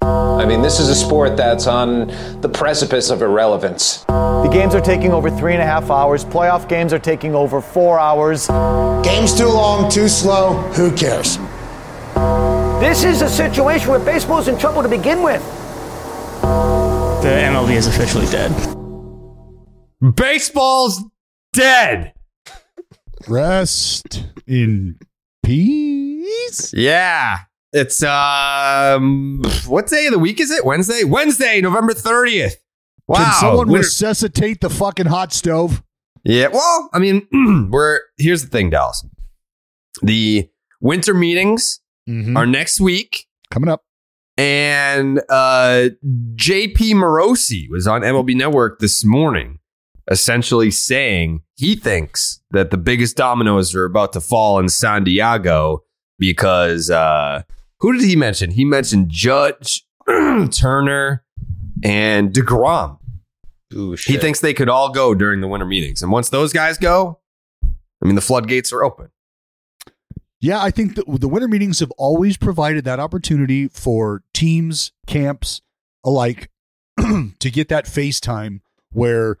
I mean, this is a sport that's on the precipice of irrelevance. The games are taking over three and a half hours. Playoff games are taking over four hours. Game's too long, too slow. Who cares? This is a situation where baseball's in trouble to begin with. The MLB is officially dead. Baseball's dead. Rest in peace. Yeah. It's um what day of the week is it? Wednesday? Wednesday, November 30th. Wow. Can someone Winter- resuscitate the fucking hot stove? Yeah, well, I mean, we're here's the thing, Dallas. The winter meetings Mhm. are next week. Coming up. And uh, JP Morosi was on MLB Network this morning, essentially saying he thinks that the biggest dominoes are about to fall in San Diego because uh, who did he mention? He mentioned Judge, Turner, and DeGrom. Ooh, He thinks they could all go during the winter meetings. And once those guys go, I mean, the floodgates are open. Yeah, I think the, the winter meetings have always provided that opportunity for teams, camps alike to get that face time where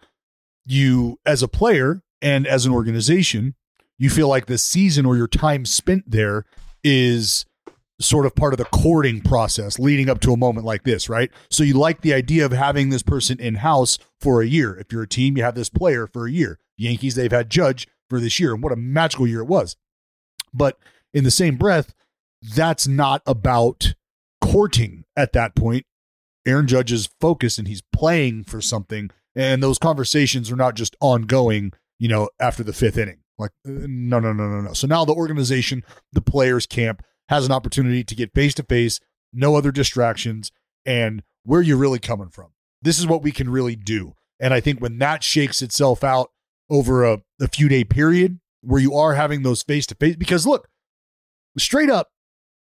you, as a player and as an organization, you feel like the season or your time spent there is sort of part of the courting process leading up to a moment like this, right? So you like the idea of having this person in house for a year. If you're a team, you have this player for a year. Yankees, they've had Judge for this year, and what a magical year it was. But in the same breath, that's not about courting at that point. Aaron Judge is focused and he's playing for something, and those conversations are not just ongoing, you know, after the fifth inning. Like, uh, no, no, no, no, no. So now the organization, the players' camp, has an opportunity to get face to face, no other distractions, and where you're really coming from. This is what we can really do. And I think when that shakes itself out over a, a few day period where you are having those face to face, because look, straight up,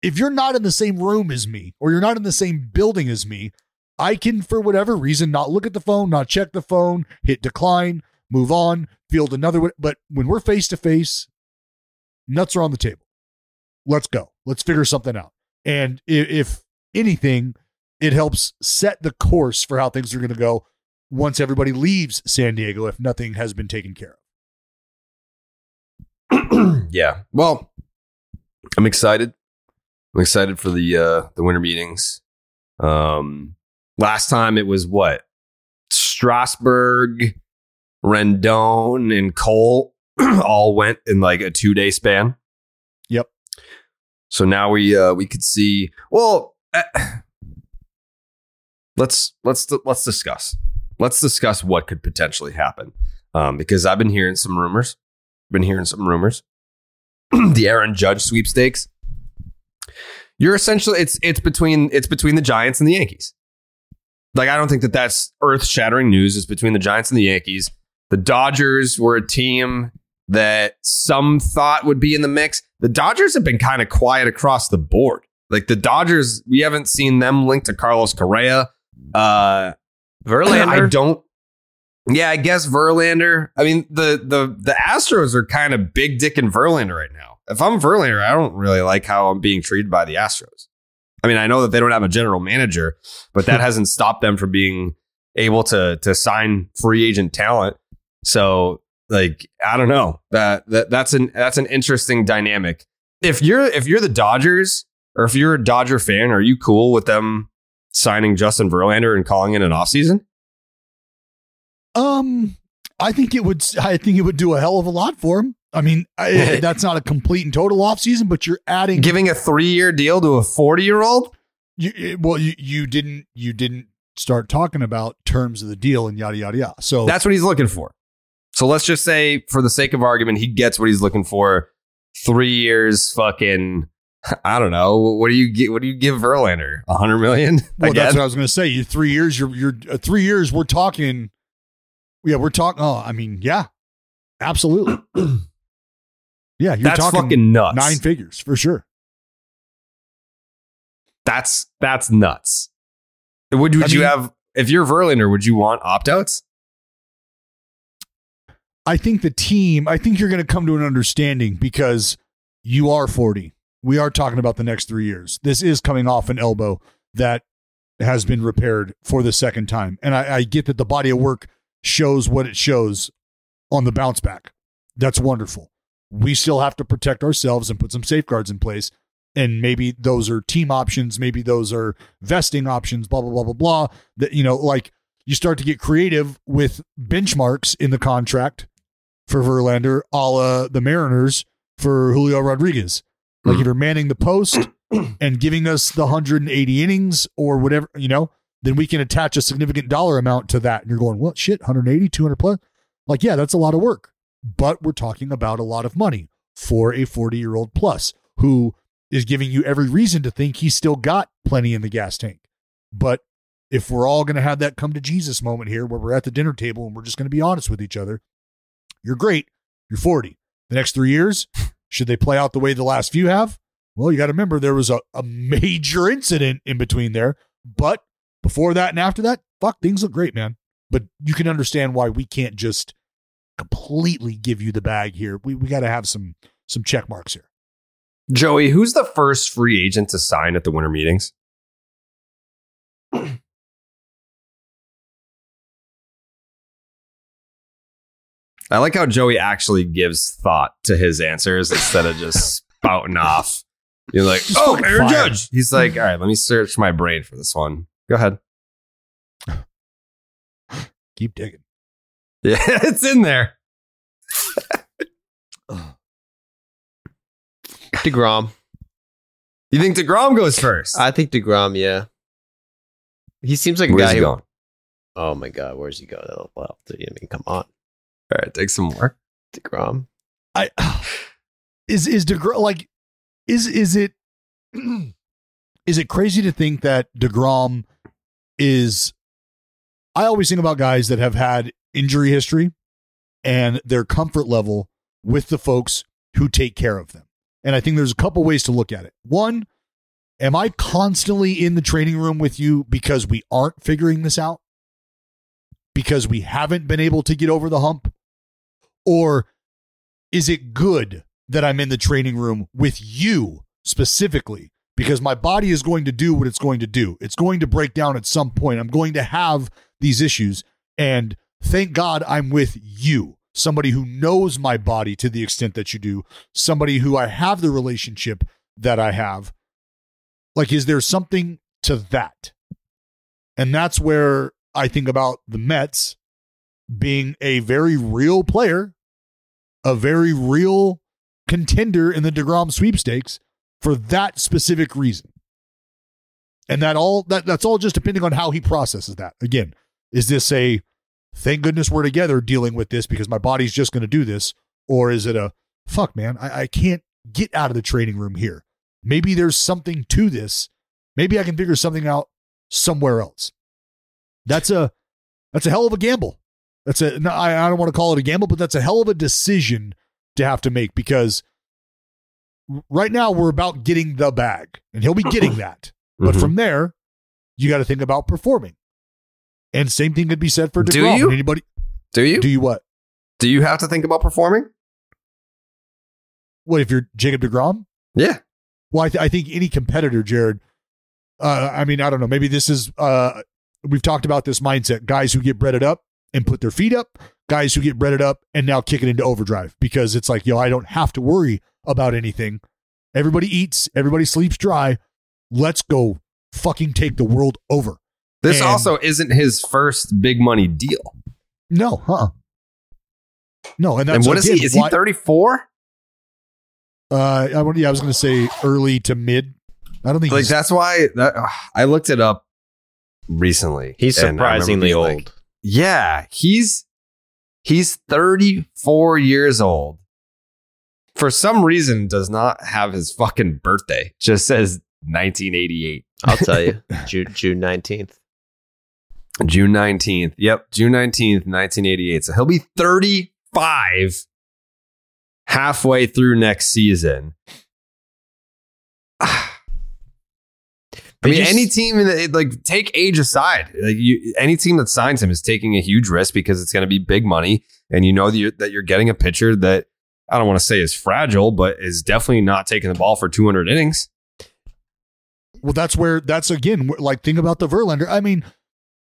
if you're not in the same room as me or you're not in the same building as me, I can, for whatever reason, not look at the phone, not check the phone, hit decline, move on, field another one. But when we're face to face, nuts are on the table. Let's go. Let's figure something out. And if, anything, it helps set the course for how things are going to go once everybody leaves San Diego if nothing has been taken care of. yeah. Well, I'm excited. I'm excited for the uh the winter meetings. Um last time it was what? Strasburg, Rendon, and Cole all went in like a two day span. So now we uh we could see well uh, let's let's let's discuss. Let's discuss what could potentially happen. Um because I've been hearing some rumors. Been hearing some rumors. the Aaron Judge sweepstakes. You're essentially it's it's between it's between the Giants and the Yankees. Like I don't think that that's earth-shattering news. It's between the Giants and the Yankees. The Dodgers were a team that some thought would be in the mix. The Dodgers have been kind of quiet across the board. Like the Dodgers, we haven't seen them linked to Carlos Correa. Uh, Verlander. I don't. Yeah, I guess Verlander. I mean, the the the Astros are kind of big dick and Verlander right now. If I'm Verlander, I don't really like how I'm being treated by the Astros. I mean, I know that they don't have a general manager, but that hasn't stopped them from being able to to sign free agent talent. So, like, I don't know that that that's an that's an interesting dynamic. If you're if you're the Dodgers or if you're a Dodger fan, are you cool with them signing Justin Verlander and calling it an offseason? Um, I think it would. I think it would do a hell of a lot for him. I mean, I, that's not a complete and total offseason, but you're adding giving a three year deal to a forty year old. You, well, you you didn't you didn't start talking about terms of the deal and yada yada yada. So that's what he's looking for. So let's just say, for the sake of argument, he gets what he's looking for. Three years, fucking. I don't know. What do you get? What do you give Verlander? A hundred million? Well, that's what I was going to say. You three years. You're you're uh, three years. We're talking. Yeah, we're talking. Oh, I mean, yeah, absolutely. yeah, you're that's talking fucking nuts. Nine figures for sure. That's that's nuts. Would would I you mean- have if you're Verlander? Would you want opt outs? I think the team, I think you're going to come to an understanding because you are 40. We are talking about the next three years. This is coming off an elbow that has been repaired for the second time. And I, I get that the body of work shows what it shows on the bounce back. That's wonderful. We still have to protect ourselves and put some safeguards in place. And maybe those are team options. Maybe those are vesting options, blah, blah, blah, blah, blah. That, you know, like you start to get creative with benchmarks in the contract for Verlander, a la the Mariners for Julio Rodriguez. Like mm-hmm. if you're manning the post and giving us the 180 innings or whatever, you know, then we can attach a significant dollar amount to that. And you're going, well, shit, 180, 200 plus. Like, yeah, that's a lot of work. But we're talking about a lot of money for a 40 year old plus who is giving you every reason to think he's still got plenty in the gas tank. But if we're all going to have that come to Jesus moment here where we're at the dinner table and we're just going to be honest with each other, you're great. You're 40. The next three years, should they play out the way the last few have? Well, you got to remember there was a, a major incident in between there. But before that and after that, fuck, things look great, man. But you can understand why we can't just completely give you the bag here. We we got to have some some check marks here. Joey, who's the first free agent to sign at the winter meetings? I like how Joey actually gives thought to his answers instead of just spouting off. You're like, Just oh, Aaron fire. Judge. He's mm-hmm. like, all right, let me search my brain for this one. Go ahead. Keep digging. Yeah, it's in there. Degrom. You think DeGrom goes first? I think Degrom. Yeah. He seems like a Where's guy he who. going? Oh my god, where's he going? That'll- Well, I mean, come on, All right, take some more. Degrom. I is is Degrom like is is it is it crazy to think that Degrom is? I always think about guys that have had injury history and their comfort level with the folks who take care of them. And I think there's a couple ways to look at it. One, am I constantly in the training room with you because we aren't figuring this out? Because we haven't been able to get over the hump? Or is it good that I'm in the training room with you specifically? Because my body is going to do what it's going to do. It's going to break down at some point. I'm going to have these issues. And thank God I'm with you, somebody who knows my body to the extent that you do, somebody who I have the relationship that I have. Like, is there something to that? And that's where I think about the Mets being a very real player, a very real contender in the DeGrom sweepstakes for that specific reason. And that all that that's all just depending on how he processes that. Again, is this a thank goodness we're together dealing with this because my body's just going to do this? Or is it a fuck, man, I, I can't get out of the training room here? Maybe there's something to this. Maybe I can figure something out somewhere else. That's a that's a hell of a gamble. That's a no, I, I don't want to call it a gamble, but that's a hell of a decision to have to make because right now we're about getting the bag, and he'll be getting that. But Mhm. from there, you got to think about performing. And same thing could be said for Do DeGrom. you? Anybody Do you? do you what? Do you have to think about performing? What if you're Jacob DeGrom? Yeah. Well, I, th- I think any competitor, Jared. Uh, I mean, I don't know. Maybe this is. Uh, we've talked about this mindset: guys who get breaded up and put their feet up, guys who get breaded up and now kick it into overdrive because it's like, yo, I don't have to worry about anything. Everybody eats, everybody sleeps dry. Let's go, fucking take the world over. This And- also isn't his first big money deal. No, huh? No, and that's and what is again, he? Is why- he 34? Uh, I, yeah, I was going to say early to mid. I don't think Like he's- that's why that, ugh, I looked it up recently. He's and I remember surprisingly old. like, yeah, he's he's 34 years old. For some reason, does not have his fucking birthday. Just says 1988, I'll tell you, June June nineteenth. June 19th. Yep, June 19th, 1988. So he'll be 35 halfway through next season. Ah. I mean, you s- any team that like take age aside, like you, any team that signs him is taking a huge risk because it's going to be big money, and you know that you're, that you're getting a pitcher that I don't want to say is fragile, but is definitely not taking the ball for 200 innings. Well, that's where that's again like think about the Verlander. I mean,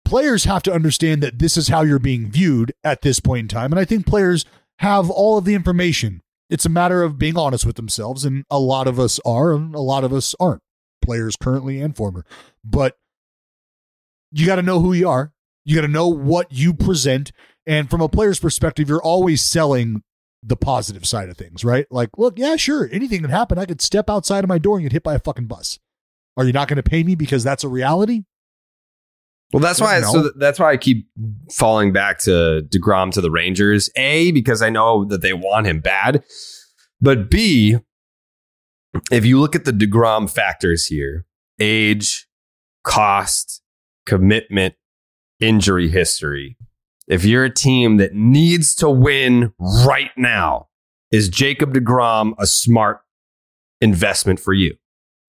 players have to understand that this is how you're being viewed at this point in time, and I think players have all of the information. It's a matter of being honest with themselves, and a lot of us are, and a lot of us aren't. Players currently and former, but you got to know who you are. You got to know what you present, and from a player's perspective, you're always selling the positive side of things, right? Like, look, yeah, sure, anything can happen. I could step outside of my door and get hit by a fucking bus. Are you not going to pay me because that's a reality? Well, that's why. No. So that's why I keep falling back to Degrom to the Rangers. A because I know that they want him bad, but B, if you look at the Degrom factors here: age, cost, commitment, injury history. If you're a team that needs to win right now, is Jacob Degrom a smart investment for you?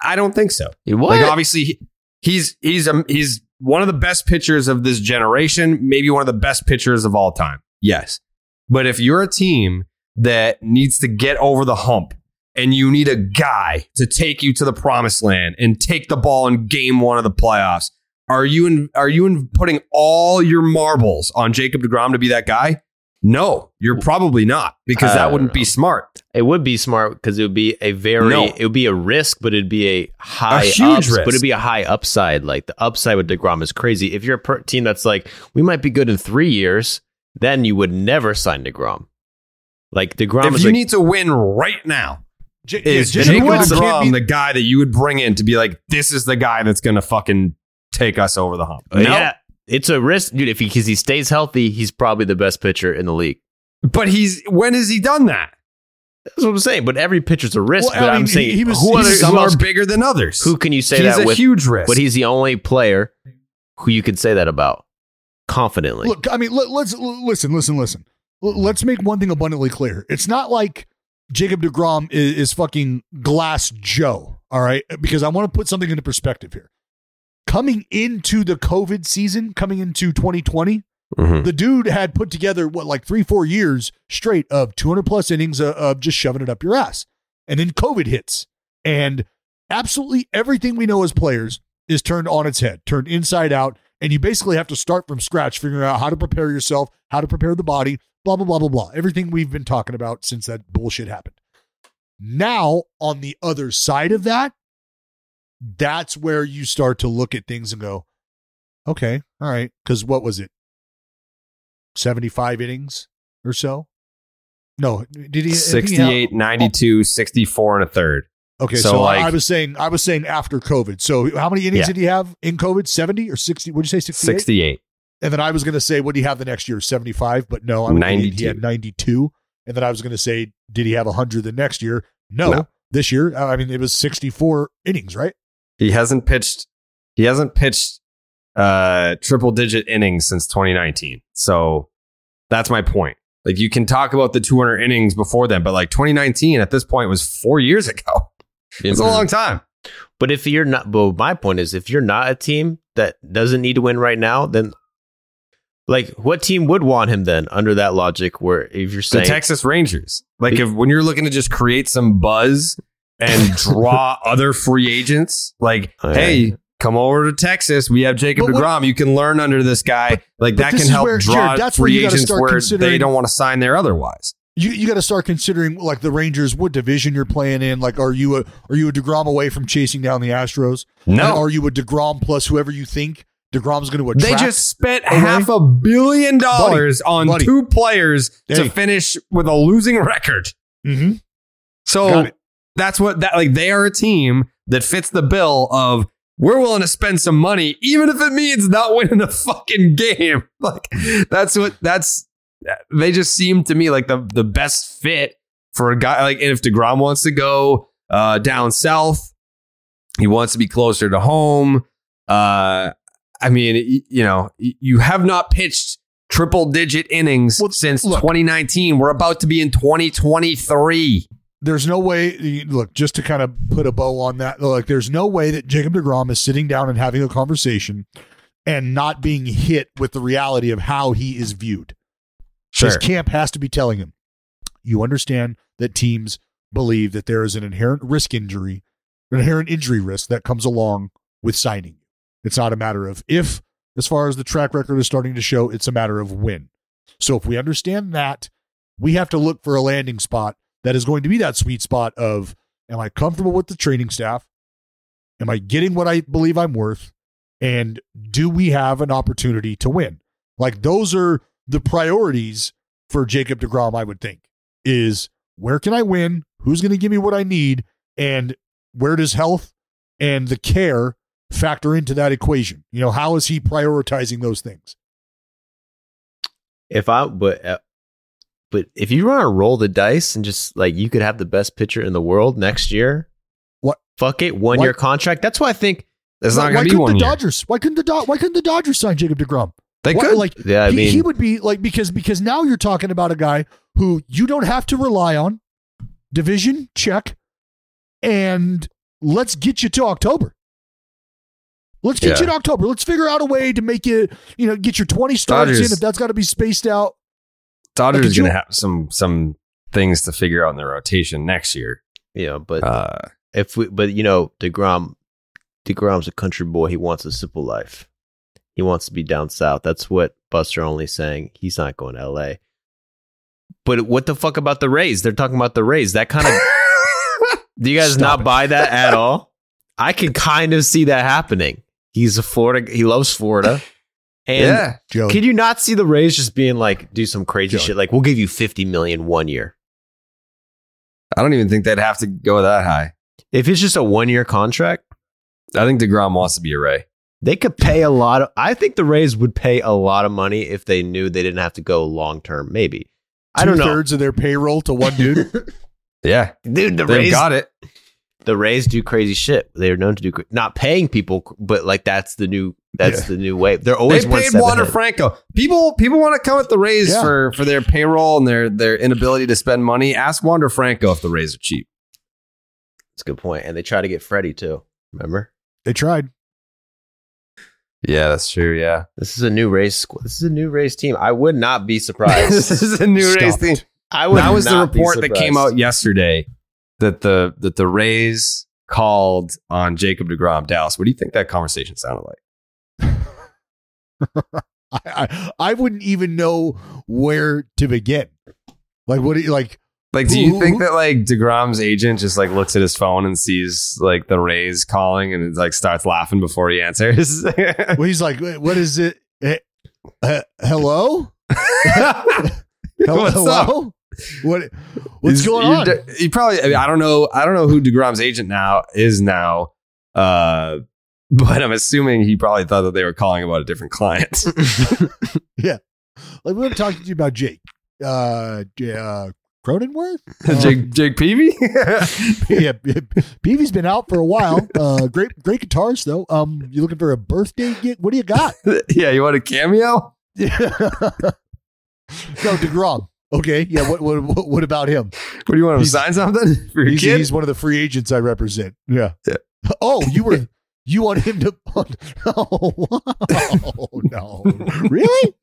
I don't think so. What? Like obviously he- he's he's um, he's one of the best pitchers of this generation, maybe one of the best pitchers of all time. Yes. But if you're a team that needs to get over the hump and you need a guy to take you to the promised land and take the ball in game 1 of the playoffs, are you in are you in putting all your marbles on Jacob DeGrom to be that guy? No, you're probably not because that wouldn't be uh, smart. It would be smart because it would be a very No. it would be a risk, but it'd be a high huge ups, risk. but it'd be a high upside. Like the upside with Degrom is crazy. If you're a per- team that's like we might be good in three years, then you would never sign Degrom. Like Degrom if is you like, need to win right now, J- is yeah, Jacob Jacob DeGrom be- the guy that you would bring in to be like, this is the guy that's going to fucking take us over the hump? No. yeah, it's a risk, dude. If he because he stays healthy, he's probably the best pitcher in the league. But he's when has he done that? That's what I'm saying. But every pitcher's a risk. Well, but I I'm mean, saying he- he was- who, other, Some who are else? bigger than others. Who can you say he's that a with? huge risk. But he's the only player who you could say that about confidently. Look, I mean, let, let's l- listen, listen, listen. L- Let's make one thing abundantly clear. It's not like Jacob DeGrom is, is fucking Glass Joe, all right? Because I want to put something into perspective here. Coming into the COVID season, coming into 2020, Mhm. the dude had put together what like three, four years straight of 200 plus innings of, of just shoving it up your ass. And then COVID hits. And absolutely everything we know as players is turned on its head, turned inside out. And you basically have to start from scratch, figuring out how to prepare yourself, how to prepare the body, blah, blah, blah, blah, blah. Everything we've been talking about since that bullshit happened. Now, on the other side of that, that's where you start to look at things and go, okay, all right. Because what was it? 75 innings or so? No, did he? I think he had- 68, 92, 64 and a third. Okay, So, so, like- I was saying, I was saying after COVID. So how many innings Yeah. did he have in COVID? 70 or 60? Would you say 68? 68. And then I was going to say, what did he have the next year? 75, but no, I'm 92. He had 92. And then I was going to say, did he have 100 the next year? No, No. this year. I mean, it was 64 innings, right? He hasn't pitched he hasn't pitched uh triple digit innings since 2019. So that's my point. Like you can talk about the 200 innings before then, but like 2019 at this point was four years ago. It's a long time. But if you're not, but my point is, if you're not a team that doesn't need to win right now, then like what team would want him then under that logic? Where if you're saying the Texas Rangers, like if when you're looking to just create some buzz and draw other free agents, like oh, hey, come over to Texas. We have Jacob But what- Degrom. You can learn under this guy. Like But that can help where- draw Jared, that's where free you gotta agents start where considering- they don't want to sign there otherwise. You you got to start considering like the Rangers, what division you're playing in. Like, are you a are you a Degrom away from chasing down the Astros? No. And are you a Degrom plus whoever you think Degrom's going to They just spent away? half a billion dollars on buddy. two players to finish with a losing record. Mm-hmm. So that's what that like they are a team that fits the bill of we're willing to spend some money, even if it means not winning a fucking game. Like that's what that's they just seem to me like the the best fit for a guy like and if DeGrom wants to go uh down south, he wants to be closer to home. Uh I mean, you know, you have not pitched triple digit innings Well, since look. 2019. We're about to be in 2023. there's no way look just to kind of put a bow on that like there's no way that jacob deGrom is sitting down and having a conversation and not being hit with the reality of how he is viewed Sure. his camp has to be telling him you understand that teams believe that there is an inherent risk injury an inherent injury risk that comes along with signing it's not a matter of if as far as the track record is starting to show it's a matter of when so if we understand that we have to look for a landing spot that is going to be that sweet spot of am I comfortable with the training staff? Am I getting what I believe I'm worth? And do we have an opportunity to win? Like those are the priorities for Jacob DeGrom, I would think, is where can I win? Who's going to give me what I need? And where does health and the care factor into that equation? You know, how is he prioritizing those things? if I but uh, but if you want to roll the dice and just like you could have the best pitcher in the world next year, What? Fuck it, one Why- year contract. That's why I think It's not going to be one the year. Dodgers? Why couldn't the Do- Why couldn't the Dodgers sign Jacob Degrom? They Why- could. like Yeah, I he, mean- he would be like because because now you're talking about a guy who you don't have to rely on. Division check, and let's get you to October. Let's get Yeah. you to October. Let's figure out a way to make you you know get your 20 starts Dodgers- in if that's got to be spaced out. Dodgers Like, is going to have some some things to figure out in the rotation next year. Yeah, but Uh, if we but you know, DeGrom DeGrom's a country boy. He wants a simple life. He wants to be down south. That's what Buster Olney's saying. He's not going to LA. But what the fuck about the Rays? They're talking about the Rays. That kind of Do you guys Stop not it. buy that at all? I can kind of see that happening. He's a Florida. He loves Florida. And yeah, Joe, could you not see the Rays just being like, do some crazy Joey. shit? Like, we'll give you 50 million one year. I don't even think they'd have to go that high. If it's just a one year contract, I think Degrom wants to be a Ray. they could pay a lot of, I think the Rays would pay a lot of money if they knew they didn't have to go long term. Maybe. I don't know. Two-thirds of their payroll to one dude. Yeah, Dude, the they've Rays, got it. The Rays do crazy shit. They're known to do, cra- not paying people, but like that's the new, that's Yeah. the new way. They're always one paid step Wander ahead. Franco. People people want to come at the Rays Yeah. for for their payroll and their their inability to spend money. Ask Wander Franco if the Rays are cheap. That's a good point. And they try to get Freddie too. Remember? they tried. Yeah, that's true. Yeah, This is a new Rays. This is a new Rays team. I would not be surprised. this is a new Stop Rays it. team. I would. That was the not be report that came out yesterday that the that the Rays called on Jacob Degrom. Dallas, what do you think that conversation sounded like? I, I I wouldn't even know where to begin. Like what do you like? Like, do you think that like Degrom's agent just like looks at his phone and sees like the Rays calling and it's like starts laughing before he answers? Well, he's like, what is it? Uh, hello? Hel- What's up? hello? What? What's He's- going on? d- He probably. I, mean, I don't know. I don't know who Degrom's agent now is now. Uh, but I'm assuming he probably thought that they were calling about a different client. Yeah, like we were talking to you about Jake, uh, J- uh Cronenworth. Jake Jake Peavy. yeah, Peavy's been out for a while. Uh, great, great guitarist though. Um, you looking for a birthday gig? What do you got? yeah, you want a cameo? Yeah. no, Degrom. Okay, yeah. What what what what about him? What do you want to He's- sign something for your He's, kid? he's one of the free agents I represent. Yeah. Yeah. Oh, you were you want him to? Oh wow. no, really?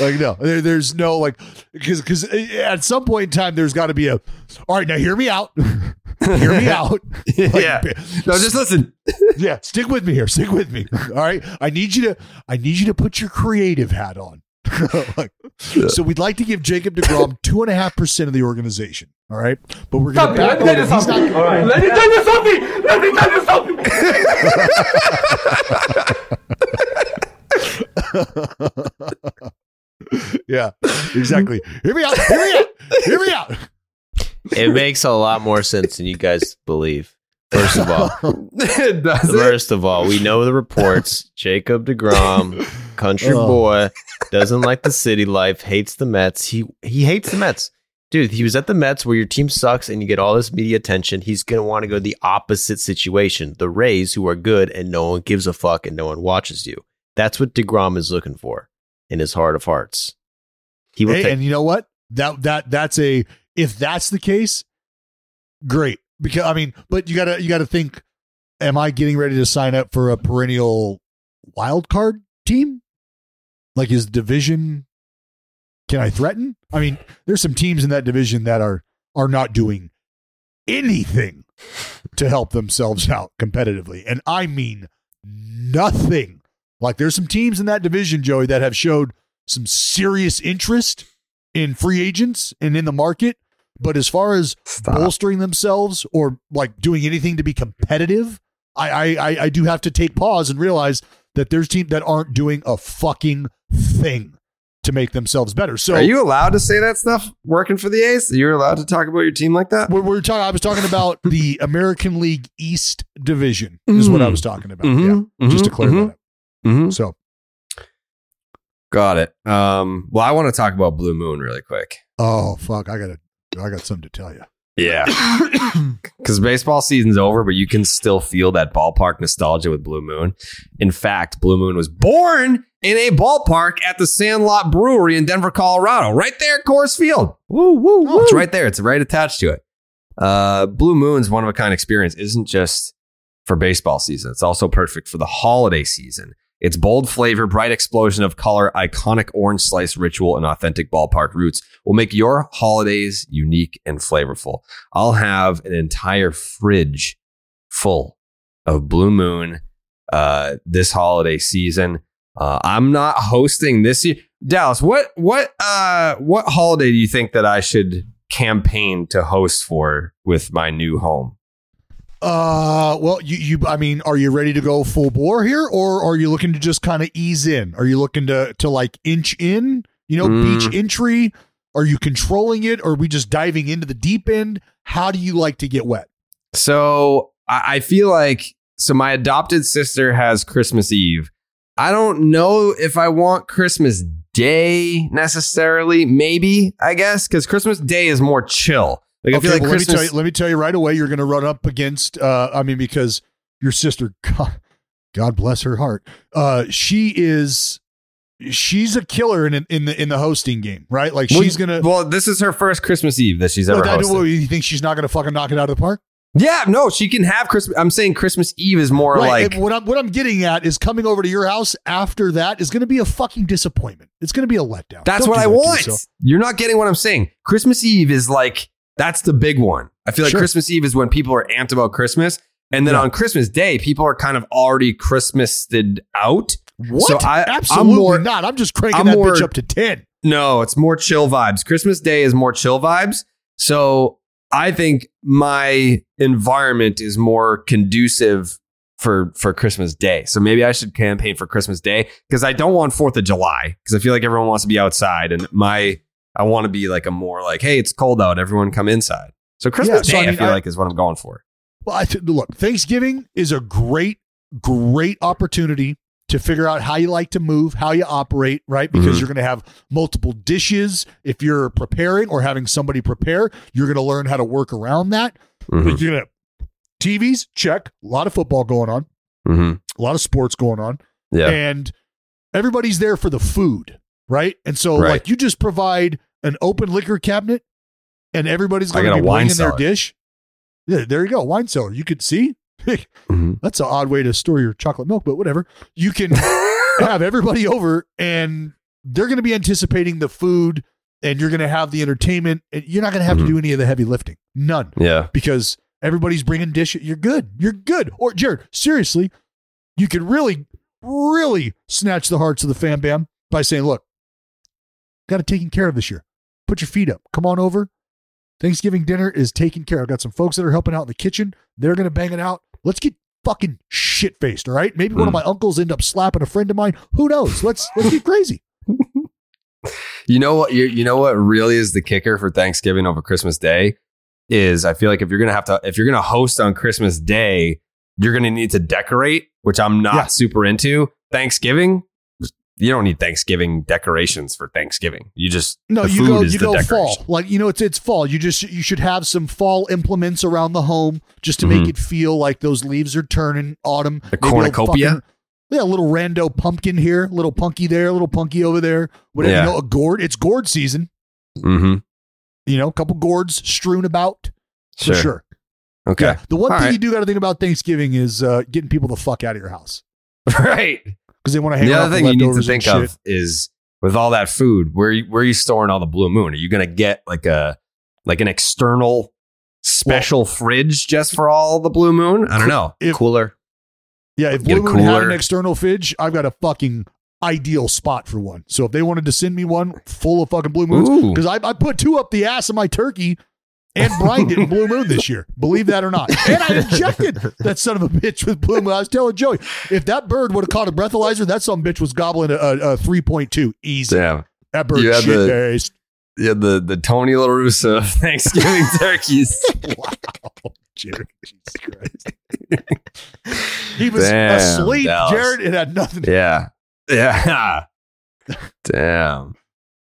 like no, there, there's no like because because uh, at some point in time there's got to be a. All right, now hear me out. hear me out. Like, yeah. No, just listen. yeah, stick with me here. Stick with me. All right. I need you to I need you to put your creative hat on. Like, So we'd like to give Jacob DeGrom two and a half percent of the organization. All right. But we're gonna back him. He's not All right. Let me tell you something. Let me tell you something. Yeah, exactly. Hear me out. Hear me out. Hear me out. It makes a lot more sense than you guys believe. First of all, Does it? first of all, we know the reports. Jacob Degrom, country Oh. boy, doesn't like the city life, hates the Mets. He he hates the Mets. Dude, he was at the Mets where your team sucks and you get all this media attention. He's going to want to go the opposite situation. The Rays, who are good and no one gives a fuck and no one watches you. That's what DeGrom is looking for in his heart of hearts. He will Hey, take and you know what? That that that's a if that's the case, great. Because I mean, but you gotta you gotta think, am I getting ready to sign up for a perennial wild card team? Like is division can I threaten? I mean, there's some teams in that division that are are not doing anything to help themselves out competitively. And I mean nothing. Like there's some teams in that division, Joey, that have showed some serious interest in free agents and in the market. But as far as Stop. bolstering themselves or like doing anything to be competitive, I, I I do have to take pause and realize that there's teams that aren't doing a fucking thing to make themselves better. So Are you allowed to say that stuff working for the A's? You're allowed to talk about your team like that? we're, we're talking. I was talking about the American League East Division is what I was talking about. Mhm, Yeah, just to mhm, clear mhm. that up. Mm-hmm. So Got it. Um, well, I want to talk about Blue Moon really quick. oh fuck, I gotta I got something to tell you. Yeah. Because baseball season's over, but you can still feel that ballpark nostalgia with Blue Moon. In fact, Blue Moon was born in a ballpark at the Sandlot Brewery in Denver, Colorado, right there at Coors Field. Woo, woo, woo. It's right there. It's right attached to it. Uh, Blue Moon's one of a kind experience isn't just for baseball season. It's also perfect for the holiday season. Its bold flavor, bright explosion of color, iconic orange slice ritual, and authentic ballpark roots will make your holidays unique and flavorful. I'll have an entire fridge full of Blue Moon uh, this holiday season. Uh, I'm not hosting this year. Dallas, what what uh, what holiday do you think that I should campaign to host for with my new home? Uh, well, you, you, I mean, are you ready to go full bore here, or are you looking to just kind of ease in? Are you looking to to like inch in? You know, Mm. beach entry. Are you controlling it, or are we just diving into the deep end? How do you like to get wet? So I, I feel like so my adopted sister has Christmas Eve. I don't know if I want Christmas Day necessarily. Maybe I guess because Christmas Day is more chill. Like I feel like well, let me tell you. Let me tell you right away. You're going to run up against. Uh, I mean, because your sister, God, God bless her heart. Uh, she is. She's a killer in in the in the hosting game, right? Like she's gonna. Well, this is her first Christmas Eve that she's ever do- hosted. you think she's not gonna fucking knock it out of the park? Yeah, no, she can have Christmas. I'm saying Christmas Eve is more Right. like and what I'm what I'm getting at is coming over to your house after that is going to be a fucking disappointment. It's going to be a letdown. That's Don't what I that want. You're not getting what I'm saying. Christmas Eve is like that's the big one. I feel like Sure. Christmas Eve is when people are amped about Christmas, and then Yeah. on Christmas Day, people are kind of already Christmased out. What? So I, Absolutely I'm more, not. I'm just cranking I'm that more- bitch up to ten. No, it's more chill vibes. Christmas Day is more chill vibes. So I think my environment is more conducive for for Christmas Day. So maybe I should campaign for Christmas Day because I don't want Fourth of July because I feel like everyone wants to be outside, and my I want to be like a more like, hey, it's cold out, everyone come inside. So Christmas Yeah, so Day, I I, feel I- like is what I'm going for. Well, I th- look, Thanksgiving is a great, great opportunity to figure out how you like to move, how you operate, right? Because Mhm. you're going to have multiple dishes. If you're preparing or having somebody prepare, you're going to learn how to work around that. Mhm. You're gonna TVs, check. A lot of football going on, mm-hmm. a lot of sports going on, Yeah. and everybody's there for the food. Right? And so Right. like you just provide an open liquor cabinet, and everybody's going to be wine bringing their dish. Yeah, there you go, wine cellar. You could see. Mhm. That's an odd way to store your chocolate milk, but whatever. You can have everybody over, and they're going to be anticipating the food, and you're going to have the entertainment. And you're not going to have Mhm. to do any of the heavy lifting. None Yeah. because everybody's bringing dish. You're good. You're good. Or Jared, seriously, you could really, really snatch the hearts of the fan bam by saying, "Look, got it taken care of this year. Put your feet up. Come on over. Thanksgiving dinner is taken care. of. I've got some folks that are helping out in the kitchen. They're gonna bang it out. Let's get fucking shit faced. All right. Maybe one of Mm. my uncles end up slapping a friend of mine. Who knows? Let's let's get crazy. You know what? You, you know what really is the kicker for Thanksgiving over Christmas Day is I feel like if you're gonna have to if you're gonna host on Christmas Day, you're gonna need to decorate, which I'm not Yeah. super into. Thanksgiving, you don't need Thanksgiving decorations for Thanksgiving. You just No, the you food go is you the go decoration. fall. Like you know, it's it's fall. You just you should have some fall implements around the home just to make Mhm. it feel like those leaves are turning autumn. The Maybe cornucopia? fucking- Yeah, a little rando pumpkin here, a little punky there, a little punky over there. Whatever, Yeah. you know, a gourd. It's gourd season. Mm-hmm. You know, a couple gourds strewn about Sure. for sure. Okay. Yeah. The one All thing right. you do got to think about Thanksgiving is uh, getting people the fuck out of your house right. Because they want to hang The other thing you need to think of is with all that food, where where are you storing all the blue moon? Are you going to get like a like an external special fridge just for all the blue moon? I don't know. If- Cooler. Yeah, if Blue Moon had an external fridge, I've got a fucking ideal spot for one. So if they wanted to send me one full of fucking Blue Moons, because I, I put two up the ass of my turkey and Brian did in Blue Moon this year, believe that or not. And I injected that son of a bitch with Blue Moon. I was telling Joey, if that bird would have caught a breathalyzer, that son of a bitch was gobbling a, a, a 3.2 easy. Damn. That bird shit the-. Yeah, the the Tony La Russa Thanksgiving turkeys. Wow, Jared, Jesus Christ. he was Damn, asleep, Dallas. Jared. It had nothing to Yeah. Yeah. Damn.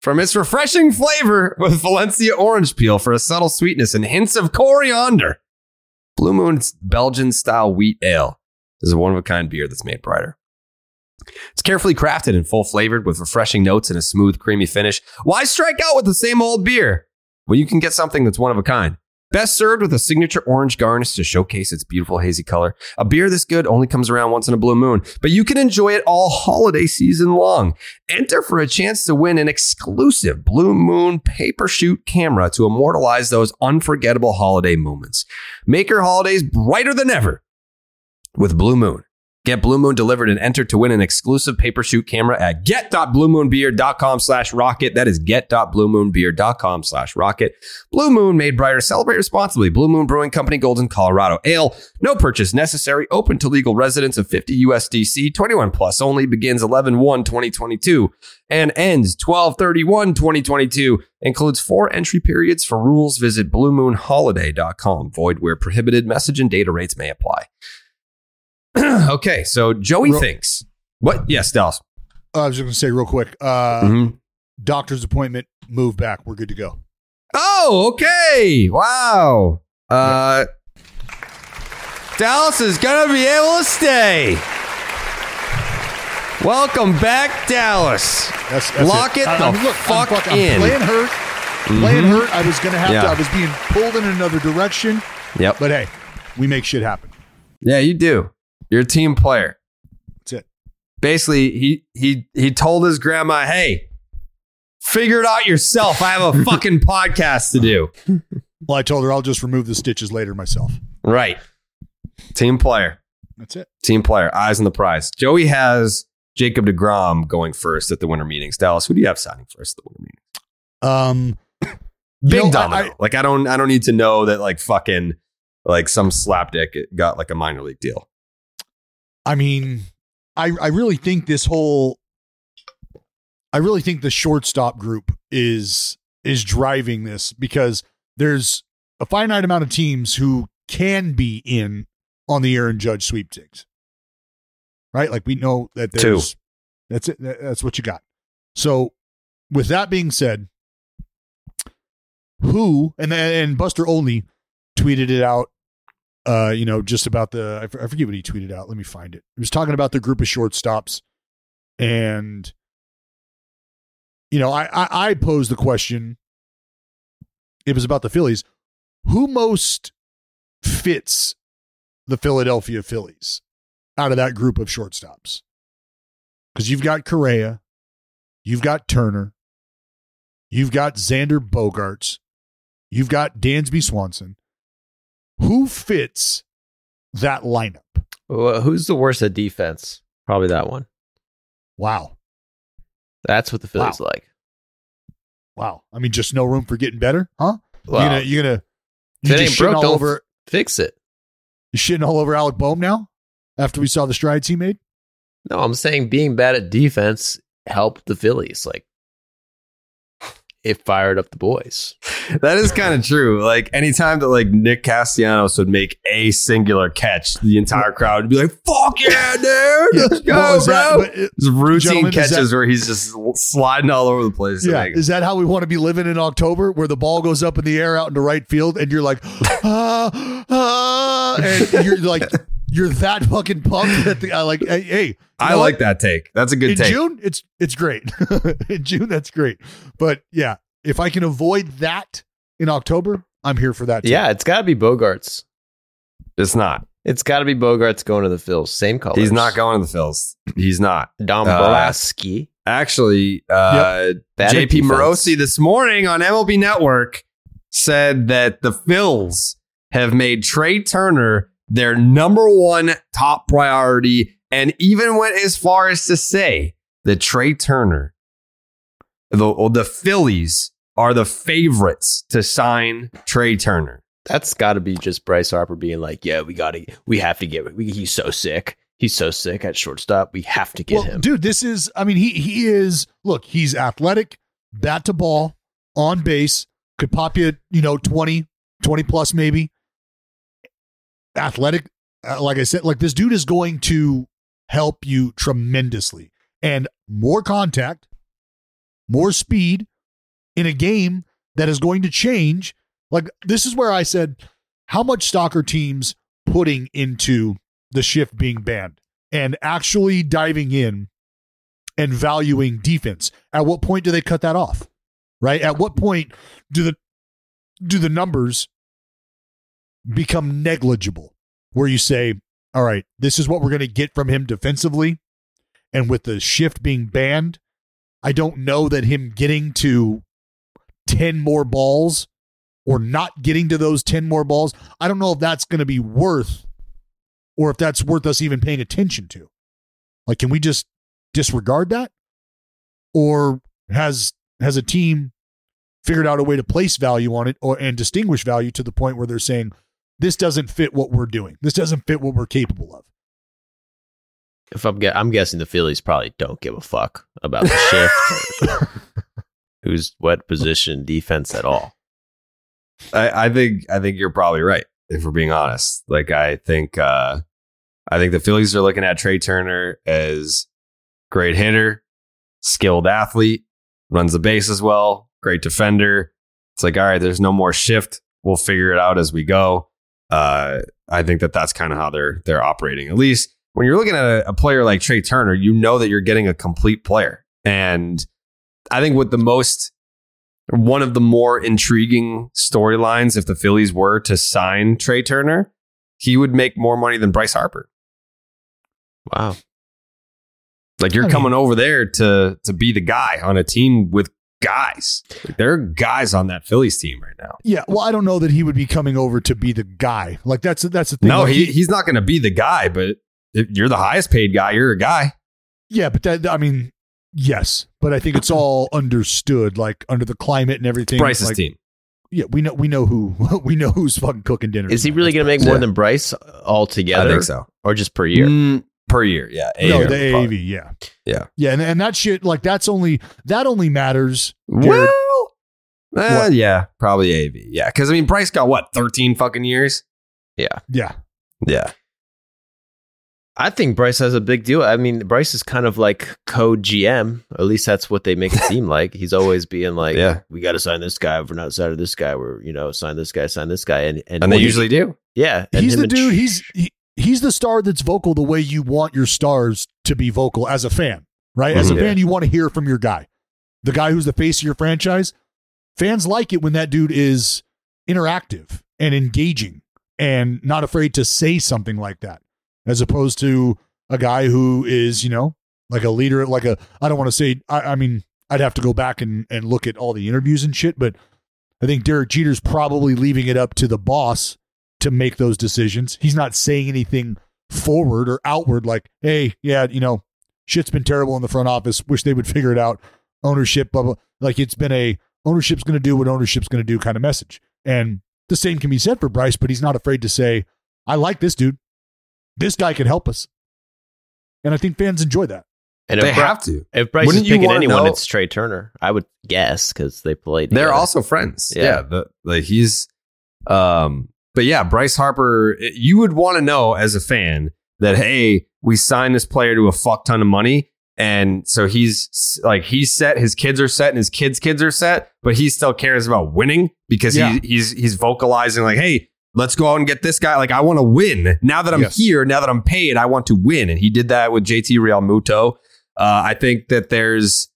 From its refreshing flavor with Valencia orange peel for a subtle sweetness and hints of coriander. Blue Moon's Belgian style wheat ale is a one of a kind beer that's made brighter. It's carefully crafted and full flavored with refreshing notes and a smooth, creamy finish. Why strike out with the same old beer? Well, you can get something that's one of a kind. Best served with a signature orange garnish to showcase its beautiful hazy color. A beer this good only comes around once in a blue moon, but you can enjoy it all holiday season long. Enter for a chance to win an exclusive Blue Moon paper shoot camera to immortalize those unforgettable holiday moments. Make your holidays brighter than ever with Blue Moon. Get Blue Moon delivered and enter to win an exclusive paper shoot camera at get.bluemoonbeer.com slash rocket. That is get.bluemoonbeer.com slash rocket. Blue Moon made brighter. Celebrate responsibly. Blue Moon Brewing Company, Golden, Colorado. Ale. No purchase necessary. Open to legal residents of 50 USDC. 21 plus only. Begins 11-1-2022 and ends 12-31-2022. Includes four entry periods. For rules, visit bluemoonholiday.com. Void where prohibited. Message and data rates may apply. okay, so Joey Ro- thinks. What? Yes, Dallas. I was just going to say real quick. Uh, Mhm. Doctor's appointment, move back. We're good to go. Oh, okay. Wow. Uh, Dallas is going to be able to stay. Welcome back, Dallas. That's, that's Lock it I- the look, fuck I'm, fuck- I'm in. playing hurt. Playing Mhm. hurt. I was going to have Yeah. to. I was being pulled in another direction. Yep. But hey, we make shit happen. Yeah, you do. You're a team player. That's it. Basically, he he he told his grandma, "Hey, figure it out yourself. I have a fucking podcast to do." Well, I told her I'll just remove the stitches later myself. Right. Team player. That's it. Team player. Eyes on the prize. Joey has Jacob DeGrom going first at the winter meetings. Dallas, who do you have signing first at the winter meetings? Um, Big know, domino. I- like I don't I don't need to know that like fucking like some slapdick got like a minor league deal. I mean, I I really think this whole I really think the shortstop group is is driving this because there's a finite amount of teams who can be in on the Aaron Judge sweepstakes. Right? Like we know that Two. there's that's it that's what you got. So with that being said, who and and Buster Olney tweeted it out uh, you know, just about the I forget what he tweeted out. Let me find it. He was talking about the group of shortstops, and you know, I, I I posed the question. It was about the Phillies. Who most fits the Philadelphia Phillies out of that group of shortstops? Because you've got Correa, you've got Turner, you've got Xander Bogaerts, you've got Dansby Swanson. Who fits that lineup? Well, who's the worst at defense? Probably that one. Wow. That's what the Phillies Wow. like. Wow. I mean, just no room for getting better, huh? Well, you're gonna you're gonna you just shitting broke, all over fix it. you shitting all over Alec Bohm now after we saw the strides he made. No, I'm saying being bad at defense helped the Phillies. Like it fired up the boys. That is kind of true. Like anytime that like Nick Castellanos would make a singular catch, the entire crowd would be like, "Fuck yeah, dude, let's go, Well, is that- bro!" but, uh, routine catches that- where he's just sliding all over the place. Yeah, Like, is that how we want to be living in October, where the ball goes up in the air out into right field, and you're like, ah, ah, and you're like, you're that fucking pumped that the I like, hey, hey I like what? that take. That's a good take. in take. June, it's it's great. in June, that's great. But yeah, if I can avoid that in October, I'm here for that. Too. Yeah, it's got to be Bogaerts. It's not. It's got to be Bogaerts going to the Phils. Same color. He's not going to the Phils. He's not. Dombrowski. Actually, uh, Bad at JP defense. Morosi this morning on MLB Network said that the Phils have made Trea Turner their number one top priority and even went as far as to say that Trea Turner, the, the Phillies, are the favorites to sign Trea Turner. That's got to be just Bryce Harper being like, "Yeah, we got to, we have to get. We, he's so sick. He's so sick at shortstop. We have to get well, him." dude. This is, I mean, he he is. Look, he's athletic, bat to ball, on base, could pop you, you know, 20, 20 plus maybe. Athletic, uh, like I said, like this dude is going to help you tremendously, and more contact, more speed in a game that is going to change. Like this is where I said, how much stock are teams putting into the shift being banned and actually diving in and valuing defense? At what point do they cut that off? Right? At what point do the do the numbers become negligible where you say, all right, this is what we're going to get from him defensively and with the shift being banned, I don't know that him getting to 10 more balls or not getting to those 10 more balls, I don't know if that's going to be worth or if that's worth us even paying attention to. Like, can we just disregard that? Or has has a team figured out a way to place value on it or and distinguish value to the point where they're saying this doesn't fit what we're doing. This doesn't fit what we're capable of. If I'm, gue- I'm guessing the Phillies probably don't give a fuck about the shift, who's what position, defense at all. I, I think I think you're probably right. If we're being honest, like I think uh, I think the Phillies are looking at Trea Turner as great hitter, skilled athlete, runs the base as well, great defender. It's like all right, there's no more shift. We'll figure it out as we go. Uh, I think that that's kind of how they're they're operating. At least when you're looking at a, a player like Trea Turner, you know that you're getting a complete player. And I think with the most one of the more intriguing storylines if the Phillies were to sign Trea Turner, he would make more money than Bryce Harper. Wow. Like you're I mean- coming over there to to be the guy on a team with guys. Like, there are guys on that Phillies team right now. Yeah, well, I don't know that he would be coming over to be the guy. Like that's that's the thing. No, Like, he, he's not going to be the guy, but if you're the highest paid guy, you're a guy. Yeah, but that I mean, yes, but I think it's all understood, like under the climate and everything. Bryce's like, team. Yeah, we know we know who we know who's fucking cooking dinner. Is he really going to make more Bryce. than Bryce altogether? I think so. Or just per year? Mm, per year, yeah. A no, year, the probably. Yeah, Yeah. yeah, and, and that shit, like that's only that only matters. Well, Jared, What? yeah, probably AV. Yeah, because I mean, Bryce got what thirteen fucking years. Yeah. yeah, Yeah, I think Bryce has a big deal. I mean, Bryce is kind of like code GM. At least that's what they make it seem like. He's always being like, Yeah. we got to sign this guy. If we're not signing this guy, we're, you know, sign this guy, sign this guy. And, and, and they he- usually do. yeah. and he's the and dude. Tr- He's he, he's the star that's vocal the way you want your stars to be vocal as a fan, right? As a Mhm. fan, you want to hear from your guy. the guy who's the face of your franchise, fans like it when that dude is interactive and engaging and not afraid to say something like that, as opposed to a guy who is, you know, like a leader, like a, I don't want to say, I, I mean, I'd have to go back and, and look at all the interviews and shit, but I think Derek Jeter's probably leaving it up to the boss to make those decisions. He's not saying anything forward or outward like, hey, yeah, you know, shit's been terrible in the front office. Wish they would figure it out. Ownership, blah, blah. Like it's been a ownership's going to do what ownership's going to do kind of message. And the same can be said for Bryce, but he's not afraid to say, I like this dude. This guy can help us. And I think fans enjoy that. And They if Bri- have to. If Bryce Wouldn't is picking anyone, know- it's Trea Turner. I would guess because they played. They're together. also friends. Yeah. Yeah. the, like he's um but yeah, Bryce Harper, you would want to know as a fan that hey, we signed this player to a fuck ton of money and so he's like he's set, his kids are set and his kids kids are set, but he still cares about winning because Yeah. he, he's he's vocalizing like, "Hey, let's go out and get this guy. Like I want to win. Now that I'm Yes. here, now that I'm paid, I want to win." And he did that with JT Realmuto. Uh, I think that there's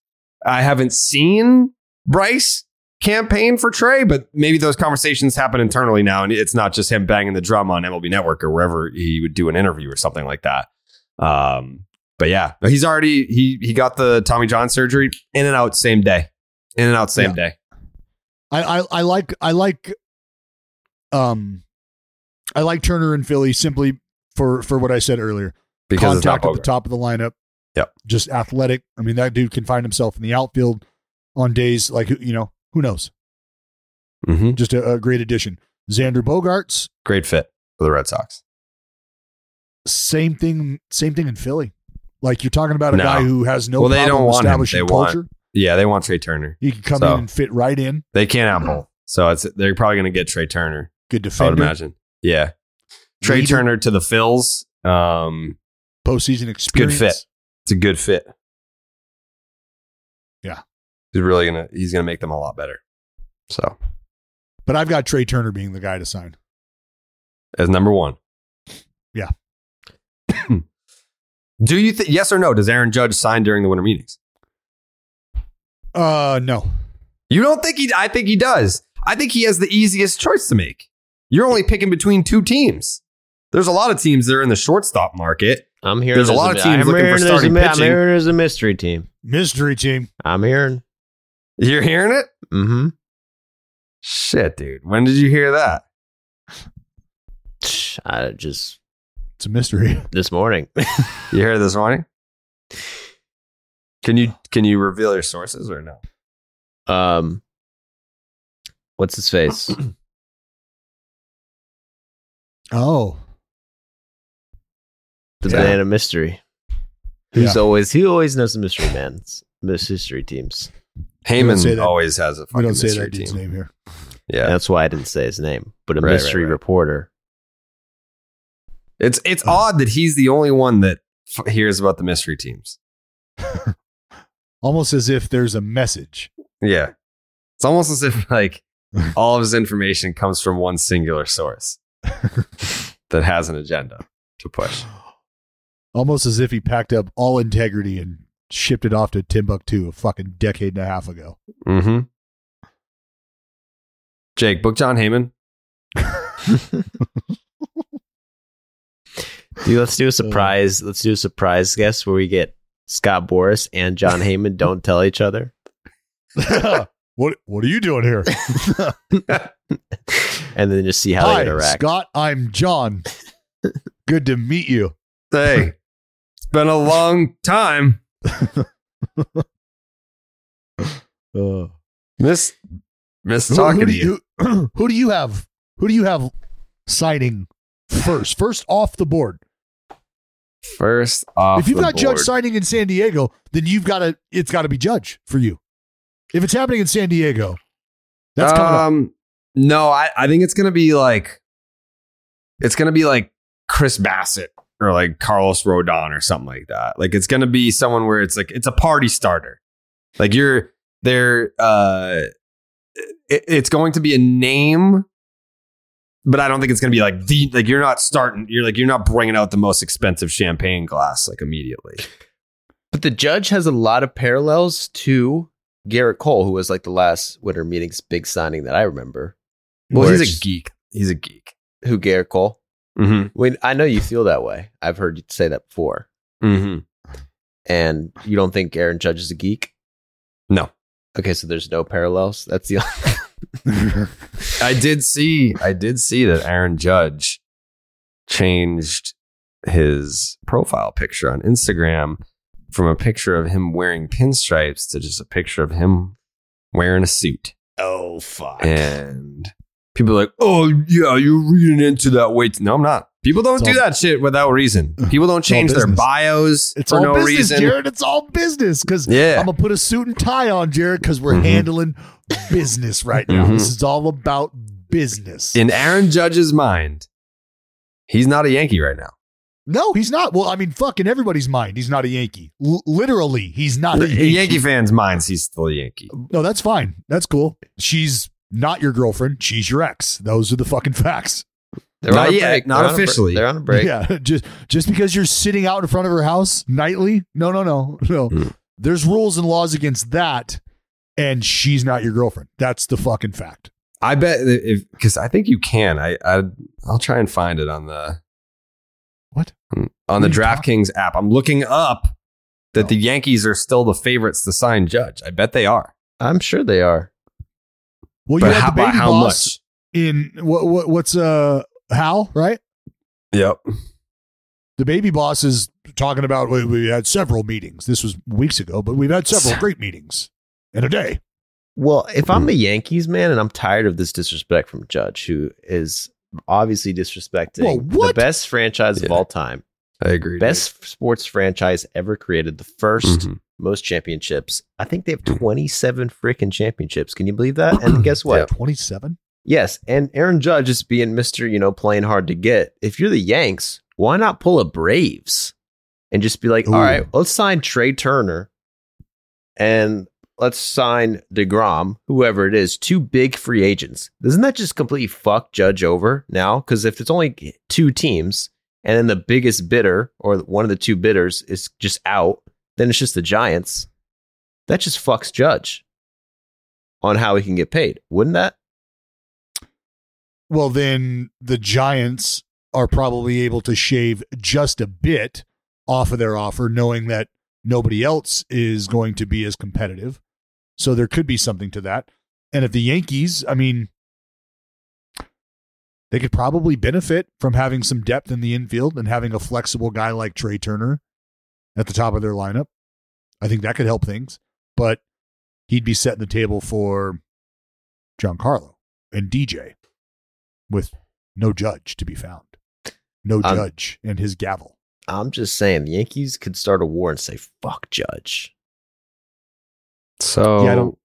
I haven't seen Bryce campaign for Trea, but maybe those conversations happen internally now, and it's not just him banging the drum on MLB Network or wherever he would do an interview or something like that. Um, but yeah, he's already he he got the Tommy John surgery in and out same day, in and out same Yeah. day. I, I I like I like um I like Turner and Philly simply for for what I said earlier. Because Contact at the top of the lineup. Yep. Just athletic. I mean, that dude can find himself in the outfield on days like you know who knows. Mhm. Just a, a great addition. Xander Bogaerts, Great fit for the Red Sox. same thing. Same thing in Philly. Like you're talking about a No. guy who has no Well, they problem don't want him. They want- culture. Yeah, they want Trea Turner. He can come So- in and fit right in. They can't have both, so it's they're probably going to get Trea Turner. Good defender. I would imagine. Yeah, Trea Leader. Turner to the Phils. Um, Postseason experience. Good fit. it's a good fit. Yeah. he's really gonna he's gonna make them a lot better. So But I've got Trea Turner being the guy to sign. as number one, Yeah. do you think yes or no? Does Aaron Judge sign during the winter meetings? Uh no. You don't think he? I think he does. I think he has the easiest choice to make. You're only picking between two teams. There's a lot of teams that are in the shortstop market. I'm hearing There's a lot of teams I'm looking for there's starting a, mi- I'm hearing there's a mystery team. Mystery team. I'm hearing. You're hearing it? Mm-hmm. Shit, dude. When did you hear that? I just It's a mystery. this morning. You heard it this morning? Can you can you reveal your sources or no? um, what's his face? Oh. The Yeah. banana mystery. Who's Yeah. always he always knows the mystery man's mystery teams. Don't Heyman always has a We don't say mystery that dude's team. name here. Yeah, That's why I didn't say his name. But a Right, right, mystery right. reporter. it's it's oh. odd that he's the only one that f- hears about the mystery teams. Almost as if there's a message. Yeah, it's almost as if like all of his information comes from one singular source that has an agenda to push. Almost as if he packed up all integrity and shipped it off to Timbuktu a fucking decade and a half ago. Mm-hmm. Jake, book Jon Heyman. Dude, let's do a surprise. let's do a surprise guest where we get Scott Boras and Jon Heyman don't tell each other. what what are you doing here? and then just see how Hi, they interact. Scott. I'm John. Good to meet you. Hey, it's been a long time. Uh, Miss Miss who, talking who to you. you who do you have? Who do you have signing first? First off the board. First off, if you've got Judge signing in San Diego, then you've got to. It's got to be Judge for you. If it's happening in San Diego, that's up. um, no, I, I think it's gonna be like it's gonna be like Chris Bassitt or like Carlos Rodon or something like that. Like it's gonna be someone where it's like it's a party starter. Like you're there. Uh, it, it's going to be a name, but I don't think it's gonna be like the like you're not starting. You're like you're not bringing out the most expensive champagne glass like immediately. But the judge has a lot of parallels to Gerrit Cole, who was like the last winter meetings big signing that I remember. Well, he's a geek. He's a geek. Who Gerrit Cole? Mm-hmm. When I know you feel that way. I've heard you say that before. Mm-hmm. And you don't think Aaron Judge is a geek? No. Okay, so there's no parallels. That's the I did see I did see that Aaron Judge changed his profile picture on Instagram from a picture of him wearing pinstripes to just a picture of him wearing a suit. Oh fuck. And people are like, "Oh yeah, you're reading into that weight." No, I'm not. People don't It's do all- that shit without reason. People don't change their bios It's for all no business, reason. Jared. It's all business because Yeah. I'm gonna put a suit and tie on, Jared, because we're Mhm. handling business right now. Mhm. This is all about business. In Aaron Judge's mind, he's not a Yankee right now. no, he's not. Well, I mean, fucking everybody's mind. He's not a Yankee. L- literally, he's not a Yankee. Yankee fans' minds, he's still a Yankee. No, that's fine. That's cool. She's not your girlfriend. She's your ex. Those are the fucking facts. They're Not on a yet, break. not They're on a bre- officially. They're on a break. Yeah, just just because you're sitting out in front of her house nightly. No, no, no, no. Hmm. There's rules and laws against that, and she's not your girlfriend. That's the fucking fact. I bet if because I think you can. I, I I'll try and find it on the What? on, on What the are you talking- DraftKings app. I'm looking up that the Yankees are still the favorites to sign Judge. I bet they are. I'm sure they are. Well, But you had how, the baby how boss much? in what, what what's uh Hal right? Yep. The baby boss is talking about we, we had several meetings. This was weeks ago, but we've had several great meetings in a day. Well, if I'm a Yankees man and I'm tired of this disrespect from Judge, who is obviously disrespecting Whoa, the best franchise of all time, I agree. best sports franchise ever created, the 1st Mhm. Most championships. I think they have hmm. 27 freaking championships. Can you believe that? And guess what? Twenty seven. Yes, and Aaron Judge is being Mister, you know, playing hard to get. If you're the Yanks, why not pull a Braves and just be like, Ooh. all right, let's sign Trea Turner and let's sign deGrom, whoever it is, two big free agents. Doesn't that just completely fuck Judge over now? Because if it's only two teams and then the biggest bidder or one of the two bidders is just out, then it's just the Giants. That just fucks Judge on how he can get paid, wouldn't that? Well, then the Giants are probably able to shave just a bit off of their offer, knowing that nobody else is going to be as competitive. So there could be something to that. And if the Yankees, I mean, they could probably benefit from having some depth in the infield and having a flexible guy like Trea Turner at the top of their lineup. I think that could help things. But he'd be setting the table for Giancarlo and DJ with no judge to be found. No Um, judge and his gavel. I'm just saying, the Yankees could start a war and say, fuck Judge. So Yeah, I don't-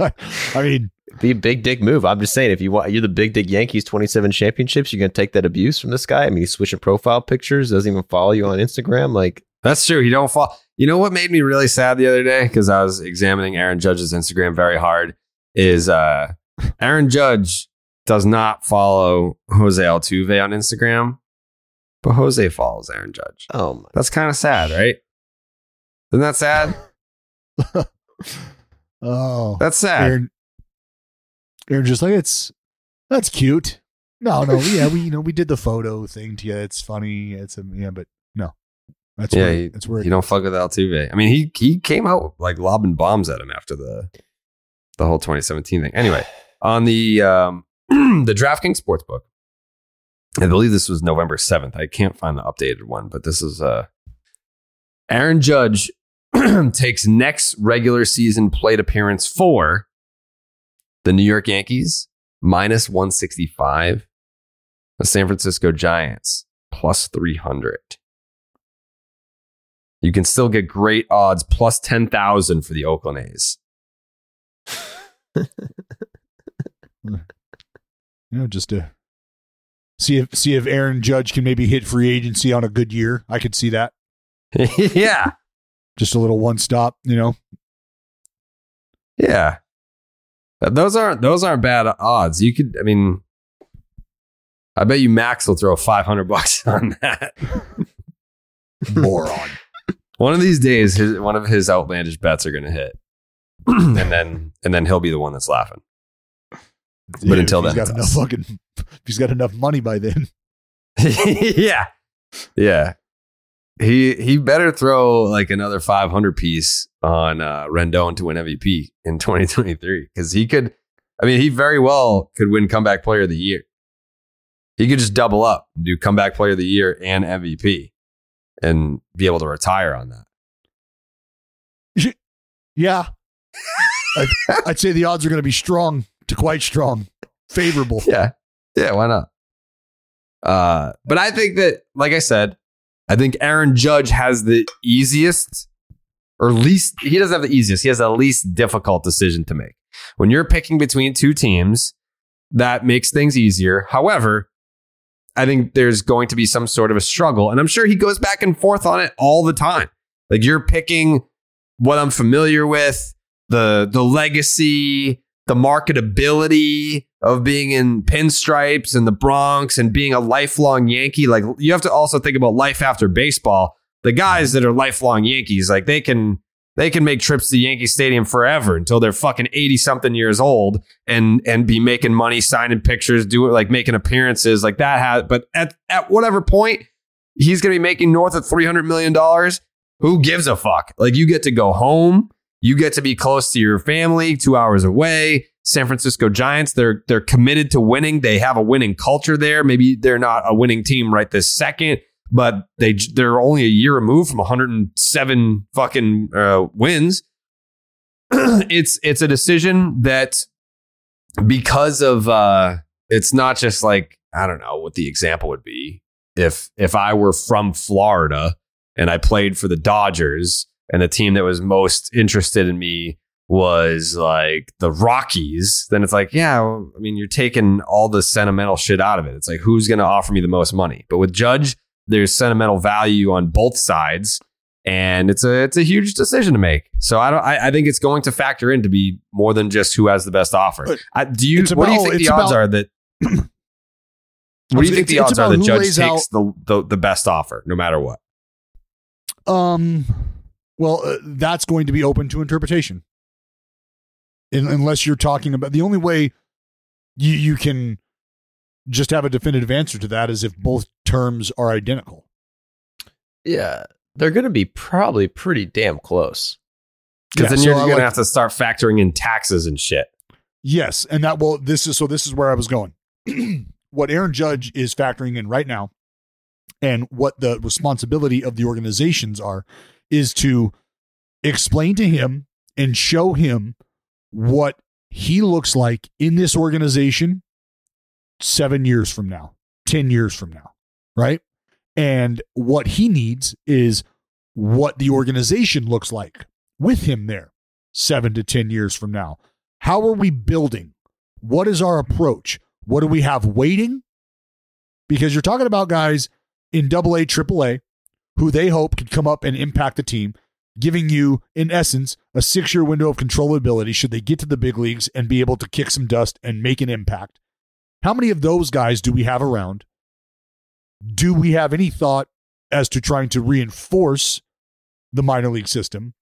I mean, Be a big dick move. I'm just saying, if you want, you're the big dick Yankees, 27 championships, you're going to take that abuse from this guy. I mean, he's switching profile pictures, doesn't even follow you on Instagram. Like, That's true. He don't fall. You know what made me really sad the other day because I was examining Aaron Judge's Instagram very hard. Is uh, Aaron Judge does not follow Jose Altuve on Instagram, but Jose follows Aaron Judge. oh my. That's kind of sad, right? Isn't that sad? oh, That's sad. Aaron, Aaron just like it's that's cute. No, no, yeah, we you know we did the photo thing to you. It's funny. It's a yeah, but no, that's yeah, where he, that's where you don't fuck with Altuve. I mean, he he came out like lobbing bombs at him after the the whole 2017 thing. Anyway, on the um, the DraftKings Sportsbook, I believe this was November 7th. I can't find the updated one, but this is uh, Aaron Judge takes next regular season plate appearance for the New York Yankees minus 165, the San Francisco Giants plus 300. You can still get great odds plus 10,000 for the Oakland A's. you know just to see if see if Aaron Judge can maybe hit free agency on a good year. I could see that. yeah. Just a little one stop, you know. Yeah. Those aren't those aren't bad odds. You could I mean I bet you Max will throw 500 bucks on that. Moron. One of these days, his, one of his outlandish bets are going to hit, and then and then he'll be the one that's laughing. But until then, he's got enough fucking. If he's got enough money by then, yeah, yeah. He he better throw like another five hundred piece on uh, Rendon to win MVP in twenty twenty three because he could. I mean, he very well could win comeback player of the year. He could just double up, and do comeback player of the year and MVP, and be able to retire on that. yeah, I'd, I'd say the odds are going to be strong to quite strong, favorable. Yeah. Yeah, why not? Uh, but I think that, like I said, I think Aaron Judge has the easiest or least, he doesn't have the easiest, he has the least difficult decision to make. When you're picking between two teams, that makes things easier. However, I think there's going to be some sort of a struggle. And I'm sure he goes back and forth on it all the time. Like you're picking what I'm familiar with, the the legacy, the marketability of being in pinstripes and the Bronx and being a lifelong Yankee. Like you have to also think about life after baseball. The guys that are lifelong Yankees, like they can they can make trips to Yankee Stadium forever until they're fucking 80 something years old and and be making money, signing pictures, doing like making appearances like that has but at at whatever point he's going to be making north of 300 million dollars, who gives a fuck? Like you get to go home, you get to be close to your family, 2 hours away. San Francisco Giants, they're they're committed to winning. They have a winning culture there. Maybe they're not a winning team right this second, but they they're only a year removed from 107 fucking uh, wins. it's it's a decision that because of uh, it's not just like I don't know what the example would be if if I were from Florida and I played for the Dodgers and the team that was most interested in me was like the Rockies, then it's like, yeah, well, I mean, you're taking all the sentimental shit out of it. It's like, who's going to offer me the most money? But with Judge, there's sentimental value on both sides, and it's a it's a huge decision to make. So I don't, I, I think it's going to factor in to be more than just who has the best offer. I, do you? what do you think the odds about- are that? What do you think the odds are that Judge takes out- the, the the best offer, no matter what? Um, well, uh, that's going to be open to interpretation. In, unless you're talking about the only way you you can just have a definitive answer to that is if both terms are identical. Yeah, they're going to be probably pretty damn close. Because Yeah, then so you're I going to have to start factoring in taxes and shit. Yes, and that well, this is so. This is where I was going. what Aaron Judge is factoring in right now, and what the responsibility of the organizations are, is to explain to him and show him what he looks like in this organization seven years from now, ten years from now, right? And what he needs is what the organization looks like with him there seven to 10 years from now. How are we building? What is our approach? What do we have waiting? Because you're talking about guys in double A, triple A, who they hope could come up and impact the team, giving you, in essence, a six year window of controllability should they get to the big leagues and be able to kick some dust and make an impact. How many of those guys do we have around? Do we have any thought as to trying to reinforce the minor league system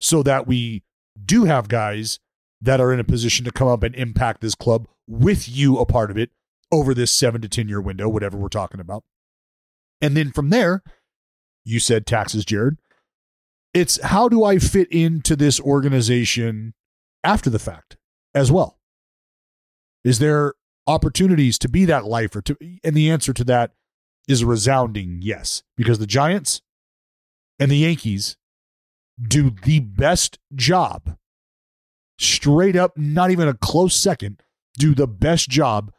so that we do have guys that are in a position to come up and impact this club with you a part of it over this seven to 10 year window, whatever we're talking about. And then from there, you said taxes, Jared. It's how do I fit into this organization after the fact as well? Is there opportunities to be that lifer? To, and the answer to that is a resounding yes, because the Giants and the Yankees do the best job, straight up, not even a close second, do the best job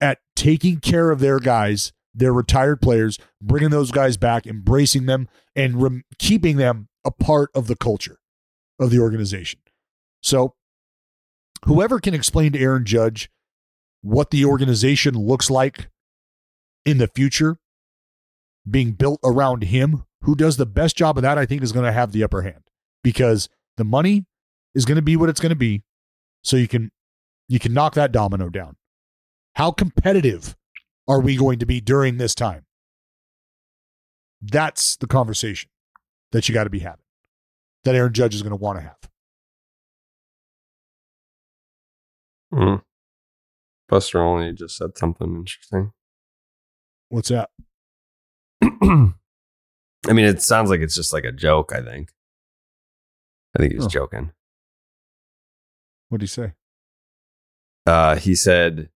at taking care of their guys, their retired players, bringing those guys back, embracing them, and rem- keeping them a part of the culture of the organization. So, whoever can explain to Aaron Judge what the organization looks like in the future, being built around him, who does the best job of that, I think is going to have the upper hand because the money is going to be what it's going to be. So you can you can knock that domino down. How competitive are we going to be during this time? That's the conversation. That you got to be having that Aaron Judge is going to want to have. Mm. Buster Olney just said something interesting. What's that? I mean, it sounds like it's just like a joke. I think. I think he was Oh. joking. What did he say? Uh, he said,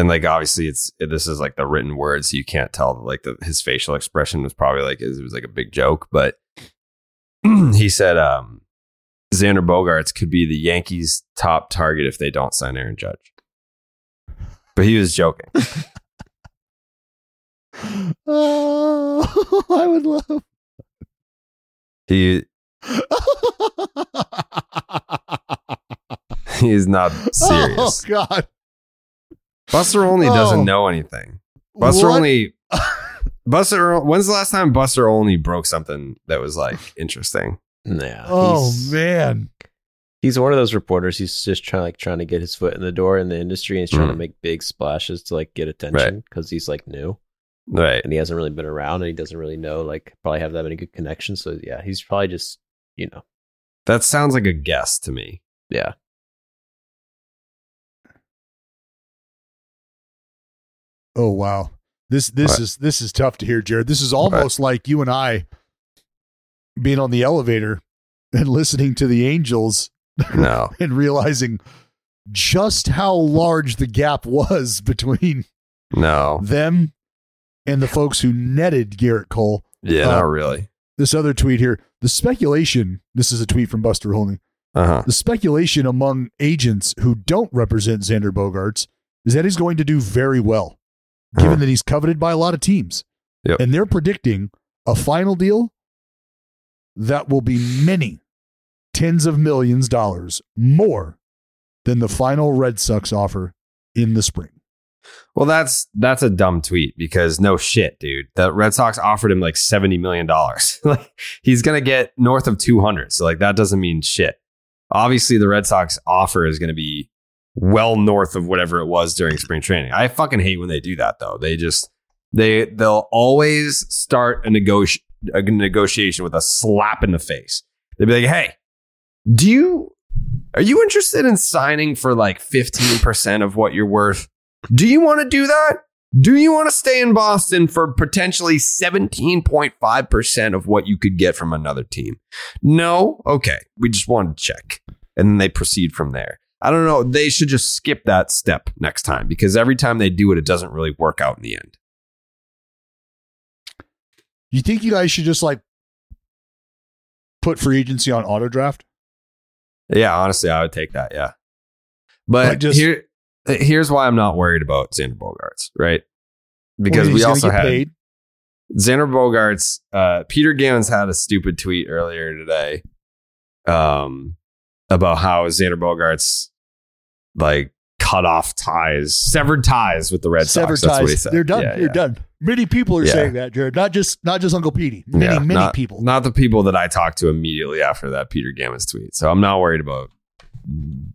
and like obviously it's this is like the written word, so you can't tell. Like the, his facial expression was probably like it was like a big joke, but he said, um, Xander Bogaerts could be the Yankees' top target if they don't sign Aaron Judge. But he was joking. Oh, I would love. He he is not serious. Oh God, Buster Olney Oh. doesn't know anything. Buster What? only Buster. When's the last time Buster Olney broke something that was like interesting? Yeah. Oh man, He's one of those reporters. He's just trying like trying to get his foot in the door in the industry and he's trying to Mhm. make big splashes to like get attention because he's like new Right. and he hasn't really been around and he doesn't really know like probably have that many good connections. So yeah, he's probably just you know That sounds like a guess to me. yeah. Oh wow. This this What? is this is tough to hear, Jared. This is almost like you and I being on the elevator and listening to the Angels No. and realizing just how large the gap was between No. them and the folks who netted Gerrit Cole. Yeah, Uh, not really. This other tweet here, the speculation, this is a tweet from Buster Olney. Uh huh. The speculation among agents who don't represent Xander Bogaerts is that he's going to do very well, given Uh-huh. that he's coveted by a lot of teams. Yep. And they're predicting a final deal that will be many tens of millions dollars more than the final Red Sox offer in the spring. Well, that's that's a dumb tweet because no shit, dude. The Red Sox offered him like seventy million dollars. like he's gonna get north of two hundred. So like that doesn't mean shit. Obviously, the Red Sox offer is gonna be well north of whatever it was during spring training. I fucking hate when they do that though. They just they they'll always start a negoti- a negotiation with a slap in the face. They'd be like, "Hey, do you are you interested in signing for like fifteen percent of what you're worth?" Do you want to do that? Do you want to stay in Boston for potentially 17.5% of what you could get from another team? No? Okay. We just wanted to check. And then they proceed from there. I don't know. They should just skip that step next time because every time they do it, it doesn't really work out in the end. You think you guys should just like put free agency on auto draft? Yeah, honestly, I would take that. Yeah. But Like, just- here, here's why I'm not worried about Xander Bogaerts, right? Because Well, we also had paid. Xander Bogaerts, uh, Peter Gammons had a stupid tweet earlier today um, about how Xander Bogaerts like cut off ties, severed ties with the Red Severed Sox. That's what he said. They're done. Yeah, They're yeah. done. Many people are Yeah. saying that, Jared. Not just not just Uncle Petey. Many, Yeah, many not, people. Not the people that I talked to immediately after that Peter Gammons tweet. So I'm not worried about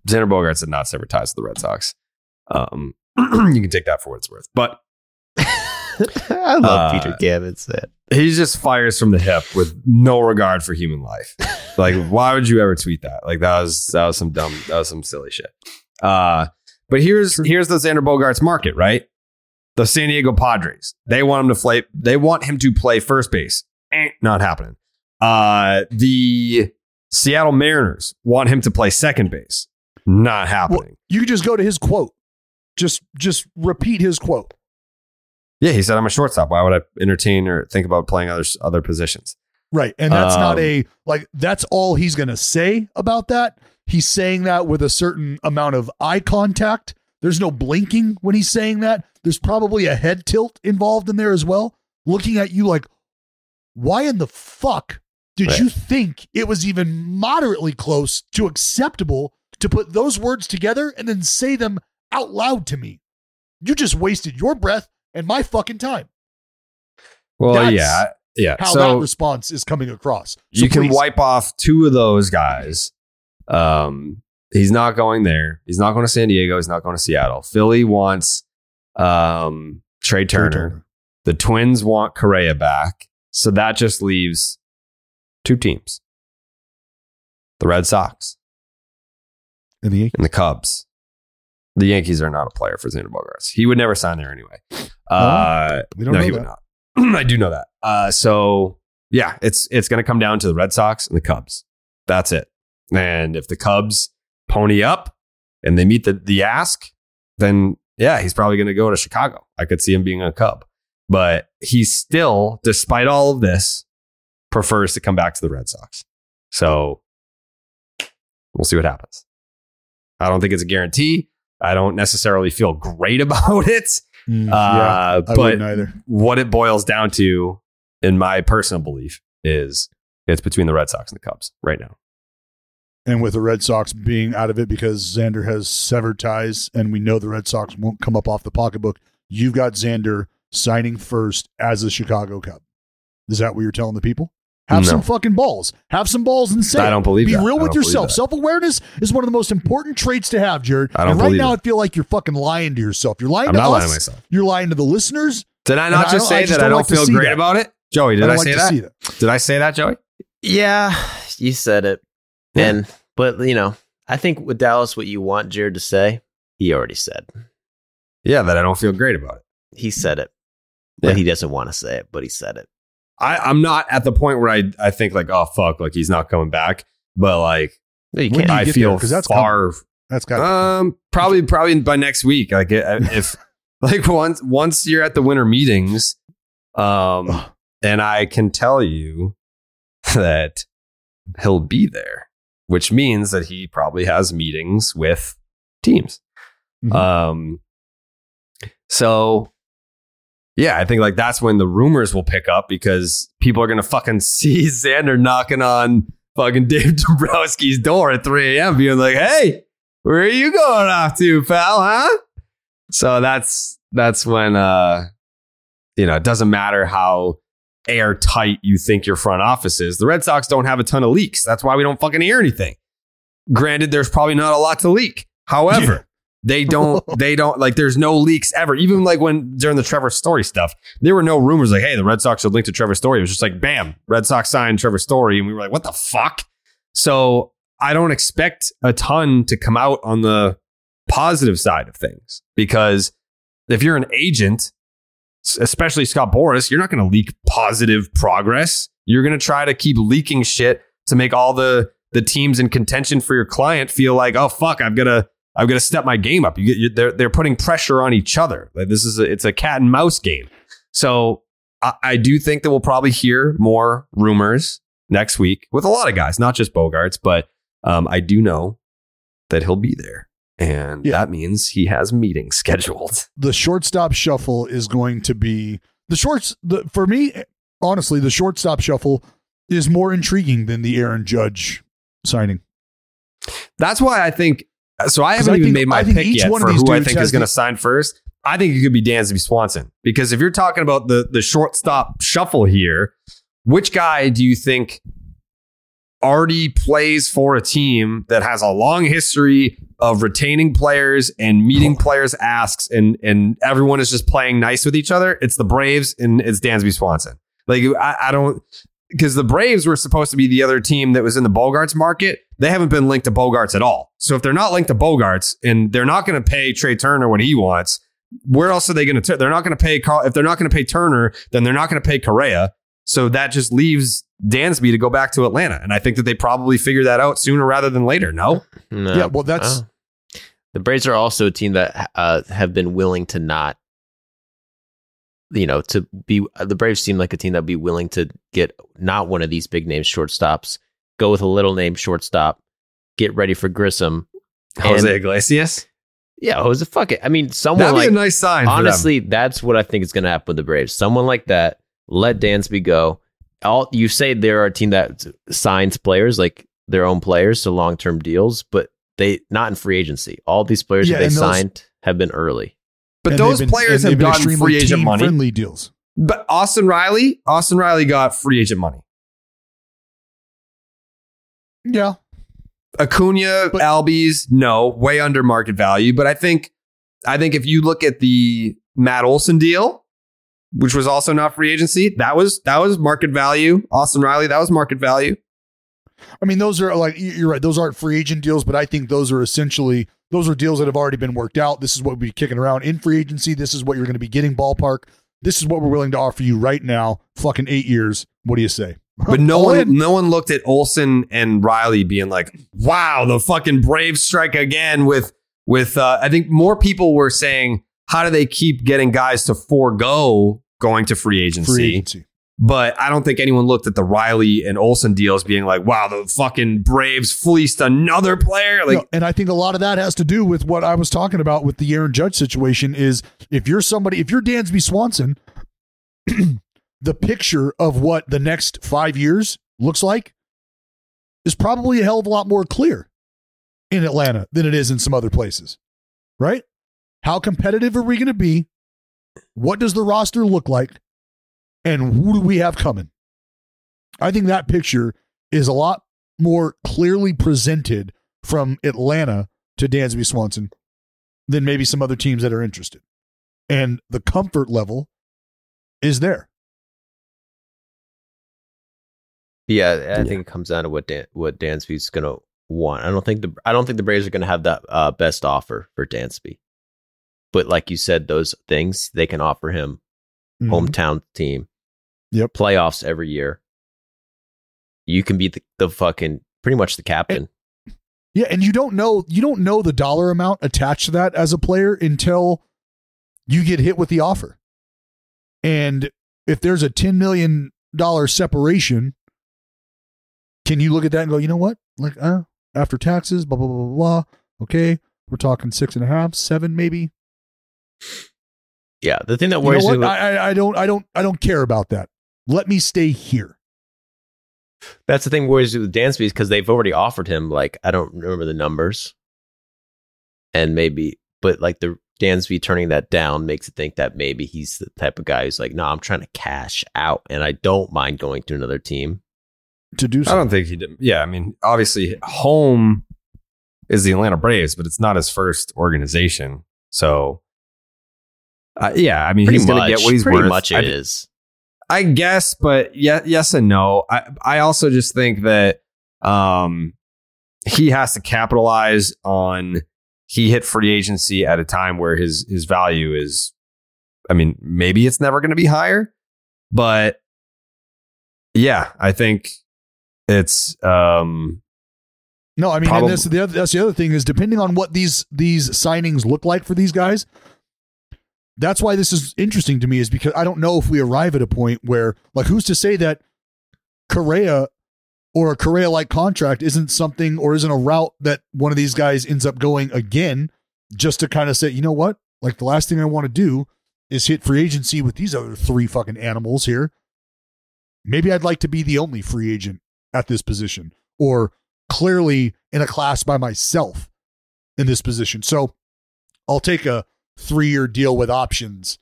Xander Bogaerts had not severed ties with the Red Sox. Um, you can take that for what it's worth. But I love Uh, Peter Gammons. That he just fires from the hip with no regard for human life. like, why would you ever tweet that? Like, that was that was some dumb, that was some silly shit. Uh, but here's here's the Xander Bogaerts market, right? The San Diego Padres. They want him to play. They want him to play first base. Eh, not happening. Uh, the Seattle Mariners want him to play second base. Not happening. Well, you could just go to his quote. Just just repeat his quote. yeah, he said, "I'm a shortstop. Why would I entertain or think about playing other other positions?" Right. And that's not Um, a like that's all he's going to say about that. He's saying that with a certain amount of eye contact. There's no blinking when he's saying that. There's probably a head tilt involved in there as well, looking at you like why in the fuck did Right. you think it was even moderately close to acceptable to put those words together and then say them out loud to me? You just wasted your breath and my fucking time. Well, That's yeah, yeah. How so that response is coming across. So you can please, wipe off two of those guys. Um, he's not going there. He's not going to San Diego. He's not going to Seattle. Philly wants um, Trea Turner. Turner. The Twins want Correa back. So that just leaves two teams the Red Sox And the and the Cubs. The Yankees are not a player for Xander Bogaerts. He would never sign there anyway. Uh, we don't no, know he that. would not. I do know that. Uh, so yeah, it's it's going to come down to the Red Sox and the Cubs. That's it. And if the Cubs pony up and they meet the the ask, then yeah, he's probably going to go to Chicago. I could see him being a Cub, but he still, despite all of this, prefers to come back to the Red Sox. So we'll see what happens. I don't think it's a guarantee. I don't necessarily feel great about it. Mm, Uh, but what it boils down to, in my personal belief, is it's between the Red Sox and the Cubs right now. And with the Red Sox being out of it because Xander has severed ties and we know the Red Sox won't come up off the pocketbook, you've got Xander signing first as a Chicago Cub. Is that what you're telling the people? Have No. some fucking balls. Have some balls and say I don't believe Be that. real with yourself. Self awareness is one of the most important traits to have, Jared. I don't and right believe now, it. I feel like you're fucking lying to yourself. You're lying I'm to not us. lying to myself. You're lying to the listeners. Did I not I just don't- I say just that don't I don't like feel great that. about it? Joey, did I I, don't like say that? that. Did I say that, Joey? Yeah, you said it. And but you know, I think with Dallas, what you want Jared to say, he already said. Yeah, that I don't feel great about it. He said it, but he doesn't want to say it. But he said it. I, I'm not at the point where I, I think like, oh fuck, like he's not coming back. But like No, you can't. you I feel there? 'Cause that's far That's got um probably probably by next week. Like uh, if like once once you're at the winter meetings, um and I can tell you that he'll be there, which means that he probably has meetings with teams. Mhm. Um so yeah, I think like that's when the rumors will pick up because people are gonna fucking see Xander knocking on fucking Dave Dombrowski's door at 3 a.m. being like, hey, where are you going off to, pal, huh? So that's that's when uh you know, it doesn't matter how airtight you think your front office is. The Red Sox don't have a ton of leaks. That's why we don't fucking hear anything. Granted, there's probably not a lot to leak. However, they don't they don't like there's no leaks ever. Even like when during the Trevor Story stuff, there were no rumors like, hey, the Red Sox are linked to Trevor Story. It was just like, bam, Red Sox signed Trevor Story. And we were like, what the fuck? So I don't expect a ton to come out on the positive side of things because if you're an agent, especially Scott Boras, you're not going to leak positive progress. You're going to try to keep leaking shit to make all the the teams in contention for your client feel like, oh fuck, I've got to I've got to step my game up. You get you, they're they're putting pressure on each other. Like this is a, it's a cat and mouse game. So I, I do think that we'll probably hear more rumors next week with a lot of guys, not just Bogaerts, but um, I do know that he'll be there, and Yeah. that means he has meetings scheduled. the shortstop shuffle is going to be the shorts the for me honestly the shortstop shuffle is more intriguing than the Aaron Judge signing. That's why I think. So I haven't I even think- made my pick yet one for of these who I think is going to sign first. I think it could be Dansby Swanson because if you're talking about the the shortstop shuffle here, which guy do you think already plays for a team that has a long history of retaining players and meeting oh. players' asks, and and everyone is just playing nice with each other? It's the Braves and it's Dansby Swanson. Like I, I don't because the Braves were supposed to be the other team that was in the Bogaerts market. They haven't been linked to Bogaerts at all. So if they're not linked to Bogaerts and they're not going to pay Trea Turner what he wants, where else are they going to? They're not going to pay Carl. If they're not going to pay Turner, then they're not going to pay Correa. So that just leaves Dansby to go back to Atlanta. And I think that they probably figure that out sooner rather than later. No, No. Yeah, well, that's- Oh. the Braves are also a team that uh, have been willing to not, you know, to be the Braves seem like a team that'd be willing to get not one of these big name shortstops, go with a little name shortstop, get ready for Grissom. Jose And- Iglesias. Yeah, Jose, fuck it. I mean, someone That'd like be a nice sign. for them. honestly, that's what I think is going to happen with the Braves. Someone like that, let Dansby go. All you say they're a team that signs players like their own players to long term deals, but they not in free agency. All these players Yeah, that they and those- signed have been early. but and those been- players have been gotten free agent money. team-friendly deals. But Austin Riley, Austin Riley got free agent money. Yeah, Acuna, But- Albies, no, way under market value. But I think, I think if you look at the Matt Olson deal, which was also not free agency. That was that was market value. Austin Riley, that was market value. I mean, those are like you're right. Those aren't free agent deals, but I think those are essentially those are deals that have already been worked out. This is what we'll be kicking around in free agency. This is what you're going to be getting ballpark. This is what we're willing to offer you right now. Fucking eight years. What do you say? But no one, in. no one looked at Olson and Riley being like, "Wow, the fucking Braves strike again." With with, uh, I think more people were saying, "How do they keep getting guys to forego going to free agency?" free agency. But I don't think anyone looked at the Riley and Olson deals being like, "Wow, the fucking Braves fleeced another player." Like, No, and I think a lot of that has to do with what I was talking about with the Aaron Judge situation. Is if you're somebody, if you're Dansby Swanson, the picture of what the next five years looks like is probably a hell of a lot more clear in Atlanta than it is in some other places, right? How competitive are we going to be? What does the roster look like? And who do we have coming? I think that picture is a lot more clearly presented from Atlanta to Dansby Swanson than maybe some other teams that are interested. And the comfort level is there. Yeah, I think it comes down to what Dan, what Dansby's gonna want. I don't think the I don't think the Braves are gonna have that uh, best offer for Dansby. But like you said, those things they can offer him Mhm. hometown team, Yep. playoffs every year. You can be the, the fucking pretty much the captain. Yeah, and you don't know you don't know the dollar amount attached to that as a player until you get hit with the offer. And if there's a 10 million dollar separation, can you look at that and go, you know what? Like, uh, after taxes, blah blah blah blah blah. Okay, we're talking six and a half, seven maybe. Yeah, the thing that You know worries me what? I, I I don't I don't I don't care about that. Let me stay here. That's the thing worries me with Dansby because they've already offered him like I don't remember the numbers, and maybe but like the Dansby turning that down makes it think that maybe he's the type of guy who's like, no, I'm trying to cash out, and I don't mind going to another team. To do so I don't think he did. Yeah, I mean, obviously, home is the Atlanta Braves, but it's not his first organization. So, uh, yeah, I mean, Pretty he's going to get what he's pretty worth. much it I, is. I guess, but yeah, yes and no. I I also just think that um he has to capitalize on he hit free agency at a time where his his value is I mean, maybe it's never going to be higher, but yeah, I think it's um No, I mean, Probably- and that's the other, that's the other thing is depending on what these these signings look like for these guys. That's why this is interesting to me is because I don't know if we arrive at a point where, like, who's to say that Correa or a Correa like contract isn't something or isn't a route that one of these guys ends up going again, just to kind of say, you know what, like the last thing I want to do is hit free agency with these other three fucking animals here. Maybe I'd like to be the only free agent at this position, or clearly in a class by myself in this position. So I'll take a three year deal with options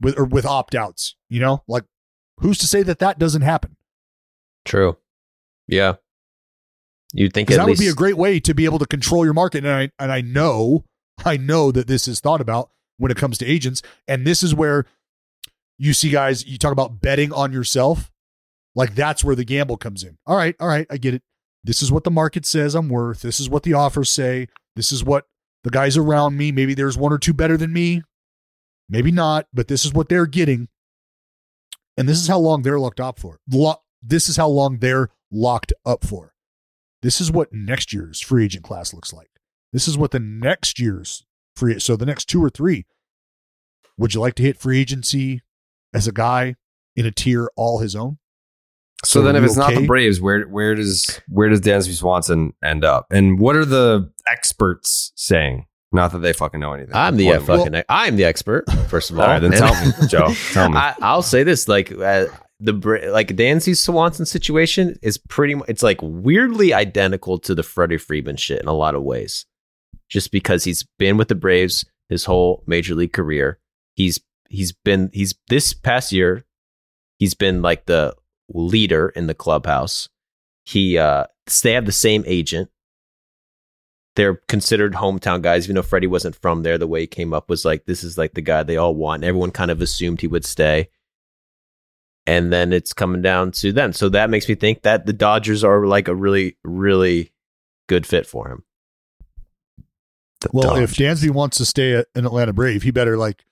with or with opt outs. You know, like who's to say that that doesn't happen? True. Yeah. You'd think at that least would be a great way to be able to control your market. And I and I know I know that this is thought about when it comes to agents. And this is where you see guys. You talk about betting on yourself. Like that's where the gamble comes in. All right, all right, I get it. This is what the market says I'm worth. This is what the offers say. This is what the guys around me. Maybe there's one or two better than me. Maybe not, but this is what they're getting. And this is how long they're locked up for. Lo- this is how long they're locked up for. This is what next year's free agent class looks like. This is what the next year's free so the next two or three. Would you like to hit free agency as a guy in a tier all his own? So, So then, if it's not the Braves, where where does where does Dansby Swanson end up? And what are the experts saying? Not that they fucking know anything. I'm the fucking I'm the expert. First of all, All right, then And- tell me, Joe. Tell me. I, I'll say this: like uh, the like Dansby Swanson situation is pretty. It's like weirdly identical to the Freddie Freeman shit in a lot of ways, just because he's been with the Braves his whole major league career. He's he's been he's this past year. He's been like the leader in the clubhouse. He uh they have the same agent. They're considered hometown guys, even though Freddie wasn't from there. The way he came up was like, this is like the guy they all want. Everyone kind of assumed he would stay. and then it's coming down to them. So that makes me think that the Dodgers are like a really, really good fit for him. The Well, Dodgers. if Dansby wants to stay at an Atlanta Brave, he better like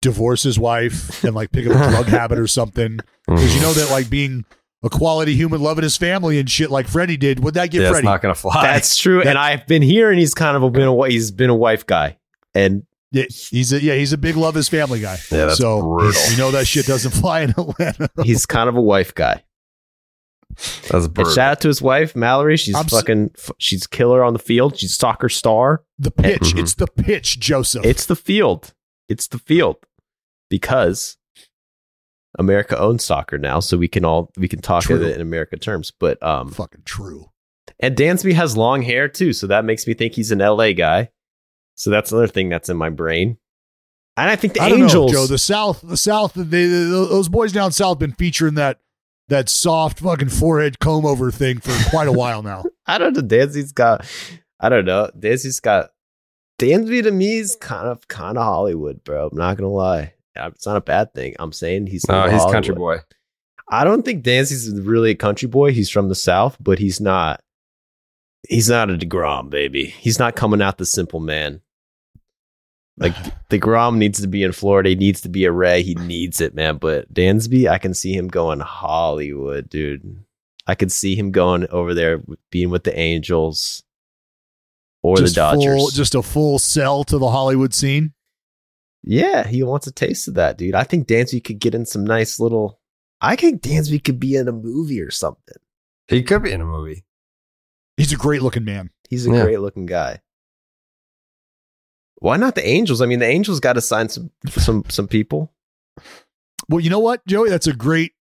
divorce his wife and like pick up a drug habit or something. Mm. Because you know that like being a quality human, loving his family and shit like Freddie did, would that get yeah, it's Freddie? not going to fly. That's true. and I've been hearing he's kind of been a he's been a wife guy, and yeah, he's a yeah, he's a big love his family guy. Yeah, that's so brutal. you know that shit doesn't fly in Atlanta. he's kind of a wife guy. That's And brutal. shout out to his wife Mallory. She's I'm fucking f- she's killer on the field. She's soccer star. The pitch, Mhm. it's the pitch, Joseph. It's the field. It's the field because America owns soccer now, so we can all we can talk True. of it in America terms. But um, fucking true. and Dansby has long hair too, so that makes me think he's an LA guy. So that's another thing that's in my brain. And I think the I Angels. know, Joe. The South, the South, they, they, those boys down south been featuring that that soft fucking forehead comb over thing for quite a while now. I don't know. Dansby's got. I don't know. Dansby's got. Dansby to me is kind of kind of Hollywood, bro. I'm not gonna lie. It's not a bad thing. I'm saying he's. no, he's Hollywood. country boy. I don't think Dansby's really a country boy. He's from the South, but he's not. He's not a deGrom, baby. He's not coming out the simple man. Like deGrom needs to be in Florida. He needs to be a Ray. He needs it, man. But Dansby, I can see him going Hollywood, dude. I could see him going over there, being with the Angels or just the Dodgers. full, just a full sell to the Hollywood scene. Yeah, he wants a taste of that, dude. I think Dansby could get in some nice little. I think Dansby could be in a movie or something. He could be in a movie. He's a great looking man. He's a Yeah. great looking guy. Why not the Angels? I mean, the Angels got to sign some some some people. Well, you know what, Joey? That's a great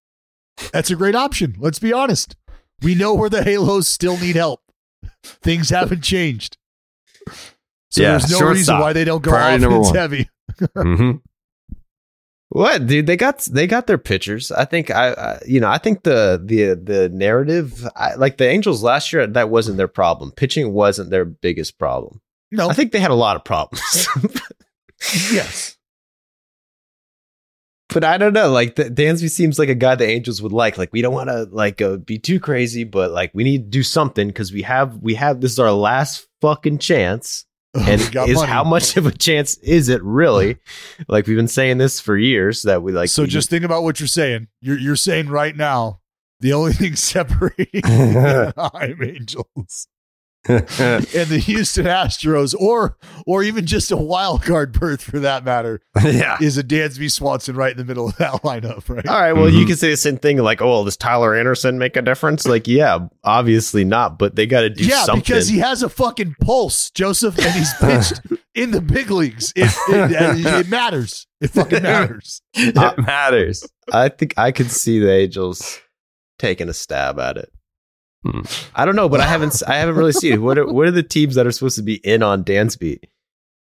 that's a great option. Let's be honest. We know where the Halos still need help. Things haven't changed. So Yeah, there's no reason shortstop. why they don't go Priority number offense heavy. Hmm What, dude? They got they got their pitchers. I think I, I you know I think the the the narrative I, like the Angels last year that wasn't their problem. Pitching wasn't their biggest problem. No, I think they had a lot of problems. yes. but I don't know. Like the, Dansby seems like a guy the Angels would like. Like we don't want to like uh, be too crazy, but like we need to do something because we have we have this is our last fucking chance. And is money. how much of a chance is it really? like we've been saying this for years that we like. so just think about what you're saying. You're you're saying right now the only thing separating Anaheim Angels and the Houston Astros, or or even just a wild card berth for that matter, yeah. is a Dansby Swanson right in the middle of that lineup, right? All right. Well, you Mhm. can say the same thing. Like, oh, does Tyler Anderson make a difference? Like, yeah, obviously not. But they got to do something. yeah, something. because he has a fucking pulse, Joseph, and he's pitched in the big leagues. It, it, it matters. It fucking matters. it matters. I think I could see the Angels taking a stab at it. Hmm. I don't know, but I haven't. I haven't really seen it. What are, what are the teams that are supposed to be in on Dansby,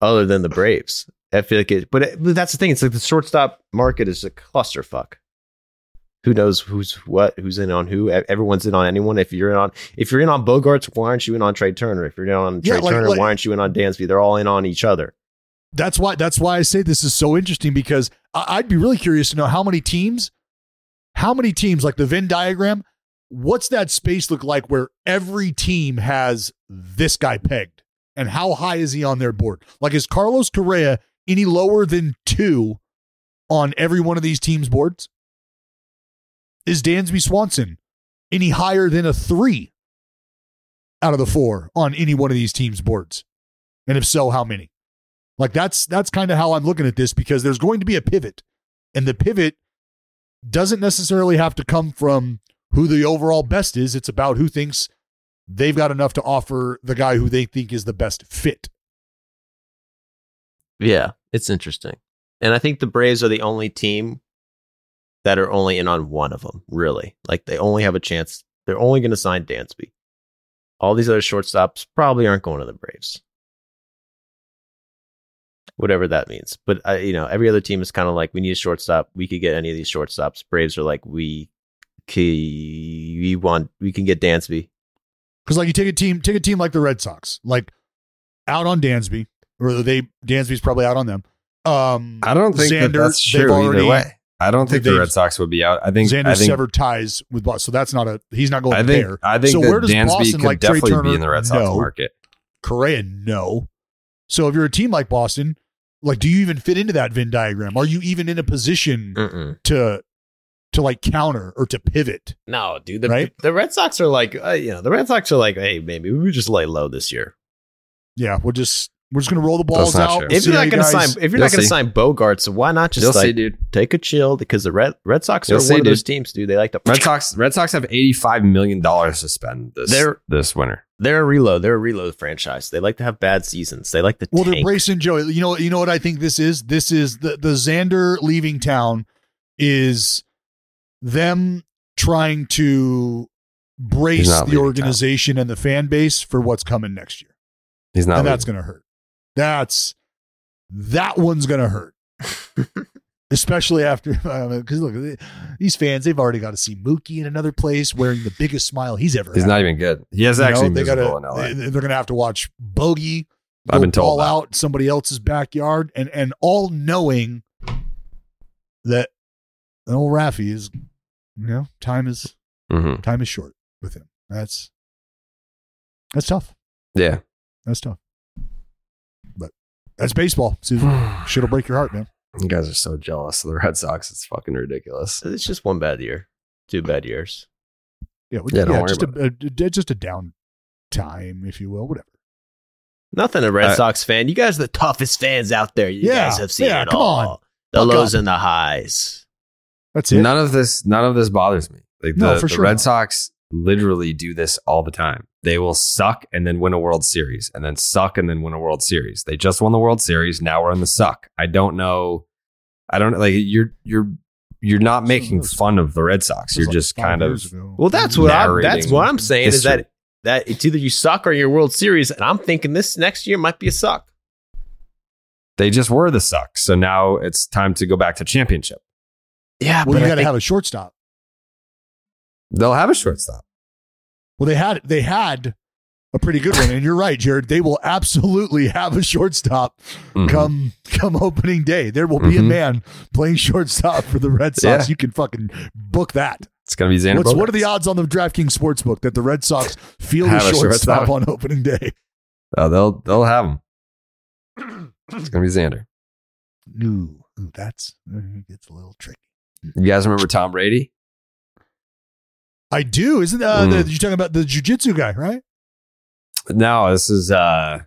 other than the Braves? I feel like it, but, it, but that's the thing. It's like the shortstop market is a clusterfuck. Who knows who's what? Who's in on who? Everyone's in on anyone. If you're in on, if you're in on Bogaerts, why aren't you in on Trea Turner? If you're in on Yeah, Trea like- Turner, like- why aren't you in on Dansby? They're all in on each other. That's why. That's why I say this is so interesting because I'd be really curious to know how many teams, how many teams like the Venn diagram. What's that space look like where every team has this guy pegged, and how high is he on their board? Like, is Carlos Correa any lower than two on every one of these teams' boards? Is Dansby Swanson any higher than a three out of the four on any one of these teams' boards? And if so, how many? Like that's that's kind of how I'm looking at this because there's going to be a pivot. And the pivot doesn't necessarily have to come from who the overall best is. It's about who thinks they've got enough to offer the guy who they think is the best fit. Yeah, it's interesting. And I think the Braves are the only team that are only in on one of them, really. Like they only have a chance. They're only going to sign Dansby. All these other shortstops probably aren't going to the Braves. Whatever that means. But, uh, you know, every other team is kind of like, we need a shortstop. We could get any of these shortstops. Braves are like, we, c- we want, we can get Dansby. Because like you take a team, take a team like the Red Sox, like out on Dansby, or they Dansby's probably out on them. Um, I don't think that that's true already- either way. I don't think the Red Sox would be out. I think Xander I think severed ties with Boston, so that's not a. He's not going I think there. I think so that where does Dansby Boston could like Trea definitely Turner? be in the Red Sox no. market. Correa, no. So if you're a team like Boston, like, do you even fit into that Venn diagram? Are you even in a position Mm-mm. to to like counter or to pivot? No, dude. The, Right? the Red Sox are like, uh, you know, the Red Sox are like, hey, maybe we just lay low this year. Yeah, we'll just we're just gonna roll the balls out. true. If you're not going to guys- sign, if you're not going to see. sign Bogaerts, why not just You'll like see, dude. take a chill? Because the Red Red Sox You'll are see, one of those dude. teams, dude. They like to. Red Sox Red Sox have eighty five million dollars to spend this They're- this winter. They're a reload. They're a reload franchise. They like to have bad seasons. They like to Well, they're tank. bracing Joey. You know, you know what I think this is. This is the the Xander leaving town is them trying to brace the leaving organization and the fan base for what's coming next year, He's not. and that's going to hurt. That's that one's going to hurt, especially after because look, these fans—they've already got to see Mookie in another place wearing the biggest smile he's ever. He's had. not even good. He is You know, actually they miserable gotta, in LA. they- They're going to have to watch Bogey I've been told all out somebody else's backyard, and and all knowing that old Raffy is, you know, time is Mhm. time is short with him. That's that's tough. Yeah. That's tough. But that's baseball. Shit'll break your heart, man. You guys are so jealous of the Red Sox. It's fucking ridiculous. It's just one bad year, two bad years. Yeah, well, Yeah, yeah, just a, a, a- just a down time, if you will, whatever. Nothing a Red Uh, Sox fan. You guys are the toughest fans out there. You Yeah, guys have seen yeah, it come all. on. The Buck lows up. and the highs. That's it. None of this none of this bothers me. Like No, the, for the sure Red not. Sox literally do this all the time. They will suck and then win a World Series and then suck and then win a World Series. They just won the World Series. Now we're in the suck. I don't know. I don't like you're you're you're not making fun of the Red Sox. You're like just kind of ago. Well, that's what I'm. That's what I'm saying is that that it's either you suck or you're World Series, and I'm thinking this next year might be a suck. they just were the suck. So now it's time to go back to championship. Yeah, well, but you got to have a shortstop. They'll have a shortstop. Well, they had they had a pretty good one, and you're right, Jared. They will absolutely have a shortstop Mhm. come come opening day. There will be a Mhm. man playing shortstop for the Red Sox. Yeah. You can fucking book that. It's gonna be Xander. What's, what are the odds on the DraftKings sportsbook that the Red Sox field a Have a shortstop, shortstop. on opening day? Oh, they'll they'll have him. It's gonna be Xander. Ooh, ooh that's it gets a little tricky. You guys remember Tom Brady? I do. Isn't uh, the, Mm. you're talking about the jujitsu guy, right? No, this is uh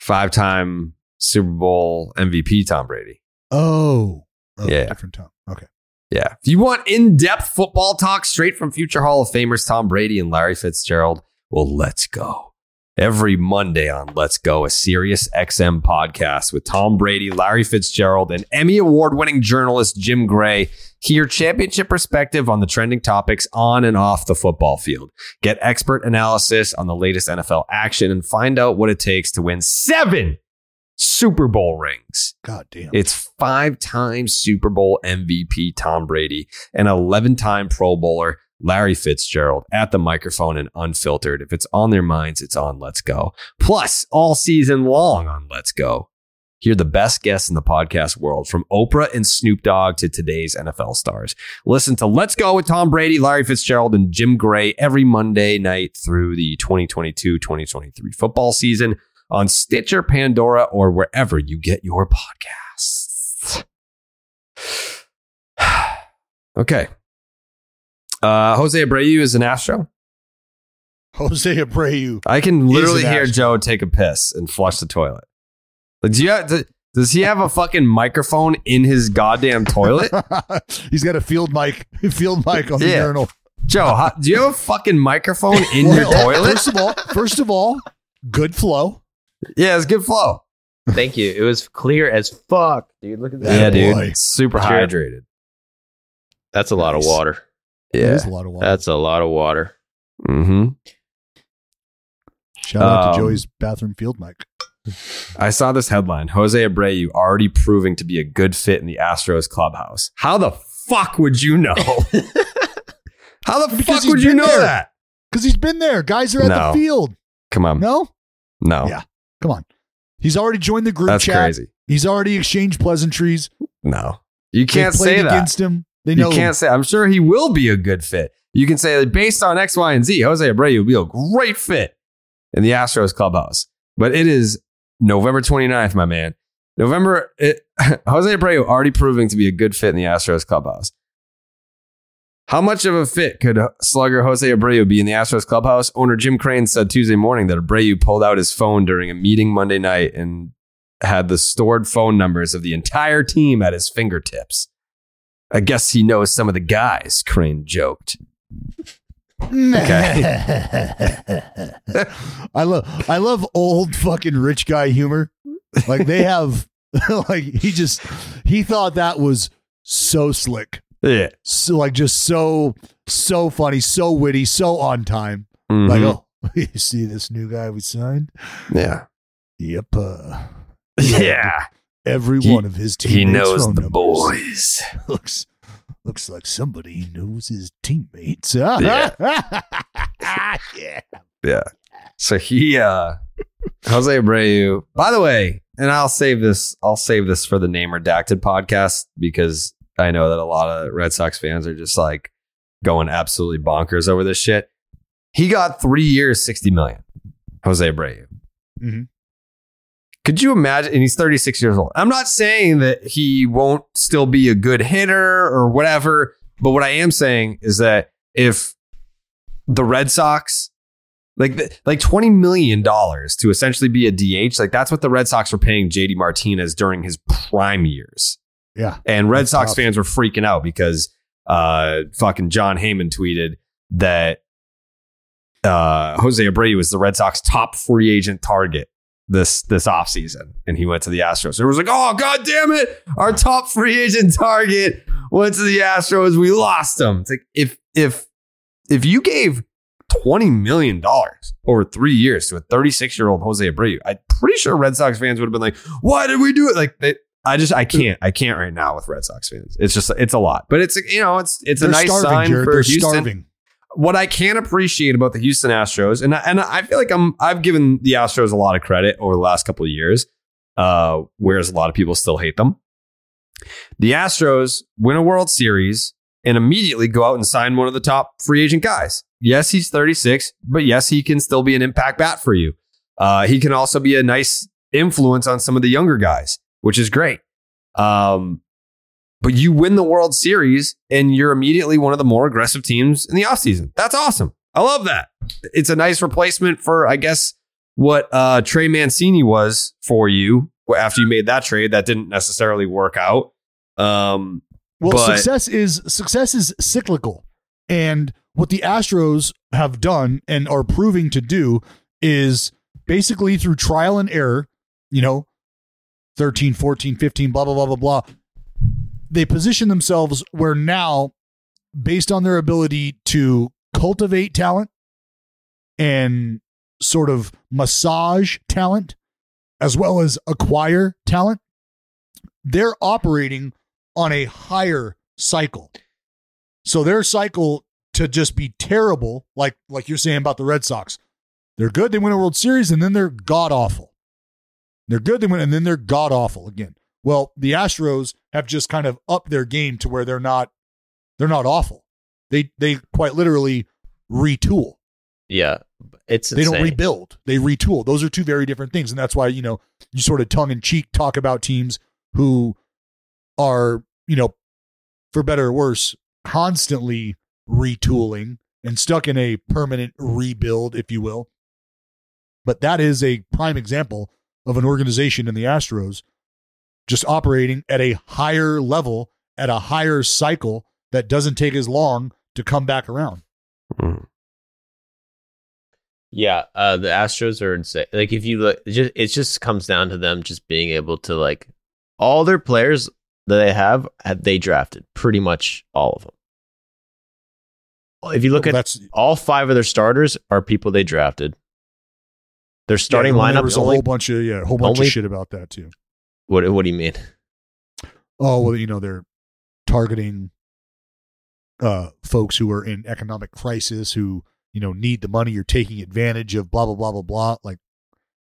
five time Super Bowl MVP Tom Brady. Oh, oh Yeah. different time. Okay. Yeah. If you want in depth football talk straight from future Hall of Famers Tom Brady and Larry Fitzgerald, well, let's go. Every Monday on Let's Go, a Sirius XM podcast with Tom Brady, Larry Fitzgerald, and Emmy Award winning journalist Jim Gray. Hear championship perspective on the trending topics on and off the football field. Get expert analysis on the latest NFL action and find out what it takes to win seven Super Bowl rings. God damn. It's five time Super Bowl MVP Tom Brady and 11 time Pro Bowler Larry Fitzgerald at the microphone and unfiltered. If it's on their minds, it's on Let's Go. Plus, all season long on Let's Go. Hear the best guests in the podcast world from Oprah and Snoop Dogg to today's NFL stars. Listen to Let's Go with Tom Brady, Larry Fitzgerald, and Jim Gray every Monday night through the 2022 2023 football season on Stitcher, Pandora, or wherever you get your podcasts. okay. Uh, Jose Abreu is an Astro. Jose Abreu. I can literally hear Astro. Joe take a piss and flush the toilet. Like, do you have, do- does he have a fucking microphone in his goddamn toilet? He's got a field mic, field mic on the Yeah. urinal. Joe, how, do you have a fucking microphone in your toilet? First of all, first of all, good flow. Yeah, it's good flow. Thank you. It was clear as fuck, dude. Look at that. yeah, Attaboy. dude. Super hydrated. That's a lot of water. That Yeah. is a lot of water. That's a lot of water. Mm-hmm. Shout out Um, to Joey's bathroom field mic. I saw this headline: Jose Abreu already proving to be a good fit in the Astros clubhouse. How the fuck would you know? How the Because fuck would you know there. that? Because he's been there. Guys are at No. the field. Come on, No? no, Yeah. Come on. He's already joined the group that's chat. crazy. He's already exchanged pleasantries. No, You can't They've played say that. against him. They you can't say. I'm sure he will be a good fit. You can say based on X, Y, and Z, Jose Abreu will be a great fit in the Astros clubhouse. But it is November 29th, my man. November, it, Jose Abreu already proving to be a good fit in the Astros clubhouse. How much of a fit could slugger Jose Abreu be in the Astros clubhouse? Owner Jim Crane said Tuesday morning that Abreu pulled out his phone during a meeting Monday night and had the stored phone numbers of the entire team at his fingertips. I guess he knows some of the guys, Crane joked. Okay. I love I love old fucking rich guy humor. Like they have like he just he thought that was so slick. Yeah. So like just so so funny, so witty, so on time. Like, Mhm. oh, you see this new guy we signed? Yeah. Yep. Uh, Yeah. Every He- one of his teammates. He knows the numbers. boys. looks looks like somebody knows his teammates. yeah. yeah. Yeah. So he uh Jose Abreu. By the way, and I'll save this, I'll save this for the name redacted podcast because I know that a lot of Red Sox fans are just like going absolutely bonkers over this shit. He got three years, 60 million. Jose Abreu. Mhm. Could you imagine? And he's 36 years old. I'm not saying that he won't still be a good hitter or whatever, but what I am saying is that if the Red Sox like like 20 million dollars to essentially be a DH, like that's what the Red Sox were paying JD Martinez during his prime years. Yeah. And Red Sox tough. fans were freaking out because uh fucking Jon Heyman tweeted that uh Jose Abreu was the Red Sox top free agent target this this offseason and he went to the Astros. It was like, "Oh god damn it. Our top free agent target went to the Astros. We lost him." It's like if if if you gave 20 million dollars over 3 years to a 36-year-old Jose Abreu, I'm pretty sure Red Sox fans would have been like, "Why did we do it?" Like they I just I can't I can't right now with Red Sox fans. It's just it's a lot, but it's you know it's it's They're a nice starving, sign Jared. for They're Houston. starving. What I can appreciate about the Houston Astros, and I, and I feel like I'm I've given the Astros a lot of credit over the last couple of years, uh, whereas a lot of people still hate them. The Astros win a World Series and immediately go out and sign one of the top free agent guys. Yes, he's 36, but yes, he can still be an impact bat for you. Uh, he can also be a nice influence on some of the younger guys, which is great. Um, but you win the World Series and you're immediately one of the more aggressive teams in the offseason. That's awesome. I love that. It's a nice replacement for, I guess, what uh, Trey Mancini was for you after you made that trade. That didn't necessarily work out. Um, Well, but- success is success is cyclical. And what the Astros have done and are proving to do is basically through trial and error, you know, 13, 14, 15, blah, blah, blah, blah, blah. They position themselves where now, based on their ability to cultivate talent and sort of massage talent, as well as acquire talent, they're operating on a higher cycle. So their cycle to just be terrible, like like you're saying about the Red Sox, they're good. They win a World Series, and then they're god awful. They're good. They win, and then they're god awful again. Well, the Astros have just kind of upped their game to where they're not they're not awful. They they quite literally retool. Yeah, it's They don't rebuild. They retool. Those are two very different things, and that's why you know you sort of tongue in cheek talk about teams who are you know, for better or worse, constantly retooling and stuck in a permanent rebuild, if you will. But that is a prime example of an organization in the Astros just operating at a higher level, at a higher cycle that doesn't take as long to come back around. Yeah, uh, the Astros are insane. Like if you look, it just it just comes down to them just being able to like all their players that they have, have they drafted pretty much all of them. If you look Well, at that's- all five of their starters are people they drafted. Their starting Yeah, there lineup was is a only whole bunch of yeah, a whole bunch only- of shit about that too. What? What do you mean? Oh well, you know they're targeting uh folks who are in economic crisis who you know need the money You're taking advantage of blah blah blah blah blah. Like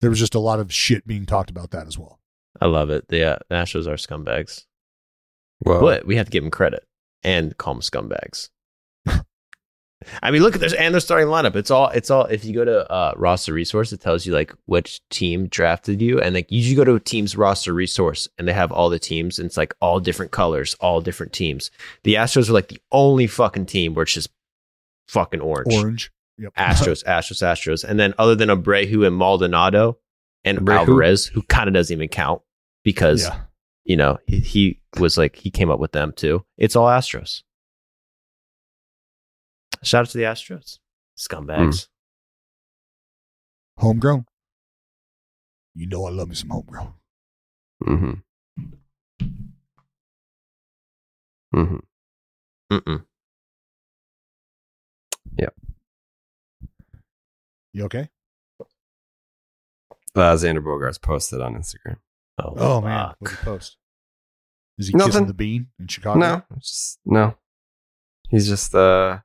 there was just a lot of shit being talked about that as well. I love it. Yeah, the Astros are scumbags. Whoa. But we have to give them credit and call them scumbags. I mean, look at this and their starting lineup. It's all it's all if you go to uh, roster resource, it tells you like which team drafted you, and like you usually go to a team's roster resource and they have all the teams, and it's like all different colors, all different teams. The Astros are like the only fucking team where it's just fucking orange. Orange. Yep. Astros, Astros, Astros. And then other than Abreu and Maldonado and Abreu? Alvarez, who kind of doesn't even count because, Yeah. you know, he, he was like, he came up with them too. It's all Astros. Shout out to the Astros. Scumbags. Homegrown. You know I love me some homegrown. Mm-hmm. Mm-hmm. Mm-mm. You okay? Uh, Xander Bogaerts posted on Instagram. Oh, Oh man, fuck. what'd he post? Is he Nothing. kissing the bean in Chicago? No, just no. He's just uh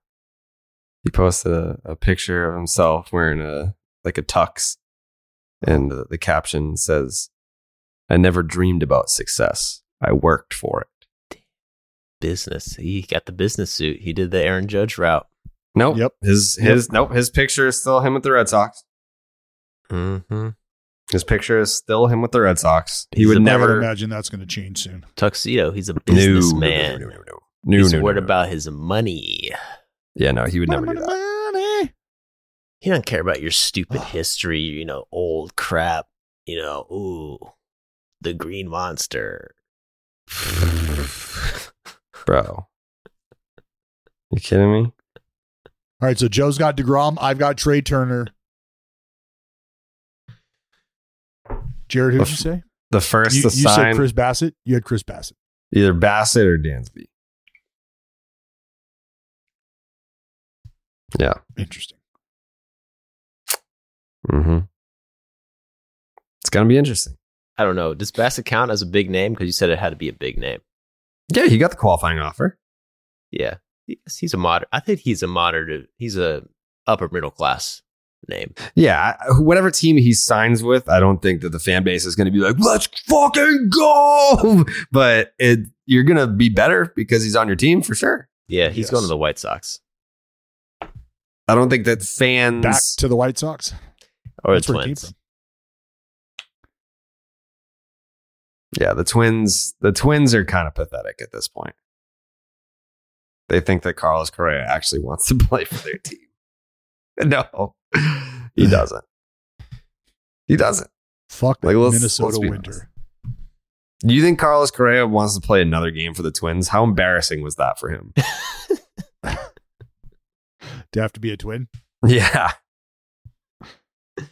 he posted a, a picture of himself wearing a like a tux, and the, the caption says, "I never dreamed about success. I worked for it." Business. He got the business suit. He did the Aaron Judge route. Nope. Yep. His Yep. his nope. His picture is still him with the Red Sox. Mm-hmm. His picture is still him with the Red Sox. He He's would would never. imagine that's going to change soon. Tuxedo. He's a No, no, businessman. No, no, no, no, no. He's no, no, worried no. about his money. Yeah, no, he would never Money, do that. money. He doesn't care about your stupid history, you know, old crap. You know, ooh, the green monster. Bro, you kidding me? All right, so Joe's got deGrom. I've got Trea Turner. Jared, who'd you say? The first You, to you said Chris Bassitt. You had Chris Bassitt. either Bassitt or Dansby. Yeah. Interesting. Mm-hmm. It's gonna be interesting. I don't know. Does Bassitt count as a big name? Because you said it had to be a big name. Yeah, he got the qualifying offer. Yeah, Yes, he's a moderate. I think he's a moderate. He's a upper middle class name. Yeah, whatever team he signs with, I don't think that the fan base is going to be like, "Let's fucking go!" But it, you're going to be better because he's on your team for sure. Yeah, he's Yes. going to the White Sox I don't think that fans. Back to the White Sox. or the Twins. yeah, the twins. The twins are kind of pathetic at this point. They think that Carlos Correa actually wants to play for their team. No, he doesn't. He doesn't. Fuck Like, let's- Minnesota let's winter. Do you think Carlos Correa wants to play another game for the Twins? How embarrassing was that for him? To have to be a twin. yeah.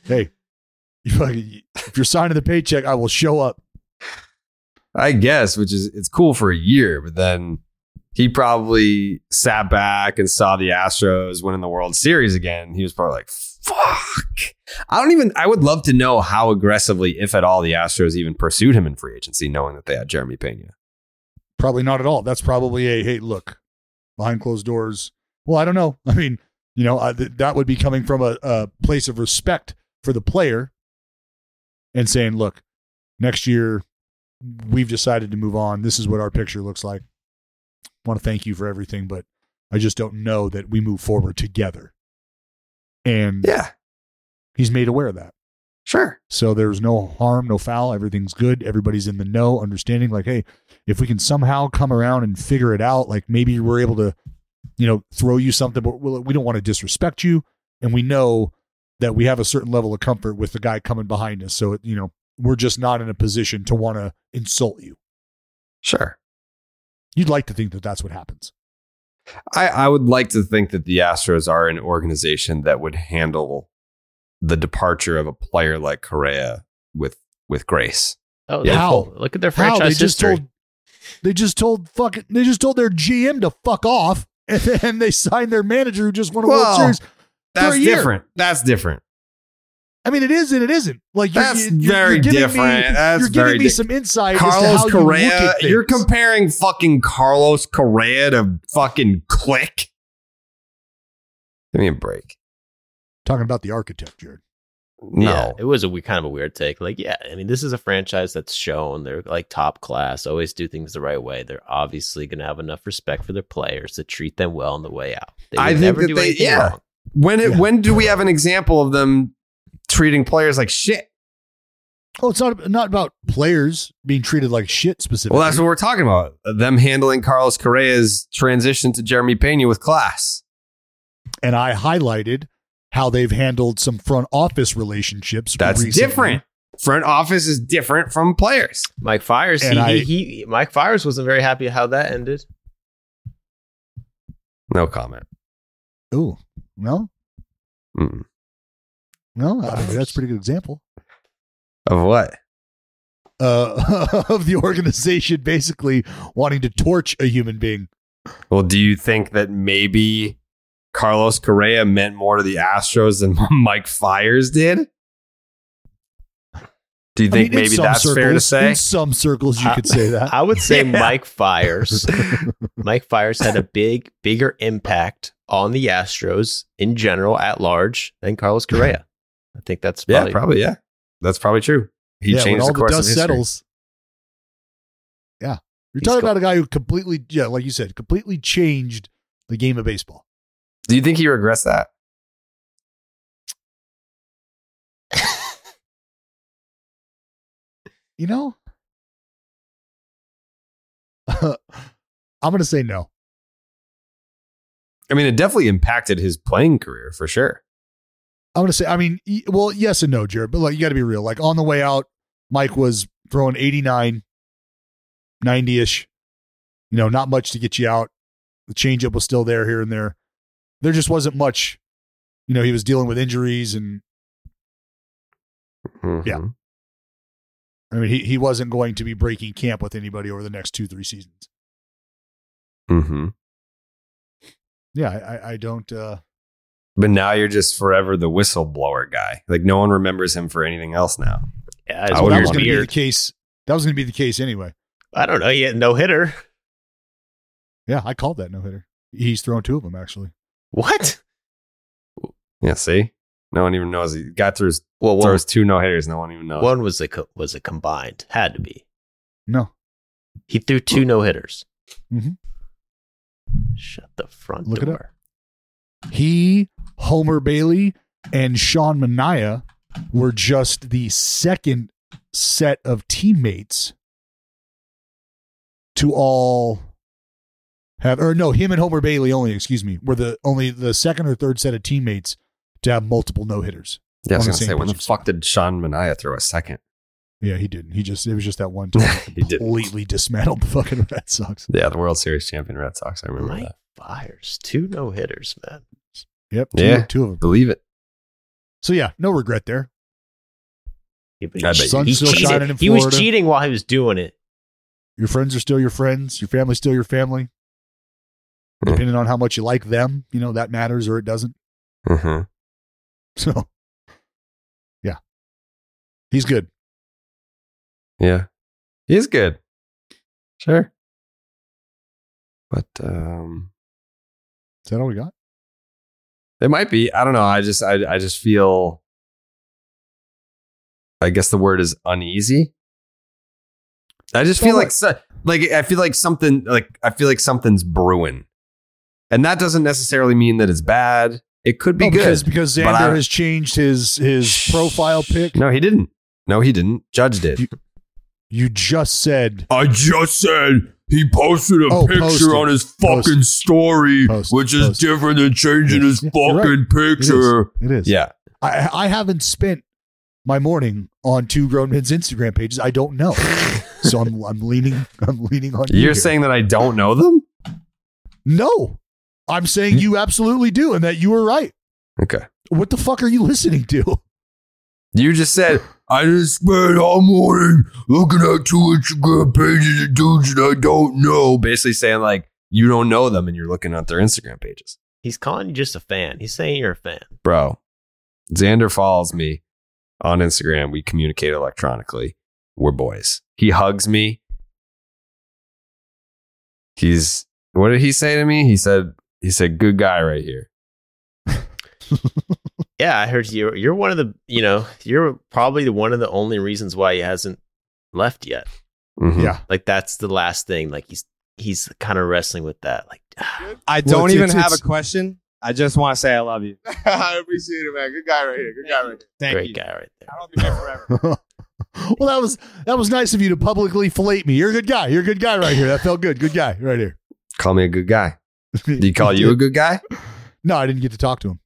Hey, you fucking- if you're signing the paycheck, I will show up. I guess, which is it's cool for a year, but then he probably sat back and saw the Astros winning the World Series again. He was probably like, "Fuck!" I don't even. I would love to know how aggressively, if at all, the Astros even pursued him in free agency, knowing that they had Jeremy Pena. Probably not at all. That's probably a hey, look, behind closed doors. Well, I don't know. I mean, you know, uh, th- that would be coming from a, a place of respect for the player and saying, look, next year we've decided to move on. This is what our picture looks like. I want to thank you for everything, but I just don't know that we move forward together. And Yeah, he's made aware of that. sure. So there's no harm, no foul. Everything's good. Everybody's in the know, understanding like, hey, if we can somehow come around and figure it out, like maybe we're able to, you know, throw you something, but we'll- we don't want to disrespect you. And we know that we have a certain level of comfort with the guy coming behind us. So, you know, we're just not in a position to want to insult you. Sure. You'd like to think that that's what happens. I, I would like to think that the Astros are an organization that would handle the departure of a player like Correa with with grace. Oh, Yeah. How? Look at their How franchise they just history. told they just told fucking they just told their GM to fuck off and then they signed their manager who just won a Well, World Series. That's a year. different. That's different. I mean, it is and it isn't. Like you're, That's you're- you're very giving different. Me, That's you're giving very me di- some insight Carlos how you look Correa. at You're comparing fucking Carlos Correa to fucking Click. Give me a break. talking about the architect, Jared. No. Yeah, it was a we- kind of a weird take. Like, yeah, I mean, this is a franchise that's shown they're like top class, always do things the right way. They're obviously going to have enough respect for their players to treat them well on the way out. They would I think never that do they- anything yeah. wrong. When it, Yeah. when do we have an example of them treating players like shit? Oh, it's not not about players being treated like shit specifically. Well, that's what we're talking about. Them handling Carlos Correa's transition to Jeremy Pena with class. and I highlighted how they've handled some front office relationships. That's recently. different. Front office is different from players. Mike Fiers, he, I- he, he, Mike Fiers wasn't very happy how that ended. No comment. Ooh, no, Mm. no, I mean, that's a pretty good example Of what? uh, of the organization basically wanting to torch a human being. Well, do you think that maybe Carlos Correa meant more to the Astros than Mike Fiers did? Do you I think mean, maybe some that's fair to say? In some circles, you I- could say that. I would say Yeah. Mike Fiers. Mike Fiers had a big, bigger impact on the Astros in general at large than Carlos Correa. I think that's yeah, probably, probably. Yeah, that's probably true. He yeah, when changed all the the, course dust of history. settles. Yeah, you're He's talking go- about a guy who completely, yeah, like you said, completely changed the game of baseball. Do you think he regrets that? You know, I'm going to say no. I mean, it definitely impacted his playing career for sure. I'm going to say, I mean, well, yes and no, Jared, but like, you got to be real. Like on the way out, Mike was throwing 89, 90 ish, you know, not much to get you out. The changeup was still there here and there. There just wasn't much, you know, he was dealing with injuries and Mhm. Yeah. I mean, he, he wasn't going to be breaking camp with anybody over the next two, three seasons. Mhm. Yeah, I, I, I don't, uh, But now you're just forever the whistleblower guy. Like no one remembers him for anything else now. Yeah, I well, that was going to be the case. That was going to be the case anyway. I don't know. He had no hitter. Yeah, I called that no hitter. He's thrown two of them actually. What? Yeah, see? No one even knows. He got through his, Well, one, throws two no hitters. No one even knows. one was a co- was a combined. Had to be. No, He threw two no hitters. Mm-hmm. Shut the front Look it door. he, Homer Bailey, and Sean Manaea were just the second set of teammates to all have, or no, him and Homer Bailey only, excuse me, were the only the second or third set of teammates to have multiple no hitters. yeah, I was going to say, when the fuck did Sean Manaea throw a second? Yeah, he didn't. He just it was just that one time He didn't. completely dismantled the fucking Red Sox. Yeah, the World Series champion Red Sox. I remember Mike that. Fires. Two no hitters, man. Yep, two, Yeah. two of them. Believe it. So yeah, no regret there. Yeah, but he, bet you- he still cheated. shining in He was cheating while he was doing it. Your friends are still your friends. Your family's still your family. Yeah. Depending on how much you like them, you know that matters or it doesn't. Mm-hmm. So, yeah, he's good. Yeah. he's good. Sure. But um Is that all we got? it might be. I don't know. I just I I just feel I guess the word is uneasy. I just feel Well, like like I feel like something like I feel like something's brewing. And that doesn't necessarily mean that it's bad. It could be No, good. because because Xander I- has changed his his profile pic. No, he didn't. No, he didn't. Judge did. You- You just said I just said he posted a Oh, picture posted. on his Posted. fucking story, Posted. which is different than changing his Yeah, fucking picture. it is. Yeah. I I haven't spent my morning on two grown men's Instagram pages. I don't know, so I'm I'm leaning I'm leaning on you. You're here. saying that I don't know them? no. I'm saying you absolutely do, and that you were right. Okay. What the fuck are you listening to? You just said I just spent all morning looking at two Instagram pages of dudes that I don't know. basically saying like you don't know them and you're looking at their Instagram pages. He's calling you just a fan. He's saying you're a fan. Bro, Xander follows me on Instagram. We communicate electronically. We're boys. He hugs me. He's what did he say to me? He said he said good guy right here. Yeah, I heard you. You're one of the, you know, you're probably the- one of the only reasons why he hasn't left yet. Mhm. Yeah. Like that's the last thing. Like he's he's kind of wrestling with that. Like I don't it's- even it's- have it's- a question. I just want to say I love you. I appreciate it, man. Good guy right here. Good guy right here. Thank you. great you. guy right there. I'll be here forever. well, that was that was nice of you to publicly fillet me. You're a good guy. You're a good guy right here. That felt good. Good guy right here. Call me a good guy. Did he call you a good guy? No, I didn't get to talk to him.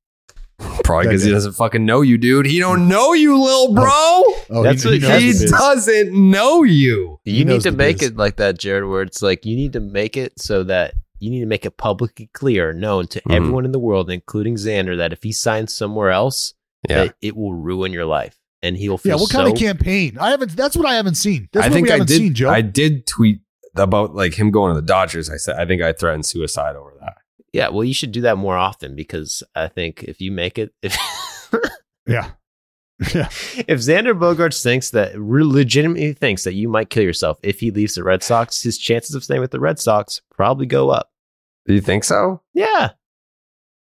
Probably because he doesn't fucking know you, dude. He don't know you, little bro. Oh, That's what knows he doesn't know you. He You need to make biz. it like that, Jared, where it's like you need to make it so that you need to make it publicly clear, known to Mhm. everyone in the world, including Xander, that if he signs somewhere else, Yeah. that it will ruin your life, and he'll feel Yeah, what so. kind of campaign? I haven't. That's what I haven't seen. That's I what think we I haven't did. seen, Joe. I did tweet about like him going to the Dodgers. I said I think I threatened suicide over that. yeah, well, you should do that more often because I think if you make it, if yeah, yeah. if Xander Bogaerts thinks that legitimately thinks that you might kill yourself if he leaves the Red Sox, his chances of staying with the Red Sox probably go up. Do you think so? Yeah,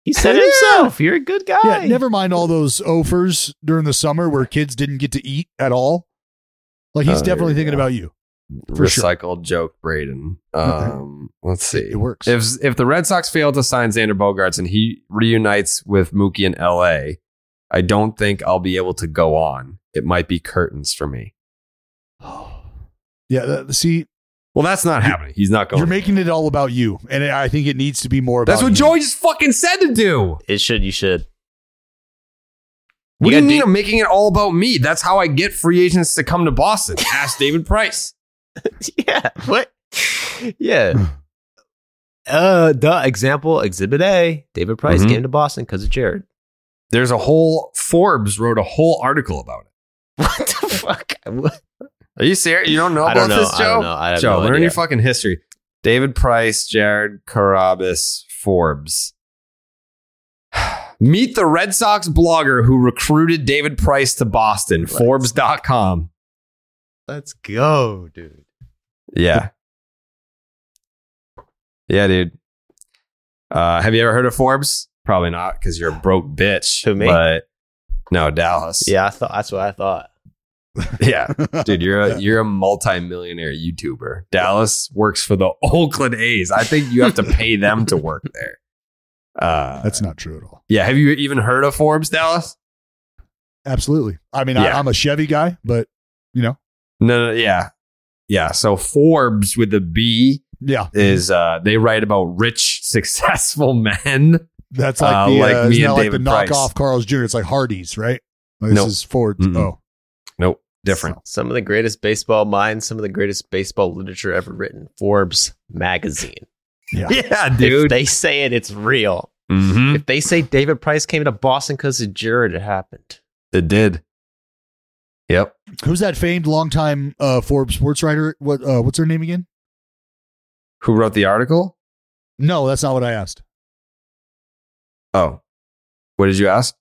he said Yeah. himself. You're a good guy. Yeah, never mind all those offers during the summer where kids didn't get to eat at all. Like he's Oh, definitely thinking go. about you. For sure. Recycled joke, Braden. Um, let's see. It works. If if the Red Sox fail to sign Xander Bogaerts and he reunites with Mookie in L.A., I don't think I'll be able to go on. It might be curtains for me. Yeah, that, see, Well, that's not happening. He's not going. you're making it all about you, and I think it needs to be more. about That's what him. Joey just fucking said to do. It should. You should. What do You you gotta mean do- I'm making it all about me? That's how I get free agents to come to Boston. Ask David Price. yeah. What? Yeah. Uh, the example, Exhibit A. David Price Mhm. came to Boston because of Jared. There's a whole Forbes wrote a whole article about it. What the fuck? What? Are you serious? You don't know I about don't know. this, I Joe? don't know. I have Joe, no learn idea. your fucking history. David Price, Jared Carrabis, Forbes. Meet the Red Sox blogger who recruited David Price to Boston. Forbes.com. Let's go, dude. Yeah. Yeah, dude. Uh, have you ever heard of Forbes? Probably not because you're a broke bitch. Who, me? But no, Dallas. Yeah, I thought that's what I thought. Yeah. Dude, you're a you're a multimillionaire YouTuber. Dallas works for the Oakland A's. I think you have to pay them to work there. Uh, That's not true at all. yeah. Have you even heard of Forbes, Dallas? Absolutely. I mean, Yeah. I, I'm a Chevy guy, but you know, No, no, yeah. Yeah. So Forbes with a B yeah, is uh they write about rich, successful men. that's like uh, the like uh, me and that like David the Price. knockoff Carl's Jr. It's like Hardee's, right? Like, This Nope. is Ford. Mm-mm. Oh, Nope. Different. Some of the greatest baseball minds, some of the greatest baseball literature ever written. Forbes magazine. yeah. Yeah, If dude. they say it, it's real. Mhm. If they say David Price came to Boston because of Jared, it happened. It did. Yep. Who's that famed longtime uh, Forbes sports writer? What? Uh, what's her name again? Who wrote the article? No, that's not what I asked. Oh. What did you ask?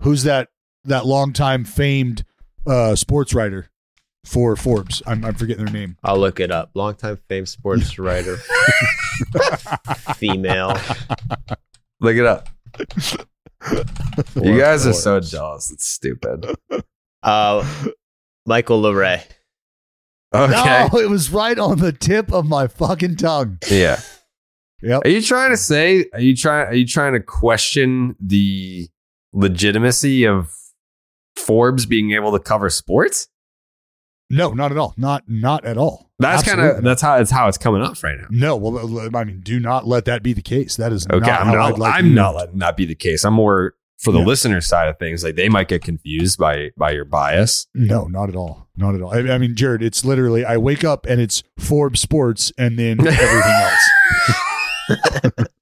Who's that? That longtime famed uh, sports writer for Forbes. I'm, I'm forgetting their name. I'll look it up. Longtime famed sports writer, female. Look it up. you guys are so Forbes. jealous. It's stupid. Uh, Michael LeRae. Okay. No, it was right on the tip of my fucking tongue. Yeah. Yep. Are you trying to say? Are you trying? Are you trying to question the legitimacy of Forbes being able to cover sports? No, not at all. Not not at all. That's kind of that's how it's how it's coming up right now. No, well, I mean, do not let that be the case. That is Okay, not I'm not. I'd like I'm you- not letting that be the case. I'm more for the Yeah. listener side of things. Like they might get confused by by your bias. No, not at all. Not at all. I, I mean, Jared, it's literally I wake up and it's Forbes Sports and then everything else.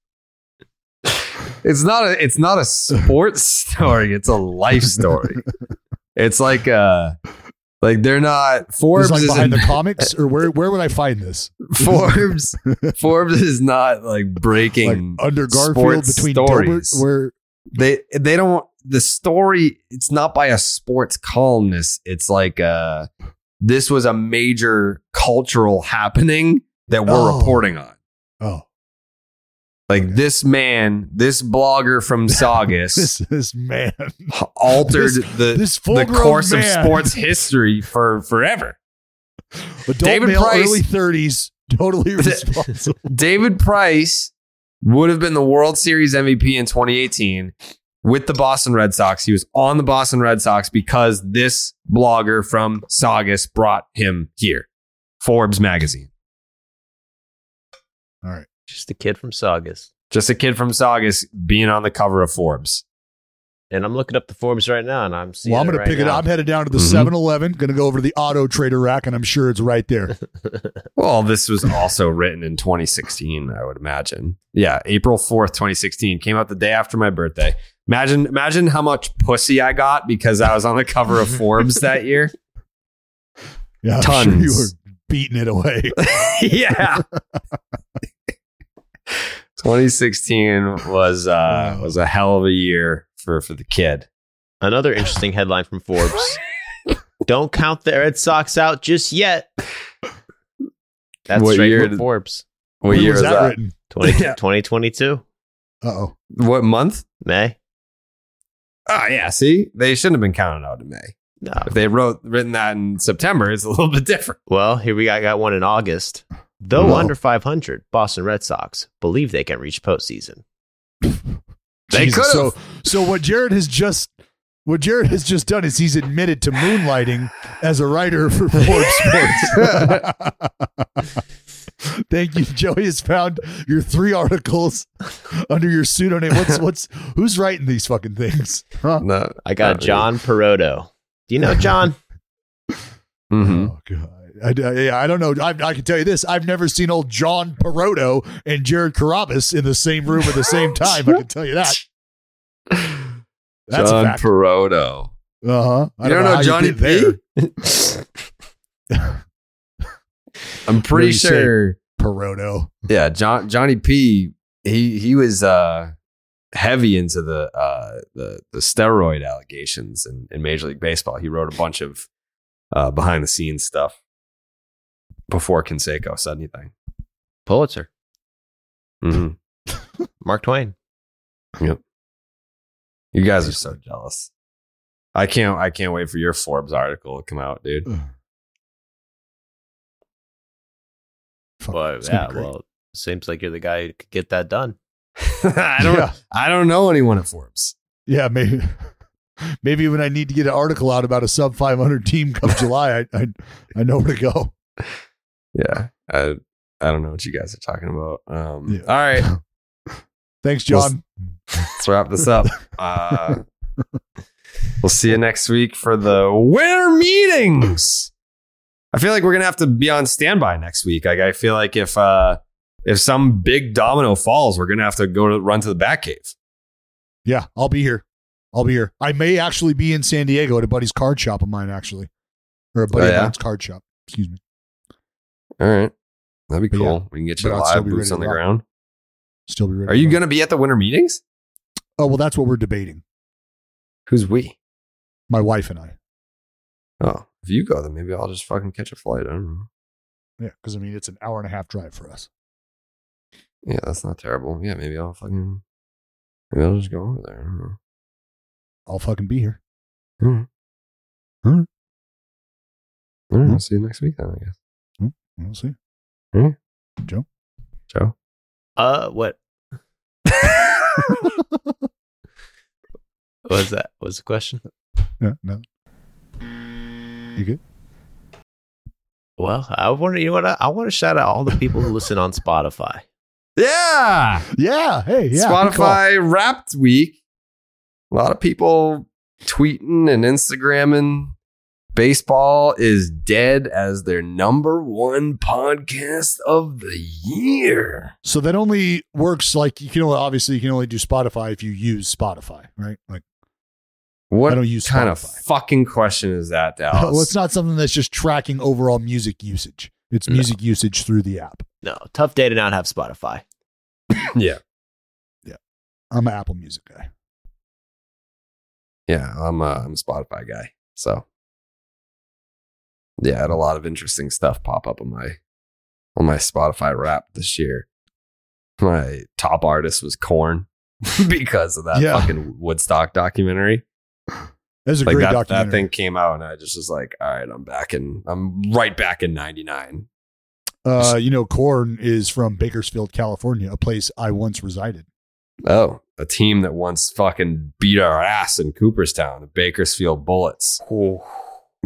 It's not a. It's not a sports story. It's a life story. It's like uh, like they're not Forbes. Like behind the comics, or where where would I find this? Forbes Forbes is not like breaking Like under Garfield between stories. Dilbert, where they they don't the story it's not by a sports columnist it's like uh this was a major cultural happening that we're Oh. reporting on oh Like this man, this blogger from Saugus This this man. altered This- the, this the course of sports history for forever. Adult David male, Price- early thirties, totally responsible. David Price would have been the World Series MVP in 2018 with the Boston Red Sox. He was on the Boston Red Sox because this blogger from Saugus brought him here. Forbes magazine. All right. Just a kid from Saugus. Just a kid from Saugus being on the cover of Forbes. And I'm looking up the Forbes right now, and I'm seeing. Well, I'm going right to pick it up. I'm headed down to the Mhm. 7 Eleven, going to go over to the auto trader rack, and I'm sure it's right there. Well, this was also written in 2016, I would imagine. Yeah, April 4th, 2016 came out the day after my birthday. Imagine imagine how much pussy I got because I was on the cover of Forbes that year. Yeah, I'm Tons. sure you were beating it away. yeah. 2016 was uh was a hell of a year for for the kid. Another interesting headline from Forbes. Don't count the Red Sox out just yet. That's What straight year from did- Forbes. What When year was is that that? written? 20, Yeah. 2022. Uh oh. What month? May. Oh yeah, see? They shouldn't have been counted out in May. No. If they wrote written that in September, it's a little bit different. Well, here we got, got one in August. Though Whoa. under 500, Boston Red Sox believe they can reach postseason. They could've. So, so what Jared has just what Jared has just done is he's admitted to moonlighting as a writer for Forbes Sports. Thank you. Joey has found your three articles under your pseudonym. What's what's who's writing these fucking things? Huh? No, I got John Perrotto. Do you know John? hmm Oh god. I, I, yeah, I don't know. I, I can tell you this: I've never seen old John Perrotto and Jared Carrabis in the same room at the same time. I can tell you that. That's John a. Perrotto. Uh huh. You don't know Johnny P? I'm pretty you sure. Perrotto. Yeah, John Johnny P. He he was uh, heavy into the uh, the the steroid allegations in, in Major League Baseball. He wrote a bunch of uh, behind the scenes stuff before Canseco said anything. Pulitzer. hmm Mark Twain. Yep. You guys are so jealous. I can't. I can't wait for your Forbes article to come out, dude. Fuck, Well, it's yeah, well, seems like you're the guy who could get that done. I don't. Yeah. I don't know anyone at Forbes. Yeah, maybe. Maybe when I need to get an article out about a sub 500 team come July, I, I I know where to go. Yeah, I I don't know what you guys are talking about. Um, Yeah. All right, Thanks, John. let's wrap this up. Uh, we'll see you next week for the winter meetings. I feel like we're gonna have to be on standby next week. Like I feel like if uh, if some big domino falls, we're gonna have to go to run to the back Batcave. Yeah, I'll be here. I'll be here. I may actually be in San Diego at a buddy's card shop of mine, actually, or a buddy Oh, of yeah? mine's card shop. Excuse me. All right, that'd be But yeah, cool. we can get you live boots on the rock. ground. Still be ready. Are you gonna be at the winter meetings? Oh well, that's what we're debating. Who's we? My wife and I. Oh, if you go, then maybe I'll just fucking catch a flight. I don't know. Yeah, because I mean it's an hour and a half drive for us. Yeah, that's not terrible. Yeah, maybe I'll fucking maybe I'll just go over there. I don't know. I'll fucking be here. All right. All right. All right, I'll see you next week then, I guess. We'll see. All right. Joe. Joe. Uh, what? what was that? What was the question? Yeah, no. You good? Well, I wonder. You know what? I, I want to shout out all the people who listen on Spotify. Yeah. Yeah. Hey. Yeah. good call. Spotify Wrapped Week. A lot of people tweeting and Instagramming. Baseball is dead as their number one podcast of the year. So that only works like you can only obviously you can only do Spotify if you use Spotify, right? Like What I don't use kind of fucking question is that, Dallas? well, it's not something that's just tracking overall music usage. It's No. music usage through the app. No, tough day to not have Spotify. Yeah. Yeah. I'm an Apple Music guy. Yeah, I'm a, I'm a Spotify guy. So yeah, I had a lot of interesting stuff pop up on my on my Spotify rap this year. My top artist was Korn because of that Yeah. fucking Woodstock documentary. That was a like great that, documentary. that thing came out, and I just was like, all right, I'm back in. I'm right back in '99. Uh, you know, Korn is from Bakersfield, California, a place I once resided. Oh, a team that once fucking beat our ass in Cooperstown, the Bakersfield Bullets.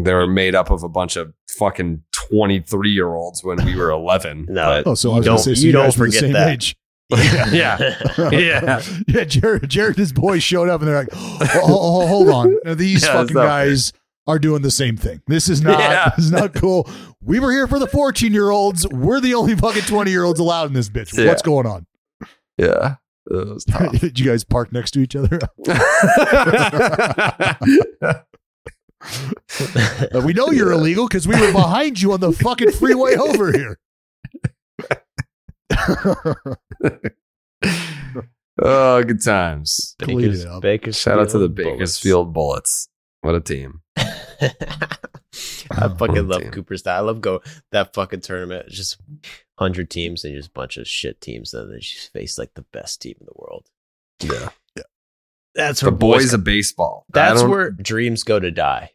They were made up of a bunch of fucking 23 year olds when we were 11. No. Oh, so I was Don't- going to say, so you you, don't guys were the forget same that. age. yeah. Yeah. yeah. Jared, Jared and his boys showed up and they're like, oh, oh, oh, oh hold on. Now, These Yeah, fucking it's not guys are doing the same thing. This is not, Yeah. this is not cool. We were here for the 14 year olds. We're the only fucking 20 year olds allowed in this bitch. Yeah. What's going on? Yeah. It was tough. Did you guys park next to each other? We know you're illegal because we were behind you on the fucking freeway over here. oh, good times. Clean Bakers, it up. Bakersfield Shout out to the Bullets. Bakersfield Bullets. What a team. I fucking love Damn. Cooperstown. I love go that fucking tournament. It's just hundred teams and just a bunch of shit teams, and they just face like the best team in the world. Yeah. That's The where boys of baseball. That's where dreams go to die.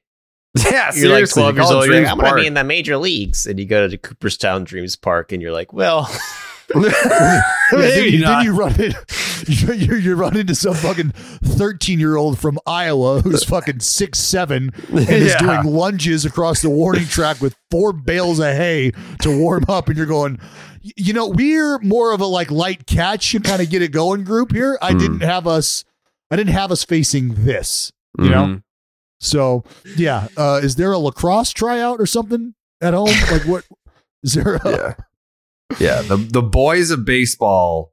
Yeah, You're like 12 years call it old. You're like, I'm going to be in the major leagues. And you go to Cooperstown Dreams Park and you're like, well, Yeah, then, you, then not. you run in, you, you, you run into some fucking thirteen year old from Iowa who's fucking six seven and is doing lunges across the warning track with four bales of hay to warm up, and you're going. You know, we're more of a like light catch and kind of get it going group here. I Hmm. didn't have us. I didn't have us facing this. You know. Mhm. So yeah, uh, is there a lacrosse tryout or something at home? Like what? Is there? A, yeah. Yeah. The the boys of baseball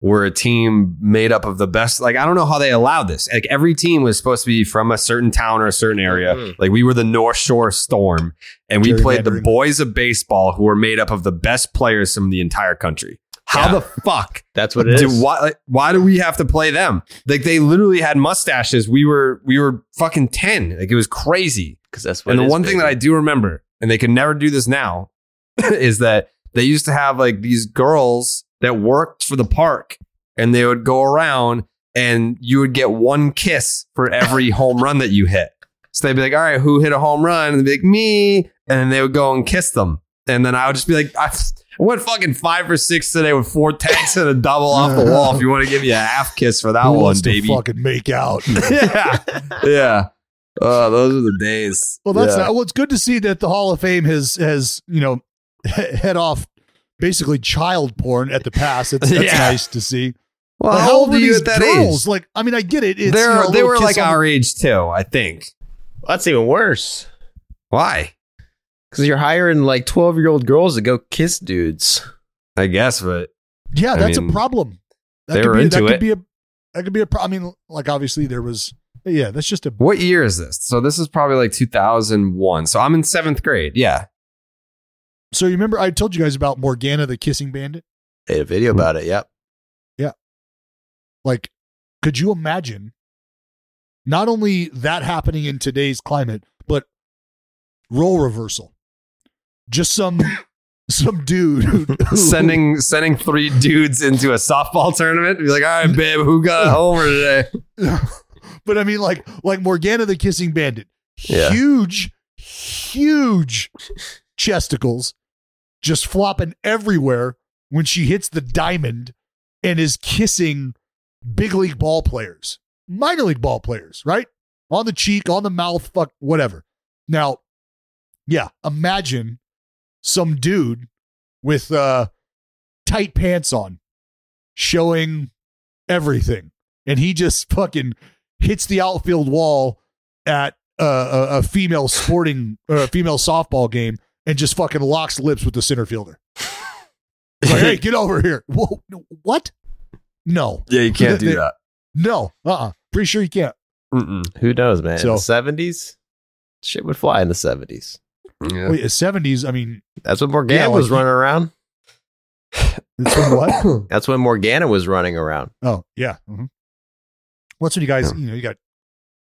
were a team made up of the best. Like, I don't know how they allowed this. Like every team was supposed to be from a certain town or a certain area. Mhm. Like we were the North Shore Storm. And we played the boys of baseball who were made up of the best players from the entire country. How Yeah. the fuck that's what it do, is. why, like, why do we have to play them? Like they literally had mustaches. We were we were fucking 10. Like it was crazy. Because that's what And the is, one thing that I do remember, and they can never do this now, is that they used to have like these girls that worked for the park and they would go around and you would get one kiss for every home run that you hit. So they'd be like, all right, who hit a home run? And they'd be like, me. And then they would go and kiss them. And then I would just be like, I went fucking five or six today with four tanks and a double off the wall. If you want to give me a half kiss for that who one, wants baby. to fucking make out? yeah. Yeah. Oh, those are the days. Well, that's Yeah. not, well. It's good to see that the Hall of Fame has has you know head off basically child porn at the pass. It's that's Yeah. nice to see. Well, But how old were were you these at that girls? age? Like, I mean, I get it. It's, They're, you know, they little were like on our age too, I think. That's even worse. Why? Because you're hiring like 12 year old girls to go kiss dudes. I guess, but Yeah, I that's mean, a problem. That they could were be, into that it. could be a that could be a problem. I mean, like obviously there was. Yeah, that's just a. what year is this? So this is probably like 2001. So I'm in seventh grade. Yeah. So you remember I told you guys about Morgana the kissing bandit? They had a video about it. Yep. Yeah. Like, could you imagine not only that happening in today's climate, but role reversal? Just some some dude who, sending sending three dudes into a softball tournament. Be like, all right, babe, who got a homer today? but I mean, like like Morgana the kissing bandit, Yeah. huge, huge chesticles, just flopping everywhere when she hits the diamond and is kissing big league ball players, minor league ball players, right? On the cheek, on the mouth, fuck, whatever. Now, yeah, imagine some dude with uh tight pants on showing everything and he just fucking hits the outfield wall at uh, a, a female sporting or a female softball game and just fucking locks lips with the center fielder. Like, hey, get over here. Whoa, no, what? No, Yeah, you can't do They- that. no, uh, uh pretty sure you can't. Mm-mm. Who knows, man? So- in the 70s? Shit would fly in the 70s. Yeah. Wait, seventies. I mean, That's when Morgana Yeah, like- was running around. it's from what? That's when Morgana was running around. Oh, yeah. mhm. What's when you guys, you know, you got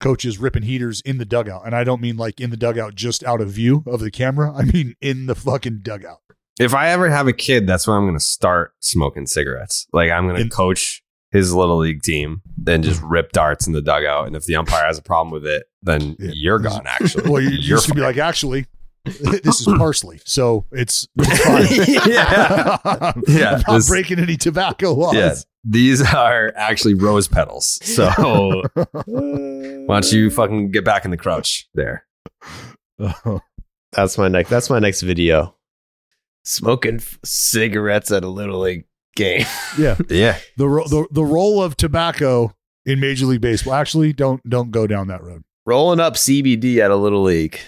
coaches ripping heaters in the dugout. And I don't mean like in the dugout just out of view of the camera. I mean in the fucking dugout. if I ever have a kid, that's when I'm going to start smoking cigarettes. Like I'm going to coach his little league team, then just rip darts in the dugout. And if the umpire has a problem with it, then you're gone. Actually, Well, you, You're you're just gonna be like, actually, this is parsley, so it's, it's fine. Yeah. I'm Yeah, not this- breaking any tobacco laws. Yeah, these are actually rose petals. So why don't you fucking get back in the crouch there? That's my next. That's my next video. Smoking f- cigarettes at a little league game. Yeah, Yeah. the, ro- the the role of tobacco in Major League Baseball. Actually, don't don't go down that road. Rolling up CBD at a little league.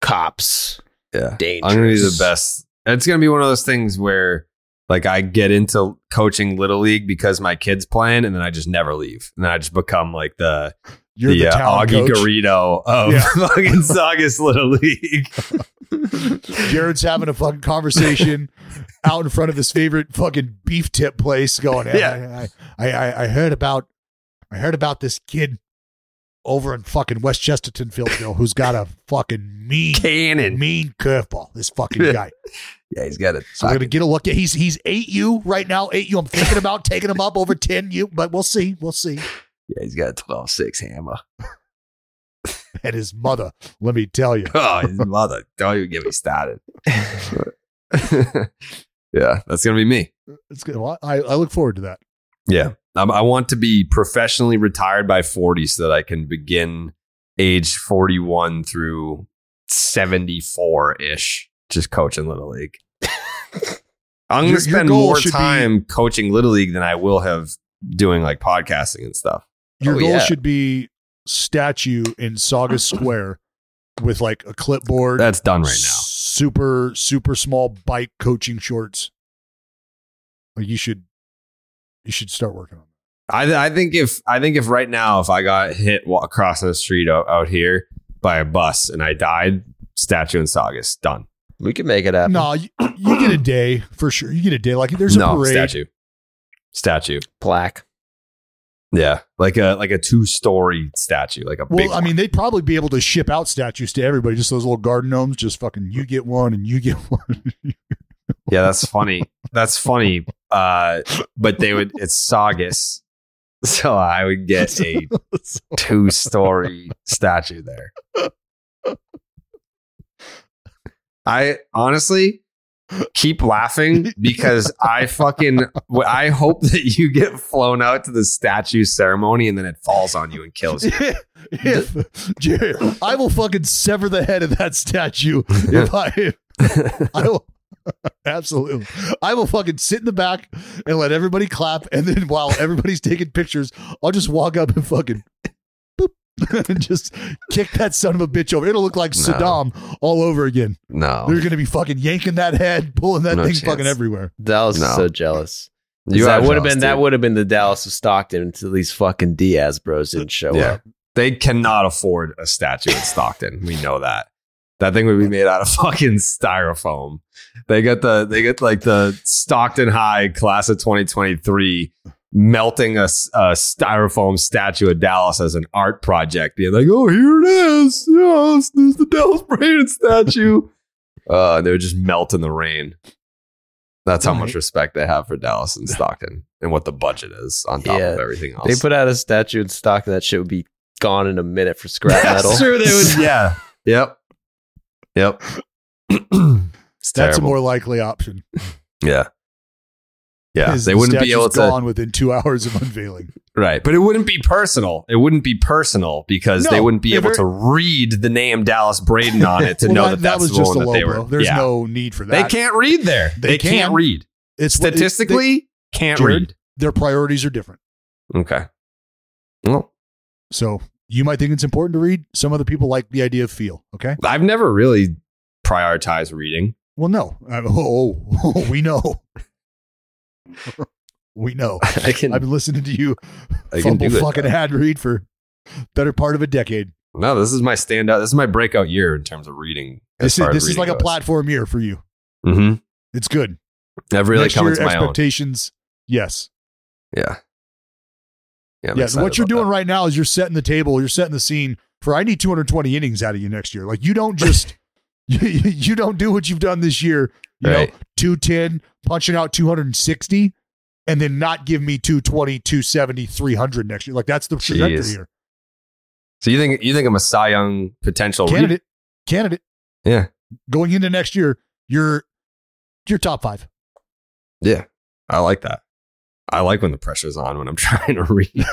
Cops. Yeah. Dangerous. I'm gonna be the best. It's gonna be one of those things where like I get into coaching little league because my kid's playing, and then I just never leave, and then I just become like the You're the, uh, town Augie coach. Garrido of Yeah. fucking Saugus Little League. Jared's having a fucking conversation out in front of his favorite fucking beef tip place, going, Yeah. I, I, I, I heard about, I heard about this kid over in fucking West Chesterton, Fieldville, who's got a fucking mean, Cannon. mean curveball. This fucking guy. Yeah, he's got it. So we're gonna get a look at. He's he's eight U right now. Eight U. I'm thinking about taking him up over ten U, but we'll see. We'll see. Yeah, he's got a 12-6 hammer. And his mother, let me tell you, Oh, his mother. Don't even get me started. yeah, that's gonna be me. it's good. Well, I I look forward to that. Yeah. Um, I want to be professionally retired by 40 so that I can begin age 41 through 74 ish, just coaching Little League. I'm going to spend more should be- time coaching Little League than I will have doing like podcasting and stuff. Your Oh, goal yeah. should be statue in Saugus Square with like a clipboard. That's done right now. Super super small bike coaching shorts. Like you should, you should start working on. That. I, I think if I think if right now if I got hit wa- across the street out, out here by a bus and I died, statue in Saugus done. We can make it happen. No, you, you get a day for sure. You get a day. Like there's a no parade. statue, statue. Plaque. Yeah, like a like a two story statue, like a Well, big. I mean, they'd probably be able to ship out statues to everybody. Just those little garden gnomes. Just fucking, you get one and you get one. yeah, that's funny. That's funny. Uh, but they would. It's Saugus, so I would get a two story statue there. I honestly keep laughing because I fucking I hope that you get flown out to the statue ceremony and then it falls on you and kills you. if Jared, I will fucking sever the head of that statue if I, I will. Absolutely. I will fucking sit in the back and let everybody clap. And then while everybody's taking pictures, I'll just walk up and fucking boop, and just kick that son of a bitch over. It'll look like No. Saddam all over again. No, They're going to be fucking yanking that head, pulling that No thing chance. fucking everywhere. Dallas No. is so jealous. You that would have jealous, been that would have been the Dallas of Stockton until these fucking Diaz bros didn't show Yeah. up. They cannot afford a statue in Stockton. We know that. That thing would be made out of fucking styrofoam. They got the they get like the Stockton High class of 2023 melting a styrofoam statue of Dallas as an art project, being like, "Oh, here it is. Yes, there's the Dallas Braden statue." Uh, they would just melt in the rain. That's how much respect they have for Dallas and Stockton and what the budget is on top Yeah. of everything else. They put out a statue in Stockton that shit would be gone in a minute for scrap metal. That's true. They would. Yeah. Yep. Yep. That's terrible. a more likely option. yeah. Yeah. is They the wouldn't be able to. gone within two hours of unveiling. Right. But it wouldn't be personal. It wouldn't be personal because No, they wouldn't be able to read the name Dallas Braden on it to Well, know that, that, that that's was the just a one low they blow. were. There's yeah. no need for that. They can't read there. They, They can't can. read. It's it- Statistically, can't Jared, read. their priorities are different. Okay. Well, So you might think it's important to read. Some other people like the idea of feel. Okay. I've never really prioritized reading. Well, no. Uh, oh, oh, we know. we know. I can. I've been listening to you I fumble fucking ad read for better part of a decade. No, this is my standout. This is my breakout year in terms of reading. This is this is like a platform year for you. Mm-hmm. It's good. I've really Next come year, into my own. expectations. Yes. Yeah. Yeah. I'm yeah. What you're doing that. right now is you're setting the table. You're setting the scene for I need 220 innings out of you next year. Like you don't just You, you don't do what you've done this year. You Right. know, 210, punching out 260, and then not give me 220, 270, 300 next year. Like that's the trajectory Jeez. here. So you think you think I'm a Cy Young potential re- Candidate, candidate. Yeah. Going into next year, you're you're top five. Yeah. I like that. I like when the pressure's on when I'm trying to read.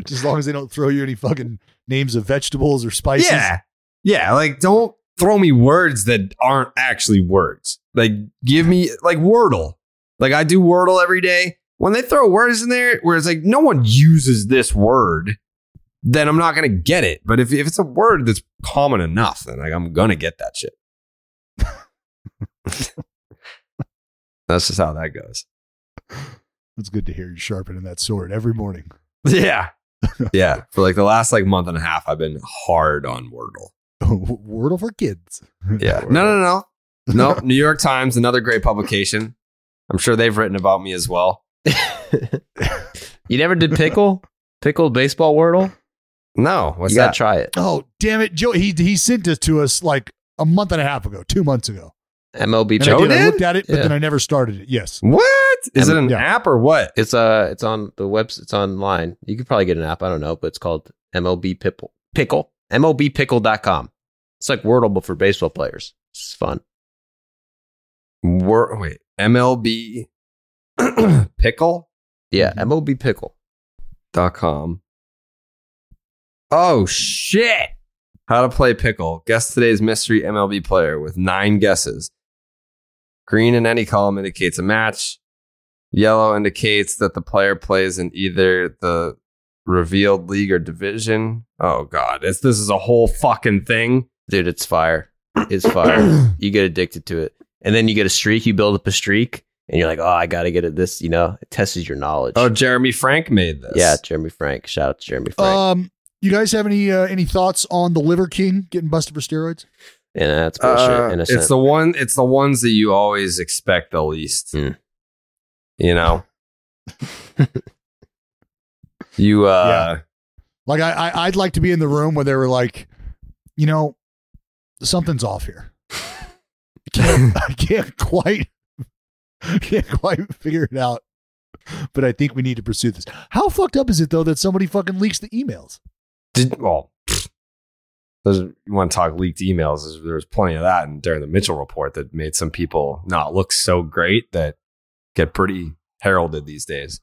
Just as long as they don't throw you any fucking names of vegetables or spices. Yeah. Yeah. Like, don't throw me words that aren't actually words. Like, give me, like, Wordle. Like, I do Wordle every day. When they throw words in there where it's like, no one uses this word, then I'm not going to get it. But if, if it's a word that's common enough, then like, I'm going to get that shit. that's just how that goes. It's good to hear you sharpening that sword every morning. Yeah. Yeah. For like the last like month and a half, I've been hard on Wordle. Wordle for kids. Yeah. No, no, no. No, New York Times, another great publication. I'm sure they've written about me as well. You never did pickle? Pickle baseball wordle? No. What's you gotta that? try it. Oh, damn it. Joe, he he sent this to us like a month and a half ago, two months ago. MLB And I, Joe did, I looked at it, but Yeah. then I never started it. Yes. What? Is it Um, an yeah. app or what? It's uh it's on the webs it's online. You could probably get an app, I don't know, but it's called MLB Pickle. Pickle. MLBpickle.com. It's like Wordle but for baseball players. It's fun. Wor- wait, MLB pickle Yeah, MLB Pickle. dot com. Oh shit! How to play pickle. Guess today's mystery MLB player with nine guesses. Green in any column indicates a match. Yellow indicates that the player plays in either the revealed league or division. Oh god, it's, this is a whole fucking thing. Dude, it's fire. It's fire. you get addicted to it. And then you get a streak, you build up a streak, and you're like, oh, I gotta get it this, you know, it tests your knowledge. Oh, Jeremy Frank made this. yeah, Jeremy Frank. Shout out to Jeremy Frank. Um, you guys have any uh, any thoughts on the Liver King getting busted for steroids? And that's bullshit. Uh, innocent. it's the one. It's the ones that you always expect the least. Hmm. You know. you uh Like I, I I'd like to be in the room where they were like, you know, something's off here. I can't, I can't quite can't quite figure it out. But I think we need to pursue this. How fucked up is it though that somebody fucking leaks the emails? did well. There's, you want to talk leaked emails? There's, there was plenty of that, and during the Mitchell report, that made some people not look so great that get pretty heralded these days.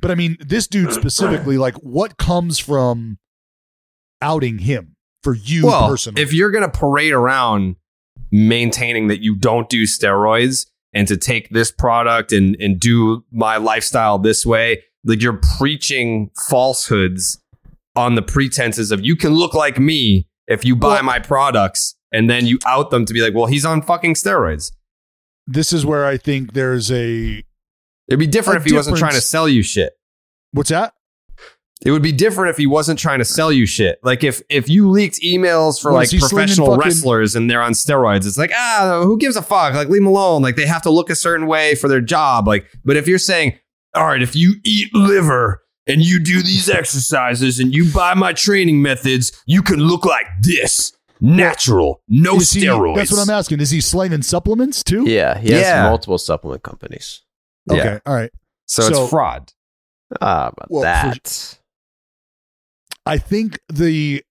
But I mean, this dude specifically, like, what comes from outing him for you well, personally? if you're going to parade around maintaining that you don't do steroids and to take this product and and do my lifestyle this way, like you're preaching falsehoods on the pretenses of you can look like me if you buy Well- my products and then you out them to be like, well, he's on fucking steroids. this is where I think there's a It'd be different if he wasn't trying to sell you shit. what's that? It would be different if he wasn't trying to sell you shit. Like if if you leaked emails for like is he slinging professional fucking- wrestlers and they're on steroids, it's like ah, who gives a fuck? Like leave them alone. Like they have to look a certain way for their job. Like, but if you're saying, all right, if you eat liver and you do these exercises and you buy my training methods, you can look like this, natural, no Is he- steroids. that's what I'm asking. Is he slanging supplements too? yeah, he has Yeah. multiple supplement companies. Okay. Yeah. All right. So, So- it's fraud. Ah, about Well, for- that. I think the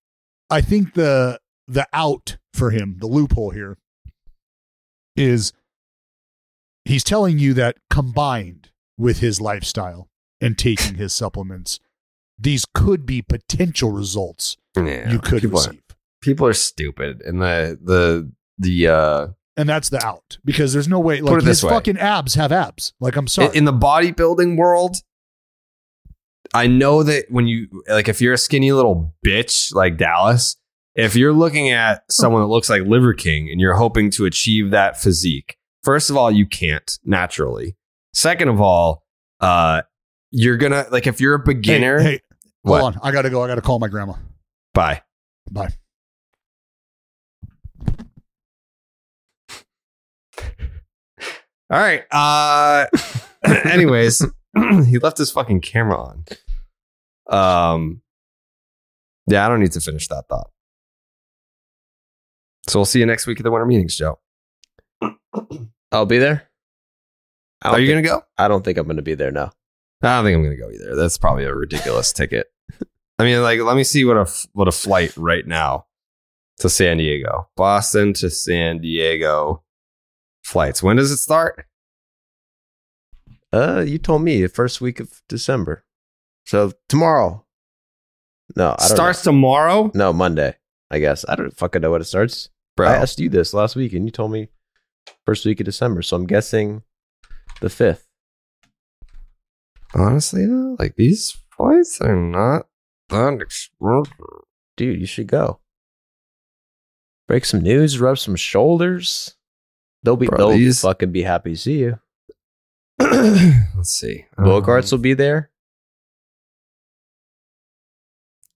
I think the the out for him, the loophole here is he's telling you that combined with his lifestyle and taking his supplements, these could be potential results Yeah, you could people are, receive. people are stupid, and the the the uh And that's the out because there's no way like it his way. fucking abs have abs. Like I'm sorry. in, in the bodybuilding world, I know that when you like, if you're a skinny little bitch like Dallas, if you're looking at someone that looks like Liver King and you're hoping to achieve that physique, first of all, you can't naturally. Second of all, uh, you're gonna like if you're a beginner. hey, What? hold on. I gotta go. I gotta call my grandma. Bye. Bye. All right. Uh, anyways, he left his fucking camera on. Um, yeah, I don't need to finish that thought. So we'll see you next week at the winter meetings, Joe. I'll be there. I don't Are you going to go? I don't think I'm going to be there. No. I don't think I'm going to go either. That's probably a ridiculous ticket. I mean, like, let me see what a what a flight right now to San Diego, Boston to San Diego flights. When does it start? Uh, you told me the first week of December. So tomorrow. No, I don't Starts tomorrow. No, Monday. I guess I don't fucking know when it starts. bro. I asked you this last week, and you told me first week of December. So I'm guessing the fifth. Honestly, though, like these flights are not that expensive. Dude, you should go. Break some news, rub some shoulders. They'll be Bro, they'll these- fucking be happy to see you. Let's see. Bogaerts Um, will be there.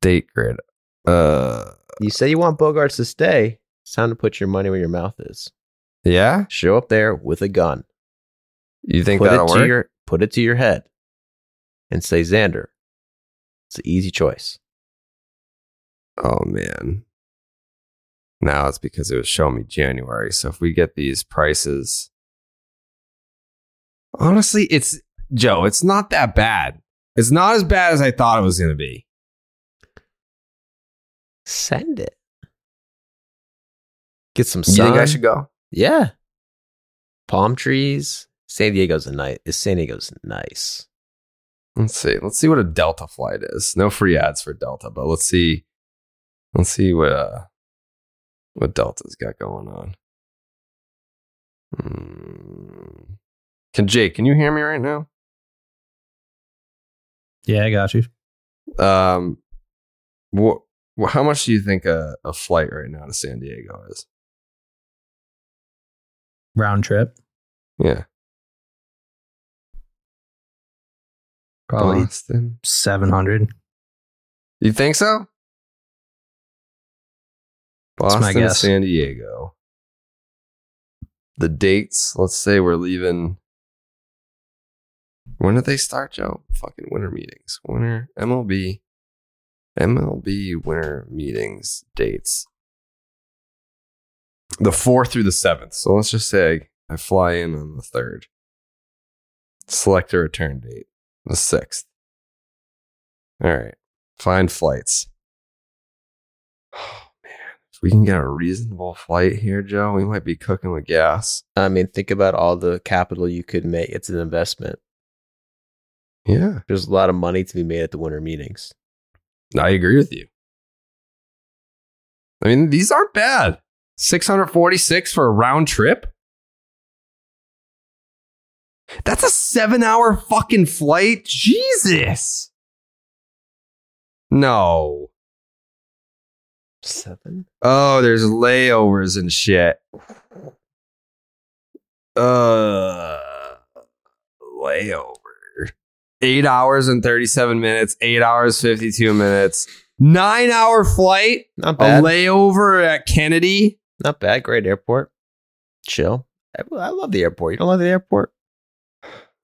date grid. Uh, You say you want Bogaerts to stay. It's time to put your money where your mouth is. yeah. Show up there with a gun. You think put that'll it to work? your put it to your head and say Xander. It's an easy choice. Oh man. Now it's because it was showing me January. So if we get these prices, honestly, it's Joe. It's not that bad. It's not as bad as I thought it was going to be. Send it. Get some You think I should go? Yeah. Palm trees. San Diego's a nice. San Diego's nice. Let's see. Let's see what a Delta flight is. No free ads for Delta, but let's see. Let's see what uh, what Delta's got going on. Hmm. Can Jake? Can you hear me right now? Yeah, I got you. Um, what? How much do you think a, a flight right now to San Diego is? Round trip. Yeah, Probably Boston. 700. You think so? That's my Boston to guess. San Diego. The dates. Let's say we're leaving. When did they start, Joe? Fucking winter meetings. Winter MLB. MLB winter meetings dates. The fourth through the seventh. So let's just say I fly in on the third. Select a return date. The sixth. All right. Find flights. Oh man. If we can get a reasonable flight here, Joe, we might be cooking with gas. I mean, think about all the capital you could make. It's an investment. Yeah. There's a lot of money to be made at the winter meetings. I agree with you. I mean, these aren't bad. 646 for a round trip? That's a seven hour fucking flight? Jesus. No. Seven? Oh, there's layovers and shit. Uh, layover. Eight hours and 37 minutes, eight hours, 52 minutes, nine hour flight, Not bad. a layover at Kennedy. Not bad. Great airport. Chill. I, I love the airport. You don't love the airport?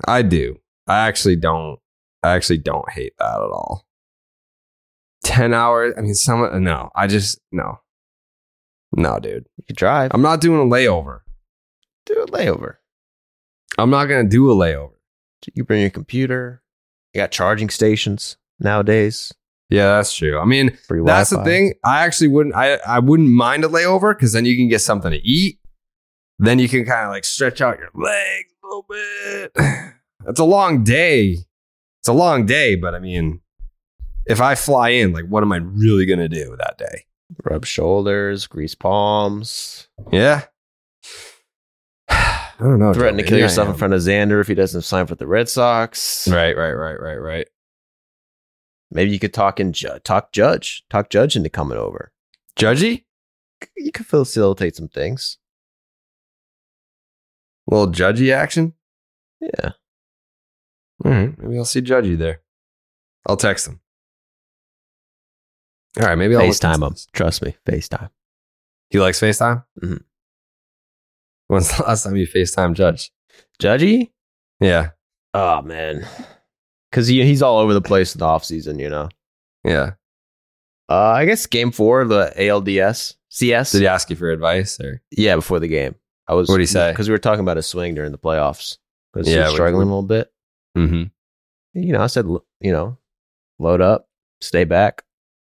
I do. I actually don't. I actually don't hate that at all. 10 hours. I mean, some, no, I just, no. No, dude. You could drive. I'm not doing a layover. do a layover. I'm not going to do a layover. You bring your computer. You got charging stations nowadays. Yeah, that's true. I mean, Free that's the thing. I actually wouldn't. I I wouldn't mind a layover because then you can get something to eat. Then you can kind of like stretch out your legs little bit. It's a long day. It's a long day, but I mean, if I fly in, like, what am I really gonna do that day? Rub shoulders, grease palms. Yeah. I don't know. Threaten to kill Yeah, yourself in front of Xander if he doesn't sign for the Red Sox. Right, right, right, right, right. Maybe you could talk and ju- talk Judge, talk Judge into coming over. Judgy, You could facilitate some things. Little judgy action. Yeah. All right, maybe I'll see Judgy there. I'll text him. All right, maybe I'll FaceTime him. Trust me. FaceTime. He likes FaceTime? Mhm. When's the last time you FaceTime Judge? Judgy? Yeah. Oh man. Cause he, he's all over the place in the offseason, you know. Yeah. Uh, I guess game four of the ALDS CS. Did he ask you for advice or? Yeah, before the game. I was. What'd he say? Because we were talking about his swing during the playoffs. Because Yeah, he was we- struggling a little bit. Mm-hmm. You know, I said, you know, load up, stay back,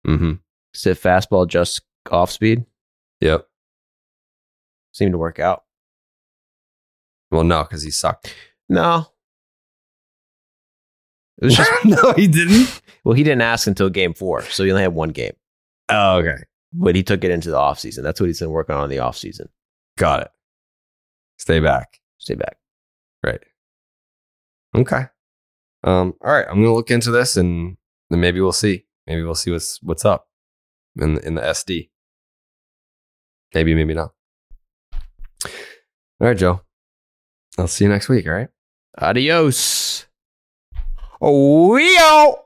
Mm-hmm. sit fastball just off speed. Yep. Seemed to work out. Well, no, because he sucked. No. It was just no, he didn't. well, he didn't ask until game four, so he only had one game. Oh, okay. But he took it into the offseason. That's what he's been working on in the offseason. Got it. Stay back. Stay back. Right. Okay. Um, all right. I'm gonna look into this and then maybe we'll see. Maybe we'll see what's what's up in in the SD. Maybe, maybe not. All right, Joe. I'll see you next week, all right? Adios. Oh, we out.